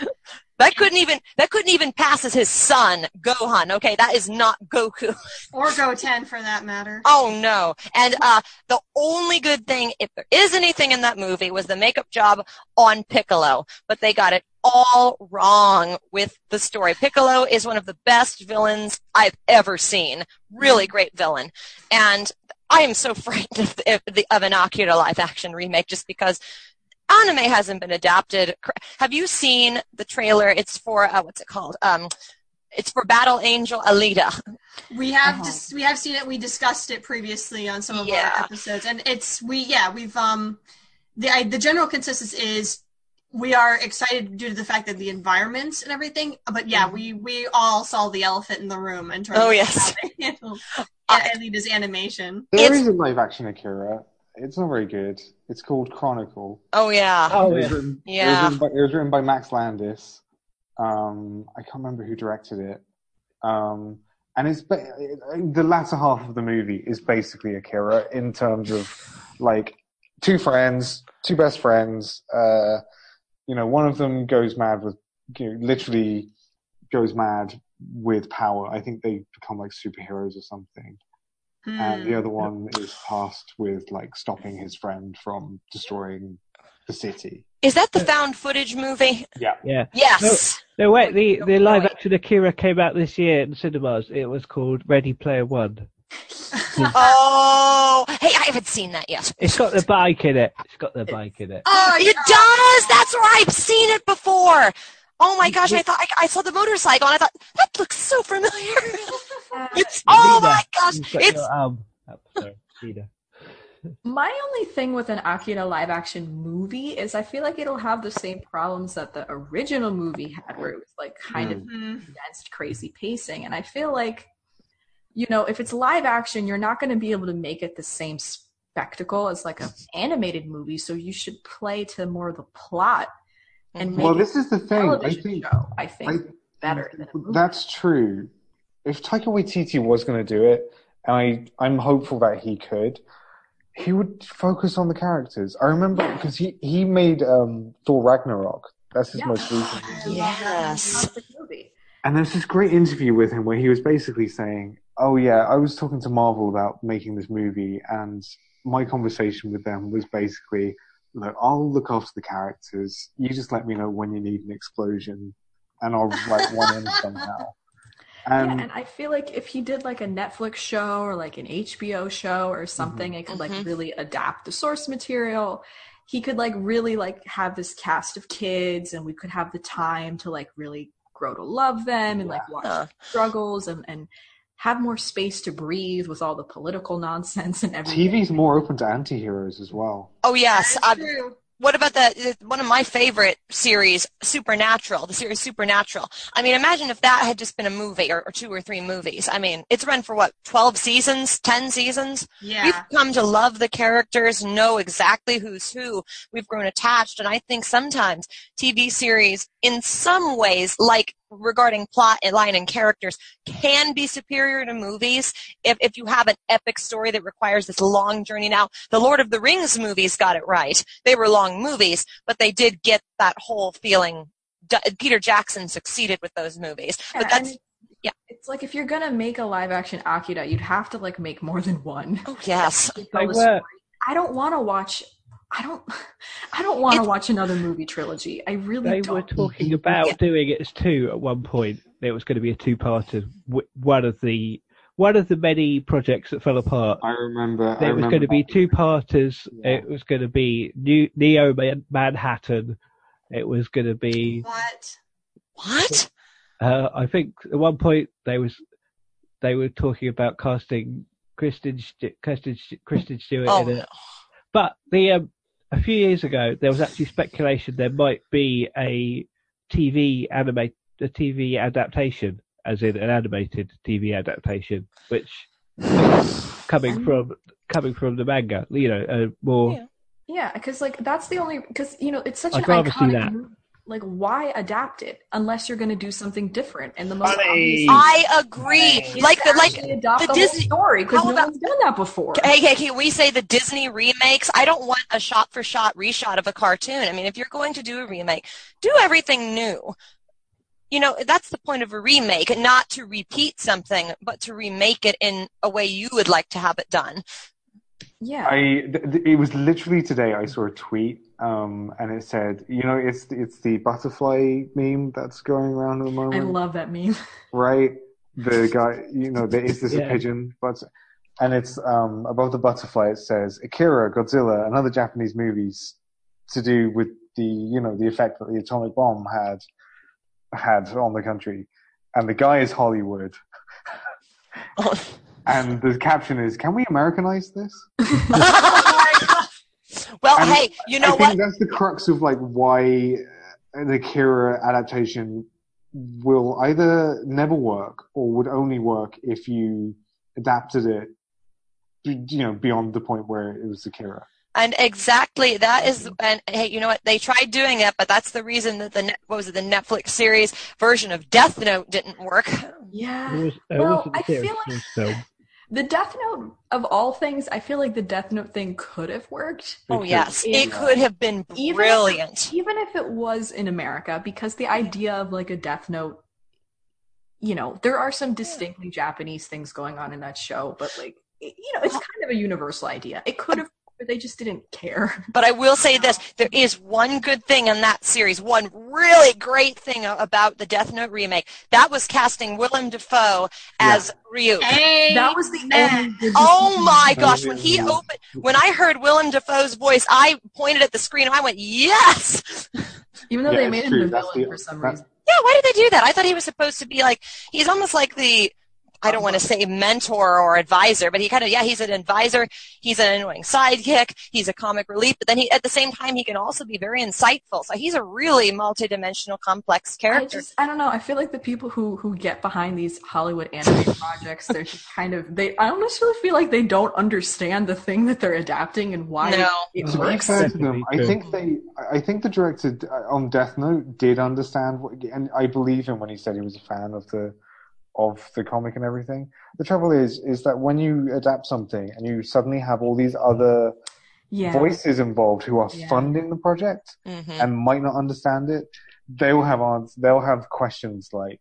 That couldn't even that couldn't even pass as his son, Gohan. Okay, that is not Goku. Or Goten for that matter. Oh no! And uh, the only good thing, if there is anything in that movie, was the makeup job on Piccolo. But they got it all wrong with the story. Piccolo is one of the best villains I've ever seen. Really great villain, and I am so frightened of, the, of, the, of an Akira live action remake just because anime hasn't been adapted. Have you seen the trailer? It's for uh, what's it called? Um, it's for Battle Angel Alita. We have Uh-huh. dis- we have seen it. We discussed it previously on some of Yeah. our episodes, and it's we yeah we've um the I, the general consensus is we are excited due to the fact that the environments and everything. But yeah, we we all saw the elephant in the room in terms Oh, of yes. how they handled I- Alita's animation. There It's- is a live action Akira. It's not very good. It's called Chronicle. Oh yeah. Oh, it, was yeah. it, was written by, it was written by Max Landis. Um, I can't remember who directed it. Um, and it's the latter half of the movie is basically Akira in terms of like two friends, two best friends. Uh, you know, one of them goes mad with, you know, literally goes mad with power. I think they become like superheroes or something. And the Hmm. other one is tasked with like stopping his friend from destroying the city. Is that the found footage movie? Yeah. Yeah. Yes. No, wait. The the live action Akira came out this year in cinemas. It was called Ready Player One. Oh, hey, I haven't seen that yet. It's got the bike in it. It's got the bike in it. Oh, It does. That's right. I've seen it before. Oh my gosh! I thought I, I saw the motorcycle and I thought that looks so familiar. It's oh Nina, my gosh! It's your up, sorry, My only thing with an Akira live action movie is I feel like it'll have the same problems that the original movie had, where it was like kind of Hmm. condensed, crazy pacing. And I feel like, you know, if it's live action, you're not going to be able to make it the same spectacle as like an animated movie, so you should play to more of the plot and Mhm. make Well, this is the thing. I think show. I think I- better than a movie. That's true. If Taika Waititi was going to do it, and I, I'm hopeful that he could, he would focus on the characters. I remember because he, he made um, Thor Ragnarok. That's his Yeah. most recent. Movie. Yes. And there's this great interview with him where he was basically saying, "Oh yeah, I was talking to Marvel about making this movie, and my conversation with them was basically, look, I'll look after the characters. You just let me know when you need an explosion, and I'll write one in somehow." And yeah, and I feel like if he did like a Netflix show or like an HBO show or something, it could like Mhm. really adapt the source material. He could like really like have this cast of kids, and we could have the time to like really grow to love them and like watch Yeah. struggles and and have more space to breathe with all the political nonsense and everything. TV's more open to anti-heroes as well. Oh yes, That's uh, true. What about the one of my favorite series, Supernatural? The series Supernatural. I mean, imagine if that had just been a movie or, or two or three movies. I mean, it's run for what twelve seasons, ten seasons. Yeah, We've come to love the characters, know exactly who's who. We've grown attached, and I think sometimes TV series, in some ways, like regarding plot and line and characters, can be superior to movies if if you have an epic story that requires this long journey. Now, the Lord of the Rings movies got it right. They were long movies, but they did get that whole feeling. D- Peter Jackson succeeded with those movies, Yeah, but that's yeah. It's like if you're gonna make a live action Akira, you'd have to like make more than one. oh yes. to tell They the were- story. I don't want to watch. I don't. I don't want to watch another movie trilogy. I really They don't. were talking about Yeah. doing it as two at one point. It was going to be a two-parter. One of the one of the many projects that fell apart. I remember. I It was remember going to be two parters. Yeah. It was going to be New, Neo Manhattan. It was going to be. What? What? Uh, I think at one point they was they were talking about casting Kristen Kristen, Kristen Stewart Oh, in it. But the um, a few years ago there was actually speculation there might be a TV animate a TV adaptation, as in an animated TV adaptation, which coming from coming from the manga, you know, uh, more. Yeah. Yeah, because like that's the only because you know it's such I'd an iconic. That. movie. Like, why adapt it unless you're going to do something different? And the most Funny. obvious I agree. is Like the like adopt the the, Disney- story because How no about- one's done that before. Hey, hey, can we say the Disney remakes? I don't want a shot for shot reshot of a cartoon. I mean, if you're going to do a remake, do everything new. You know, that's the point of a remake, not to repeat something, but to remake it in a way you would like to have it done. Yeah, I th- th- it was literally today I saw a tweet um, and it said, you know, it's it's the butterfly meme that's going around at the moment. I love that meme. right? The guy, you know, there is this Yeah. a pigeon, but and it's um, above the butterfly. It says Akira, Godzilla, and other Japanese movies to do with the you know the effect that the atomic bomb had had on the country, and the guy is Hollywood. And the caption is, "Can we Americanize this?" well, And hey, you know I what? think that's the crux of like why the Akira adaptation will either never work or would only work if you adapted it, you know, beyond the point where it was Akira. And exactly that is, mm-hmm. and hey, you know what? They tried doing it, but that's the reason that the what was it, the Netflix series version of Death Note didn't work. Yeah, It was, it Well, wasn't I a series, feel like- it was film. The Death Note of all things, I feel like the Death Note thing could have worked. Oh yes, Yeah. it could have been Even- brilliant. even if it was in America, because the idea of like a Death Note, you know, there are some distinctly Japanese things going on in that show, but like, you know, it's kind of a universal idea. It could have, but they just didn't care. But I will say this: there is one good thing in that series, one really great thing about the Death Note remake. That was casting Willem Dafoe as Ryuk. Hey, That was the end. Oh my gosh! When he opened, when I heard Willem Dafoe's voice, I pointed at the screen and I went, "Yes!" Even though Yeah, they made him the villain the- for some reason. Yeah, why did they do that? I thought he was supposed to be like he's almost like the I don't want to say mentor or advisor, but he kind of, yeah, he's an advisor. He's an annoying sidekick. He's a comic relief, but then he, at the same time, he can also be very insightful. So he's a really multidimensional, complex I character. just I don't know. I feel like the people who who get behind these Hollywood animated projects, they're just kind of they. I almost really feel like they don't understand the thing that they're adapting and why No. it To be works. fair to them, Definitely I think they, I think the director uh, on Death Note did understand, what, and I believe him when he said he was a fan of the, of the comic and everything. The trouble is, is that when you adapt something and you suddenly have all these other Yeah, voices involved who are Yeah. funding the project hmm and might not understand it, they will have ans- they'll have questions like,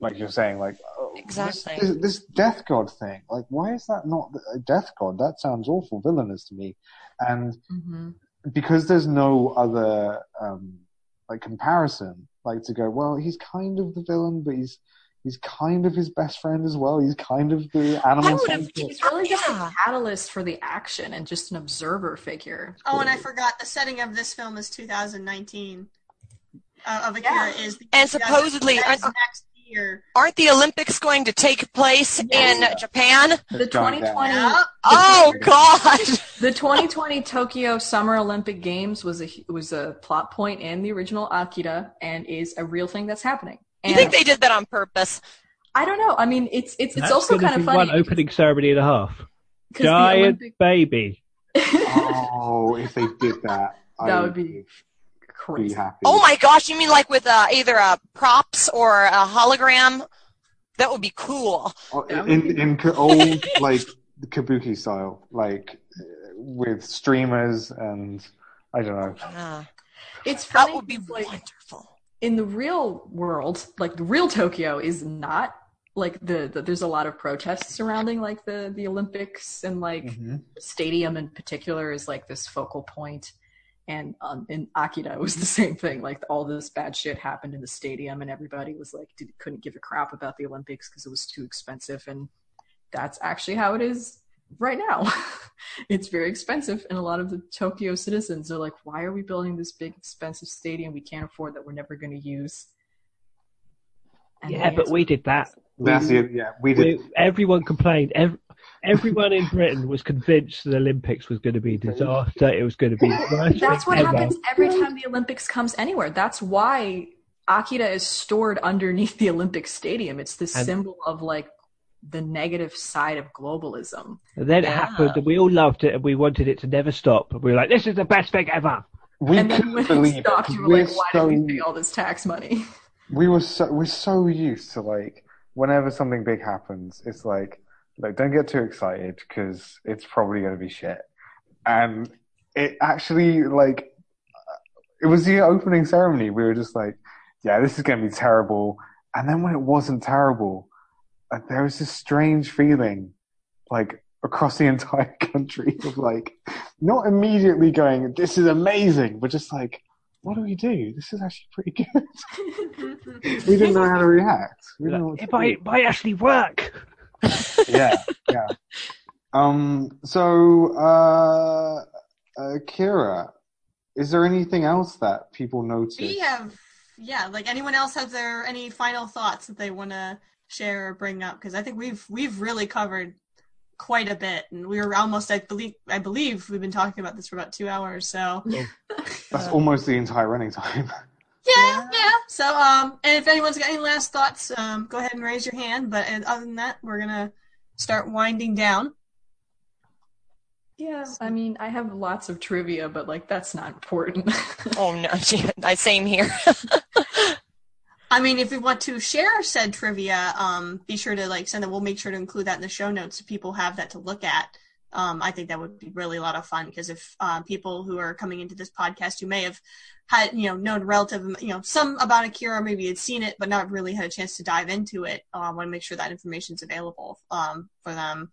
like you're saying, like oh, this- Exactly. this, this death god thing. Like, why is that not a death god? That sounds awful, villainous to me. And hmm because there's no other um, like comparison, like to go, well, he's kind of the villain, but he's he's kind of his best friend as well. He's kind of the animal. would've- He's really just Yeah. a catalyst for the action and just an observer figure. Oh, and I forgot the setting of this film is 2019. Uh, of Akira Yeah. is the And supposedly- that is uh, next year. Aren't the Olympics going to take place Yes. in Japan? The It's going down. 2020 Yep. Oh God! the 2020 Tokyo Summer Olympic Games was a was a plot point in the original Akira and is a real thing that's happening. You think they did that on purpose? I don't know. I mean, it's it's it's That's also gonna kind of be funny. One opening ceremony and a half. 'cause Giant Olympic- baby. Oh, if they did that, I That would be be crazy. happy. Oh my gosh! You mean like with uh, either a props or a hologram? That would be cool. Oh, That in in old like kabuki style, like uh, with streamers and I don't know. Yeah, It's funny. that would be 'cause, like wonderful. In the real world, like the real Tokyo is not like the, the there's a lot of protests surrounding like the the Olympics and like Mm-hmm. stadium in particular is like this focal point. And um, in Akira, it was the same thing. Like all this bad shit happened in the stadium, and everybody was like, did, couldn't give a crap about the Olympics because it was too expensive. And that's actually how it is right now. it's very expensive, and a lot of the Tokyo citizens are like, "Why are we building this big, expensive stadium we can't afford that we're never going to use?" And Yeah, but we did that. That's We- it. Yeah, we did. we- everyone complained. Ev- everyone in Britain was convinced the Olympics was going to be a disaster. It was going to be the That's what ever. happens every time the Olympics comes anywhere. That's why Akira is stored underneath the Olympic Stadium. It's the And- symbol of like the negative side of globalism. And then it happened, and we all loved it, and we wanted it to never stop. And we were like, "This is the best thing ever." We and then couldn't when believe it stopped, it. you were We're like, "Why so, did we pay all this tax money?" we were so we're so used to like whenever something big happens, it's like like don't get too excited because it's probably going to be shit. And it actually like it was the opening ceremony. We were just like, yeah, this is going to be terrible. And then when it wasn't terrible, there was this strange feeling like across the entire country of like not immediately going, this is amazing, but just like, what do we do? This is actually pretty good. we didn't know how to react. We didn't know what to It might, might actually work. yeah, yeah. Um. So, uh, uh, Kira, is there anything else that people notice? We have, yeah, like anyone else have their any final thoughts that they want to share or bring up? Because I think we've we've really covered quite a bit, and we were almost, I believe, I believe we've been talking about this for about two hours. So That's almost the entire running time. yeah, yeah. So um, and if anyone's got any last thoughts, um, go ahead and raise your hand. But other than that, we're gonna start winding down. yeah, I mean, I have lots of trivia, but like that's not important. Oh no, I same here. I mean, if you want to share said trivia, um, be sure to like send it. We'll make sure to include that in the show notes so people have that to look at. Um, I think that would be really a lot of fun because if uh, people who are coming into this podcast who may have had you know known relative you know some about Akira, maybe had seen it but not really had a chance to dive into it, uh, I want to make sure that information is available um, for them.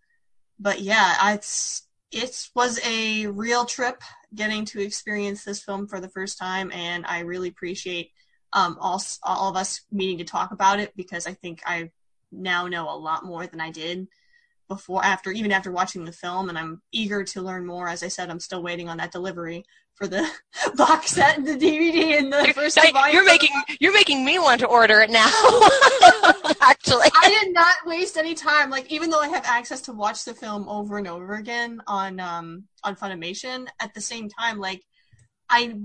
But yeah, it's it was a real trip getting to experience this film for the first time, and I really appreciate um, all all of us meeting to talk about it because I think I now know a lot more than I did before after even after watching the film and I'm eager to learn more. As I said, I'm still waiting on that delivery for the box set and the DVD and the first volume. you're making you're making me want to order it now. Actually, I did not waste any time. Like even though I have access to watch the film over and over again on um on Funimation, at the same time, like I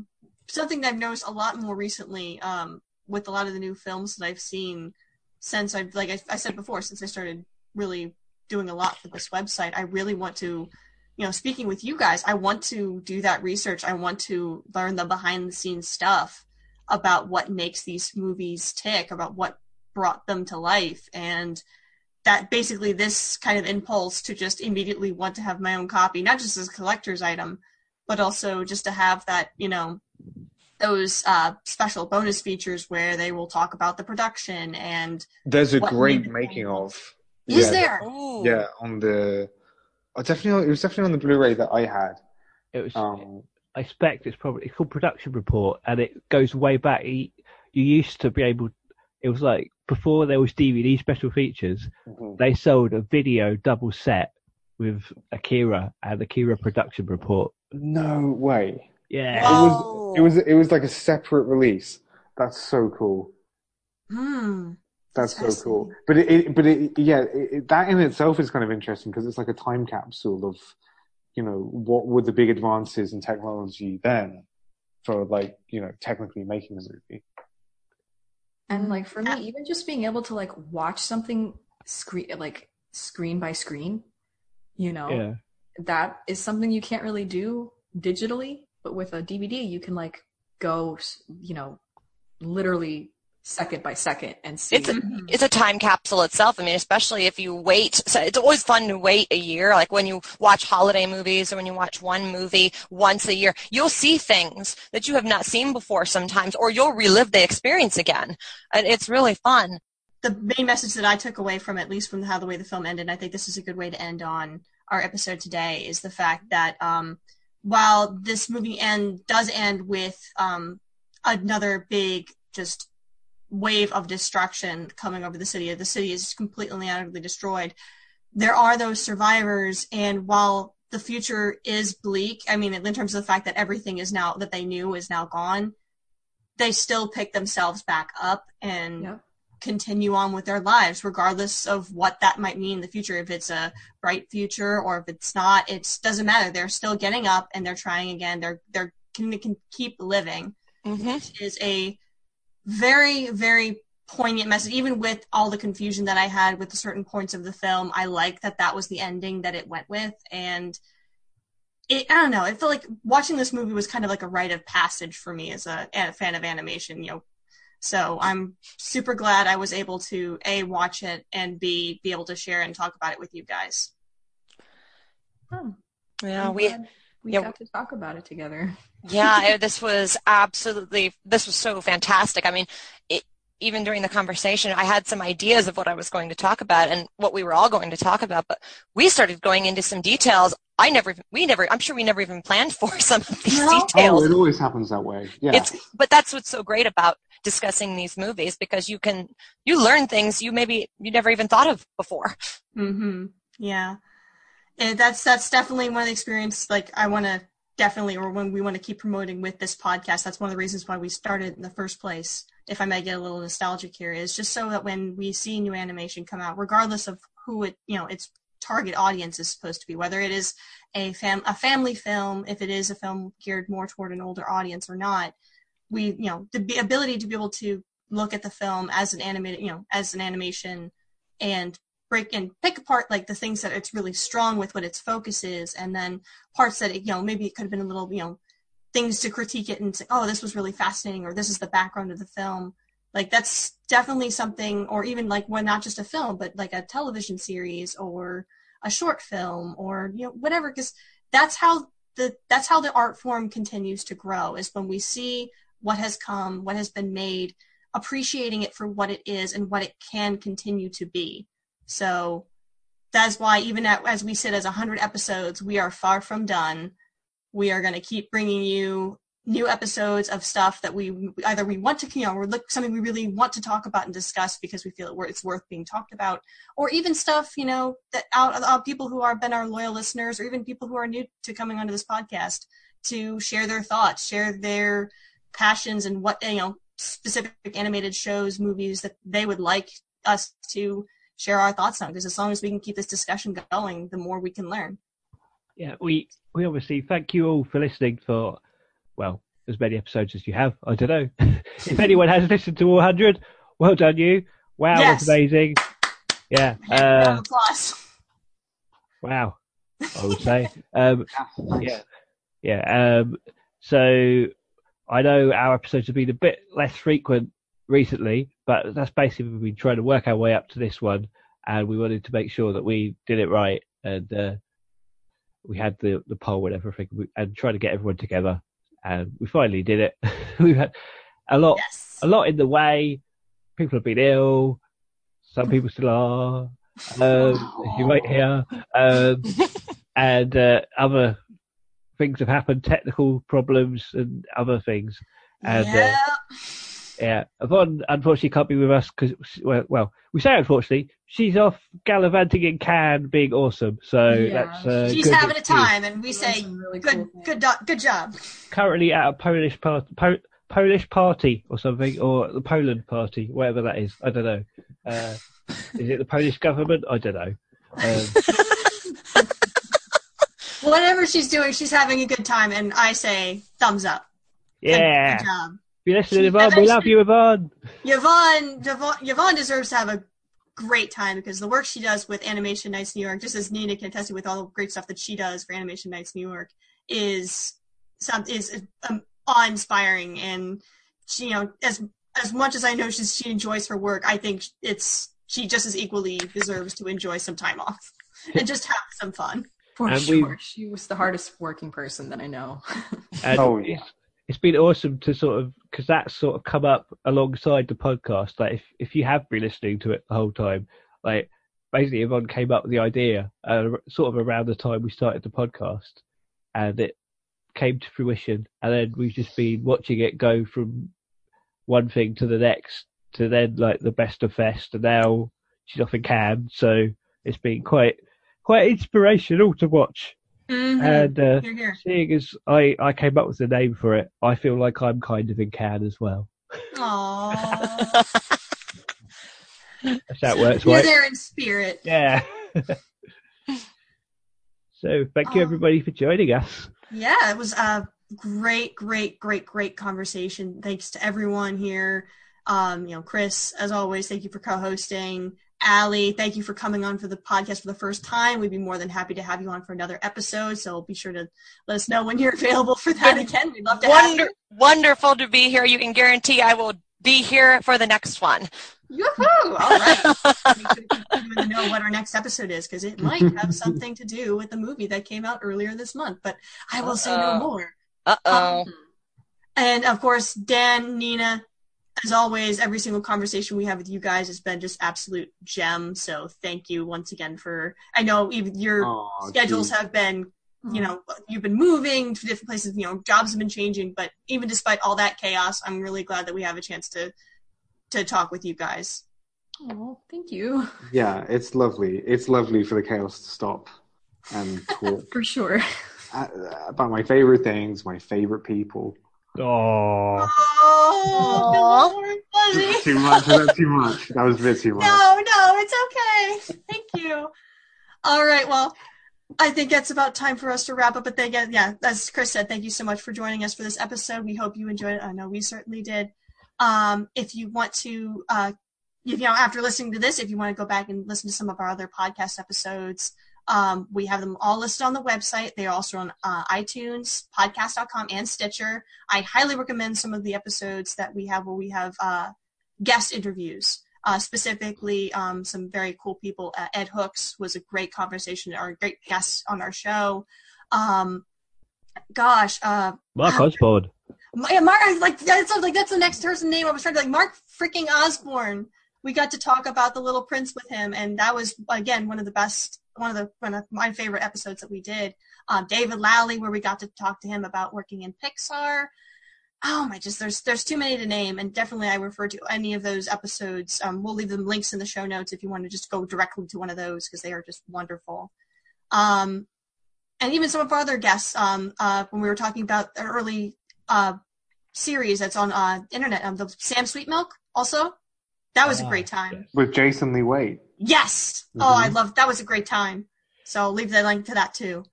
something that I've noticed a lot more recently um with a lot of the new films that I've seen since I've like I, I said before, since I started really doing a lot for this website, I really want to you know, speaking with you guys, I want to do that research. I want to learn the behind the scenes stuff about what makes these movies tick, about what brought them to life. And that basically this kind of impulse to just immediately want to have my own copy, not just as a collector's item, but also just to have that, you know, those uh, special bonus features where they will talk about the production and There's a great making of. is yeah, there? Ooh. Yeah, on the. Oh, definitely, it was definitely on the Blu-ray that I had. It was. Um, I expect it's probably it's called production report, and it goes way back. You, you used to be able. It was like before there was DVD special features. mhm. They sold a video double set with Akira and the Akira production report. No way. Yeah, Whoa. It was. It was. It was like a separate release. That's so cool. Hmm. That's so cool. But it, it but it, yeah, it, it- that in itself is kind of interesting because it's like a time capsule of, you know, what were the big advances in technology then, for like you know technically making a movie. And like for me, even just being able to like watch something screen like screen by screen, you know, yeah. that is something you can't really do digitally. But with a DVD, you can like go, you know, literally second by second and see. It's a, it's a time capsule itself. I mean, especially if you wait. So it's always fun to wait a year. Like when you watch holiday movies or when you watch one movie once a year, you'll see things that you have not seen before sometimes, or you'll relive the experience again. And it's really fun. the main message that I took away from at least from how the way the film ended, and I think this is a good way to end on our episode today, is the fact that um, while this movie end does end with um, another big just wave of destruction coming over the city, the city is completely and utterly destroyed. There are those survivors, and while the future is bleak, I mean, in terms of the fact that everything is now that they knew is now gone, they still pick themselves back up and. Continue on with their lives, regardless of what that might mean in the future. If it's a bright future or if it's not, it doesn't matter. They're still getting up and they're trying again. They're they're can, can keep living. hmm Which is a very very poignant message. Even with all the confusion that I had with the certain points of the film, I like that that was the ending that it went with, and it, I don't know. I feel like watching this movie was kind of like a rite of passage for me as a, a fan of animation. You know, so I'm super glad I was able to a watch it and b be able to share and talk about it with you guys. Oh, Yeah, I'm we glad we yeah, got to talk about it together. yeah, this was absolutely, this was so fantastic. I mean, it, even during the conversation, I had some ideas of what I was going to talk about and what we were all going to talk about, but we started going into some details. I never, we never, I'm sure we never even planned for some of these No. details. Oh, it always happens that way. Yeah. It's, but that's what's so great about discussing these movies because you can, you learn things you maybe, you never even thought of before. Mm-hmm. Yeah. And that's that's definitely one of the experiences like I want to definitely or when we want to keep promoting with this podcast that's one of the reasons why we started in the first place if i may get a little nostalgic here is just so that when we see new animation come out regardless of who it you know its target audience is supposed to be whether it is a fam a family film if it is a film geared more toward an older audience or not we you know the ability to be able to look at the film as an animated you know as an animation and break and pick apart like the things that it's really strong with what its focus is and then parts that it, you know maybe it could have been a little you know things to critique it and say oh this was really fascinating or this is the background of the film like that's definitely something or even like when not just a film but like a television series or a short film or you know whatever because that's how the that's how the art form continues to grow is when we see what has come what has been made appreciating it for what it is and what it can continue to be so that's why even at, as we sit as 100 episodes, we are far from done. We are going to keep bringing you new episodes of stuff that we either we want to, you know, or look something we really want to talk about and discuss because we feel it's worth being talked about, or even stuff, you know, that out uh, people who are been our loyal listeners, or even people who are new to coming onto this podcast to share their thoughts, share their passions and what you know specific animated shows, movies that they would like us to share our thoughts on. Because as long as we can keep this discussion going, the more we can learn. Yeah, we we obviously thank you all for listening for well as many episodes as you have. I don't know if anyone has listened to all hundred. Well done, you! Wow, Yes. that's amazing. Yeah, uh, applause. wow. I would say. Um, Yeah. Yeah. Um, so I know our episodes have been a bit less frequent recently, but that's basically we've been trying to work our way up to this one, and we wanted to make sure that we did it right, and uh, we had the the poll and everything, we- and trying to get everyone together, and we finally did it. We've had a lot, Yes. a lot in the way. People have been ill. Some people still are. Um, you might hear. Um, and uh, other things have happened, technical problems and other things. And uh, yeah. yeah, Yvonne unfortunately can't be with us because, well, well, we say unfortunately, she's off gallivanting in Cannes, being awesome. So Yeah, that's uh, She's good having a time, and we Doing say really good, cool things. good, do- good job. Currently at a Polish part, po- Polish party or something, or the Poland party, whatever that is. I don't know. Uh, is it the Polish government? I don't know. Um, Whatever she's doing, she's having a good time, and I say thumbs up. Good- yeah. Good job. If you're listening, Yvonne, we love you, Yvonne. Yvonne, Yvonne, Yvonne deserves to have a great time because the work she does with Animation Nights New York, just as Nina can attest to with all the great stuff that she does for Animation Nights New York, is some is um, awe-inspiring. And she, you know, as as much as I know she's, she enjoys her work, I think it's she just as equally deserves to enjoy some time off and just have some fun. For And sure. we- She was the hardest working person that I know. Oh, yeah. It's, been awesome to sort of because that's sort of come up alongside the podcast. Like if if you have been listening to it the whole time, like basically Yvonne came up with the idea uh, sort of around the time we started the podcast, and it came to fruition. And then we've just been watching it go from one thing to the next to then like the best of fest, and now she's off in Cannes. So it's been quite quite inspirational to watch. Mhm. And uh, Here, here. Seeing as I, I came up with the name for it, I feel like I'm kind of in Cannes as well. Aww. That's how it works, You're right? there in spirit. Yeah. so thank you Oh. everybody for joining us. Yeah, it was a great, great, great, great conversation. Thanks to everyone here. Um, you know, Chris, as always, thank you for co-hosting. Ali, thank you for coming on for the podcast for the first time. We'd be more than happy to have you on for another episode. So be sure to let us know when you're available for that again. We'd love to have Wonder, you. wonderful to be here. You can guarantee I will be here for the next one. Yoo-hoo! All right. Sure to keep everyone to know what our next episode is because it might have something to do with the movie that came out earlier this month. But I will say no more. Uh oh. And of course, Dan, Nina, as always, every single conversation we have with you guys has been just absolute gem. So thank you once again for. I know even your Aw, schedules geez. have been, you know, you've been moving to different places. You know, jobs have been changing, but even despite all that chaos, I'm really glad that we have a chance to to talk with you guys. Oh, thank you. Yeah, it's lovely. It's lovely for the chaos to stop and talk For sure. uh, about my favorite things, my favorite people. Oh, Oh, good Lord, Too much. Was that too much? That was a bit too much. No, no, it's okay. Thank you. All right, well, I think it's about time for us to wrap up. But then again, yeah, as Chris said, thank you so much for joining us for this episode. We hope you enjoyed it. I know we certainly did. Um, if you want to, uh, if, you know, after listening to this, if you want to go back and listen to some of our other podcast episodes, um, we have them all listed on the website. They are also on uh, iTunes, podcast.com, and Stitcher. I highly recommend some of the episodes that we have where we have uh, guest interviews uh, specifically um, some very cool people. Uh, Ed Hooks was a great conversation, or a great guest on our show. Um, gosh, uh, Mark Osborne. yeah, Mark, like that's like that's the next person name I was trying to like Mark freaking Osborne. We got to talk about the Little Prince with him, and that was again one of the best, one of the one of my favorite episodes that we did. Um, David Lally, where we got to talk to him about working in Pixar. oh my, just there's there's too many to name, and definitely I refer to any of those episodes. Um, we'll leave them links in the show notes if you want to just go directly to one of those because they are just wonderful. Um, and even some of our other guests, um, uh, when we were talking about the early uh, series that's on uh, internet, um, the Sam Sweet Milk also. That was a Ah, great time. With Jason Lee Wade. Yes. Oh, I Mhm. love that was a great time. So I'll leave the link to that too.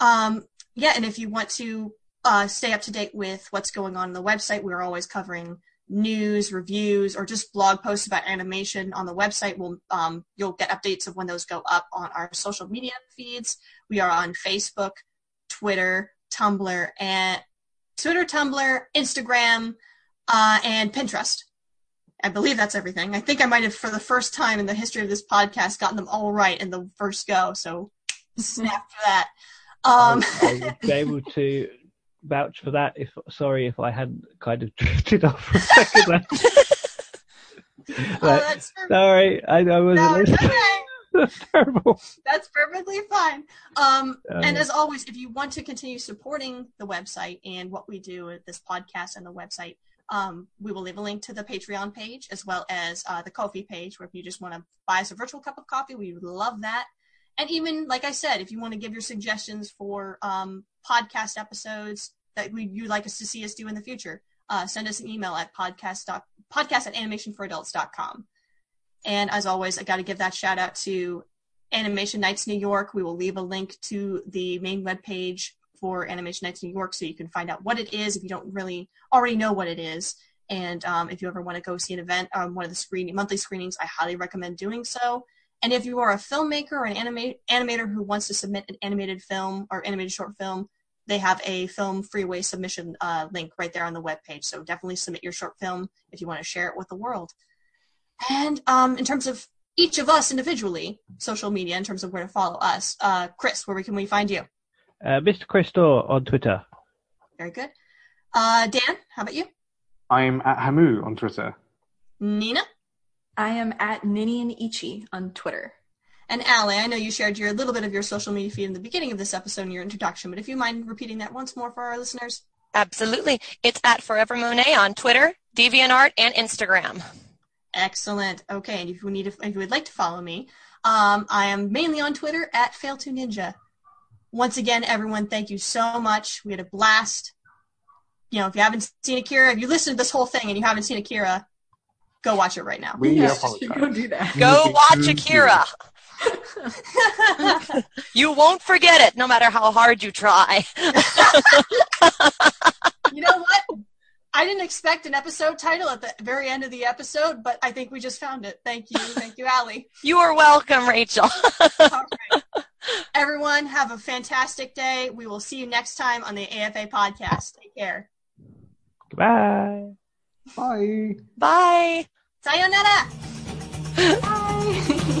Um, yeah, and if you want to uh, stay up to date with what's going on on the website, we're always covering news, reviews, or just blog posts about animation on the website. We'll um, you'll get updates of when those go up on our social media feeds. We are on Facebook, Twitter, Tumblr, and Twitter, Tumblr, Instagram, uh, and Pinterest. I believe that's everything. I think I might have, for the first time in the history of this podcast, gotten them all right in the first go. So, snap for that. Um, I, I would be able to vouch for that. If sorry if I hadn't kind of drifted off for a second. oh, sorry, I, I wasn't no, listening. okay. That's terrible. That's perfectly fine. Um, and Uh, as always, if you want to continue supporting the website and what we do at this podcast and the website, um, we will leave a link to the Patreon page as well as uh, the Ko-fi page, where if you just want to buy us a virtual cup of coffee, we would love that. And even, like I said, if you want to give your suggestions for um, podcast episodes that we, you'd like us to see us do in the future, uh, send us an email at podcast, podcast at animationforadults.com. And as always, I got to give that shout out to Animation Nights New York. We will leave a link to the main webpage for Animation Nights New York so you can find out what it is if you don't really already know what it is. And um, if you ever want to go see an event, um, one of the screen monthly screenings, I highly recommend doing so. And if you are a filmmaker or an anima- animator who wants to submit an animated film or animated short film, they have a FilmFreeway submission uh, link right there on the webpage. So definitely submit your short film if you want to share it with the world. And um, in terms of each of us individually, social media, in terms of where to follow us, uh, Chris, where can we find you? Uh, Mr. Christor on Twitter. Very good. Uh, Dan, how about you? I'm at Hamu on Twitter. Nina I am at Ninian Ichi on Twitter. and Ali. I know you shared your little bit of your social media feed in the beginning of this episode in your introduction, but if you mind repeating that once more for our listeners. Absolutely. It's at Forever Monet on Twitter, DeviantArt, and Instagram. Excellent. Okay, and if you need, to, if you would like to follow me, um, I am mainly on Twitter at Fail2Ninja. Once again, everyone, thank you so much. We had a blast. You know, if you haven't seen Akira, if you listened to this whole thing and you haven't seen Akira, go watch it right now. We Yes, apologize. go do that. Go watch Akira. You won't forget it, no matter how hard you try. you know what? I didn't expect an episode title at the very end of the episode, but I think we just found it. Thank you. Thank you, Ali. You are welcome, Rachel. All right. Everyone, have a fantastic day. We will see you next time on the AFA podcast. Take care. Goodbye. Bye. Bye. Sayonara. Bye.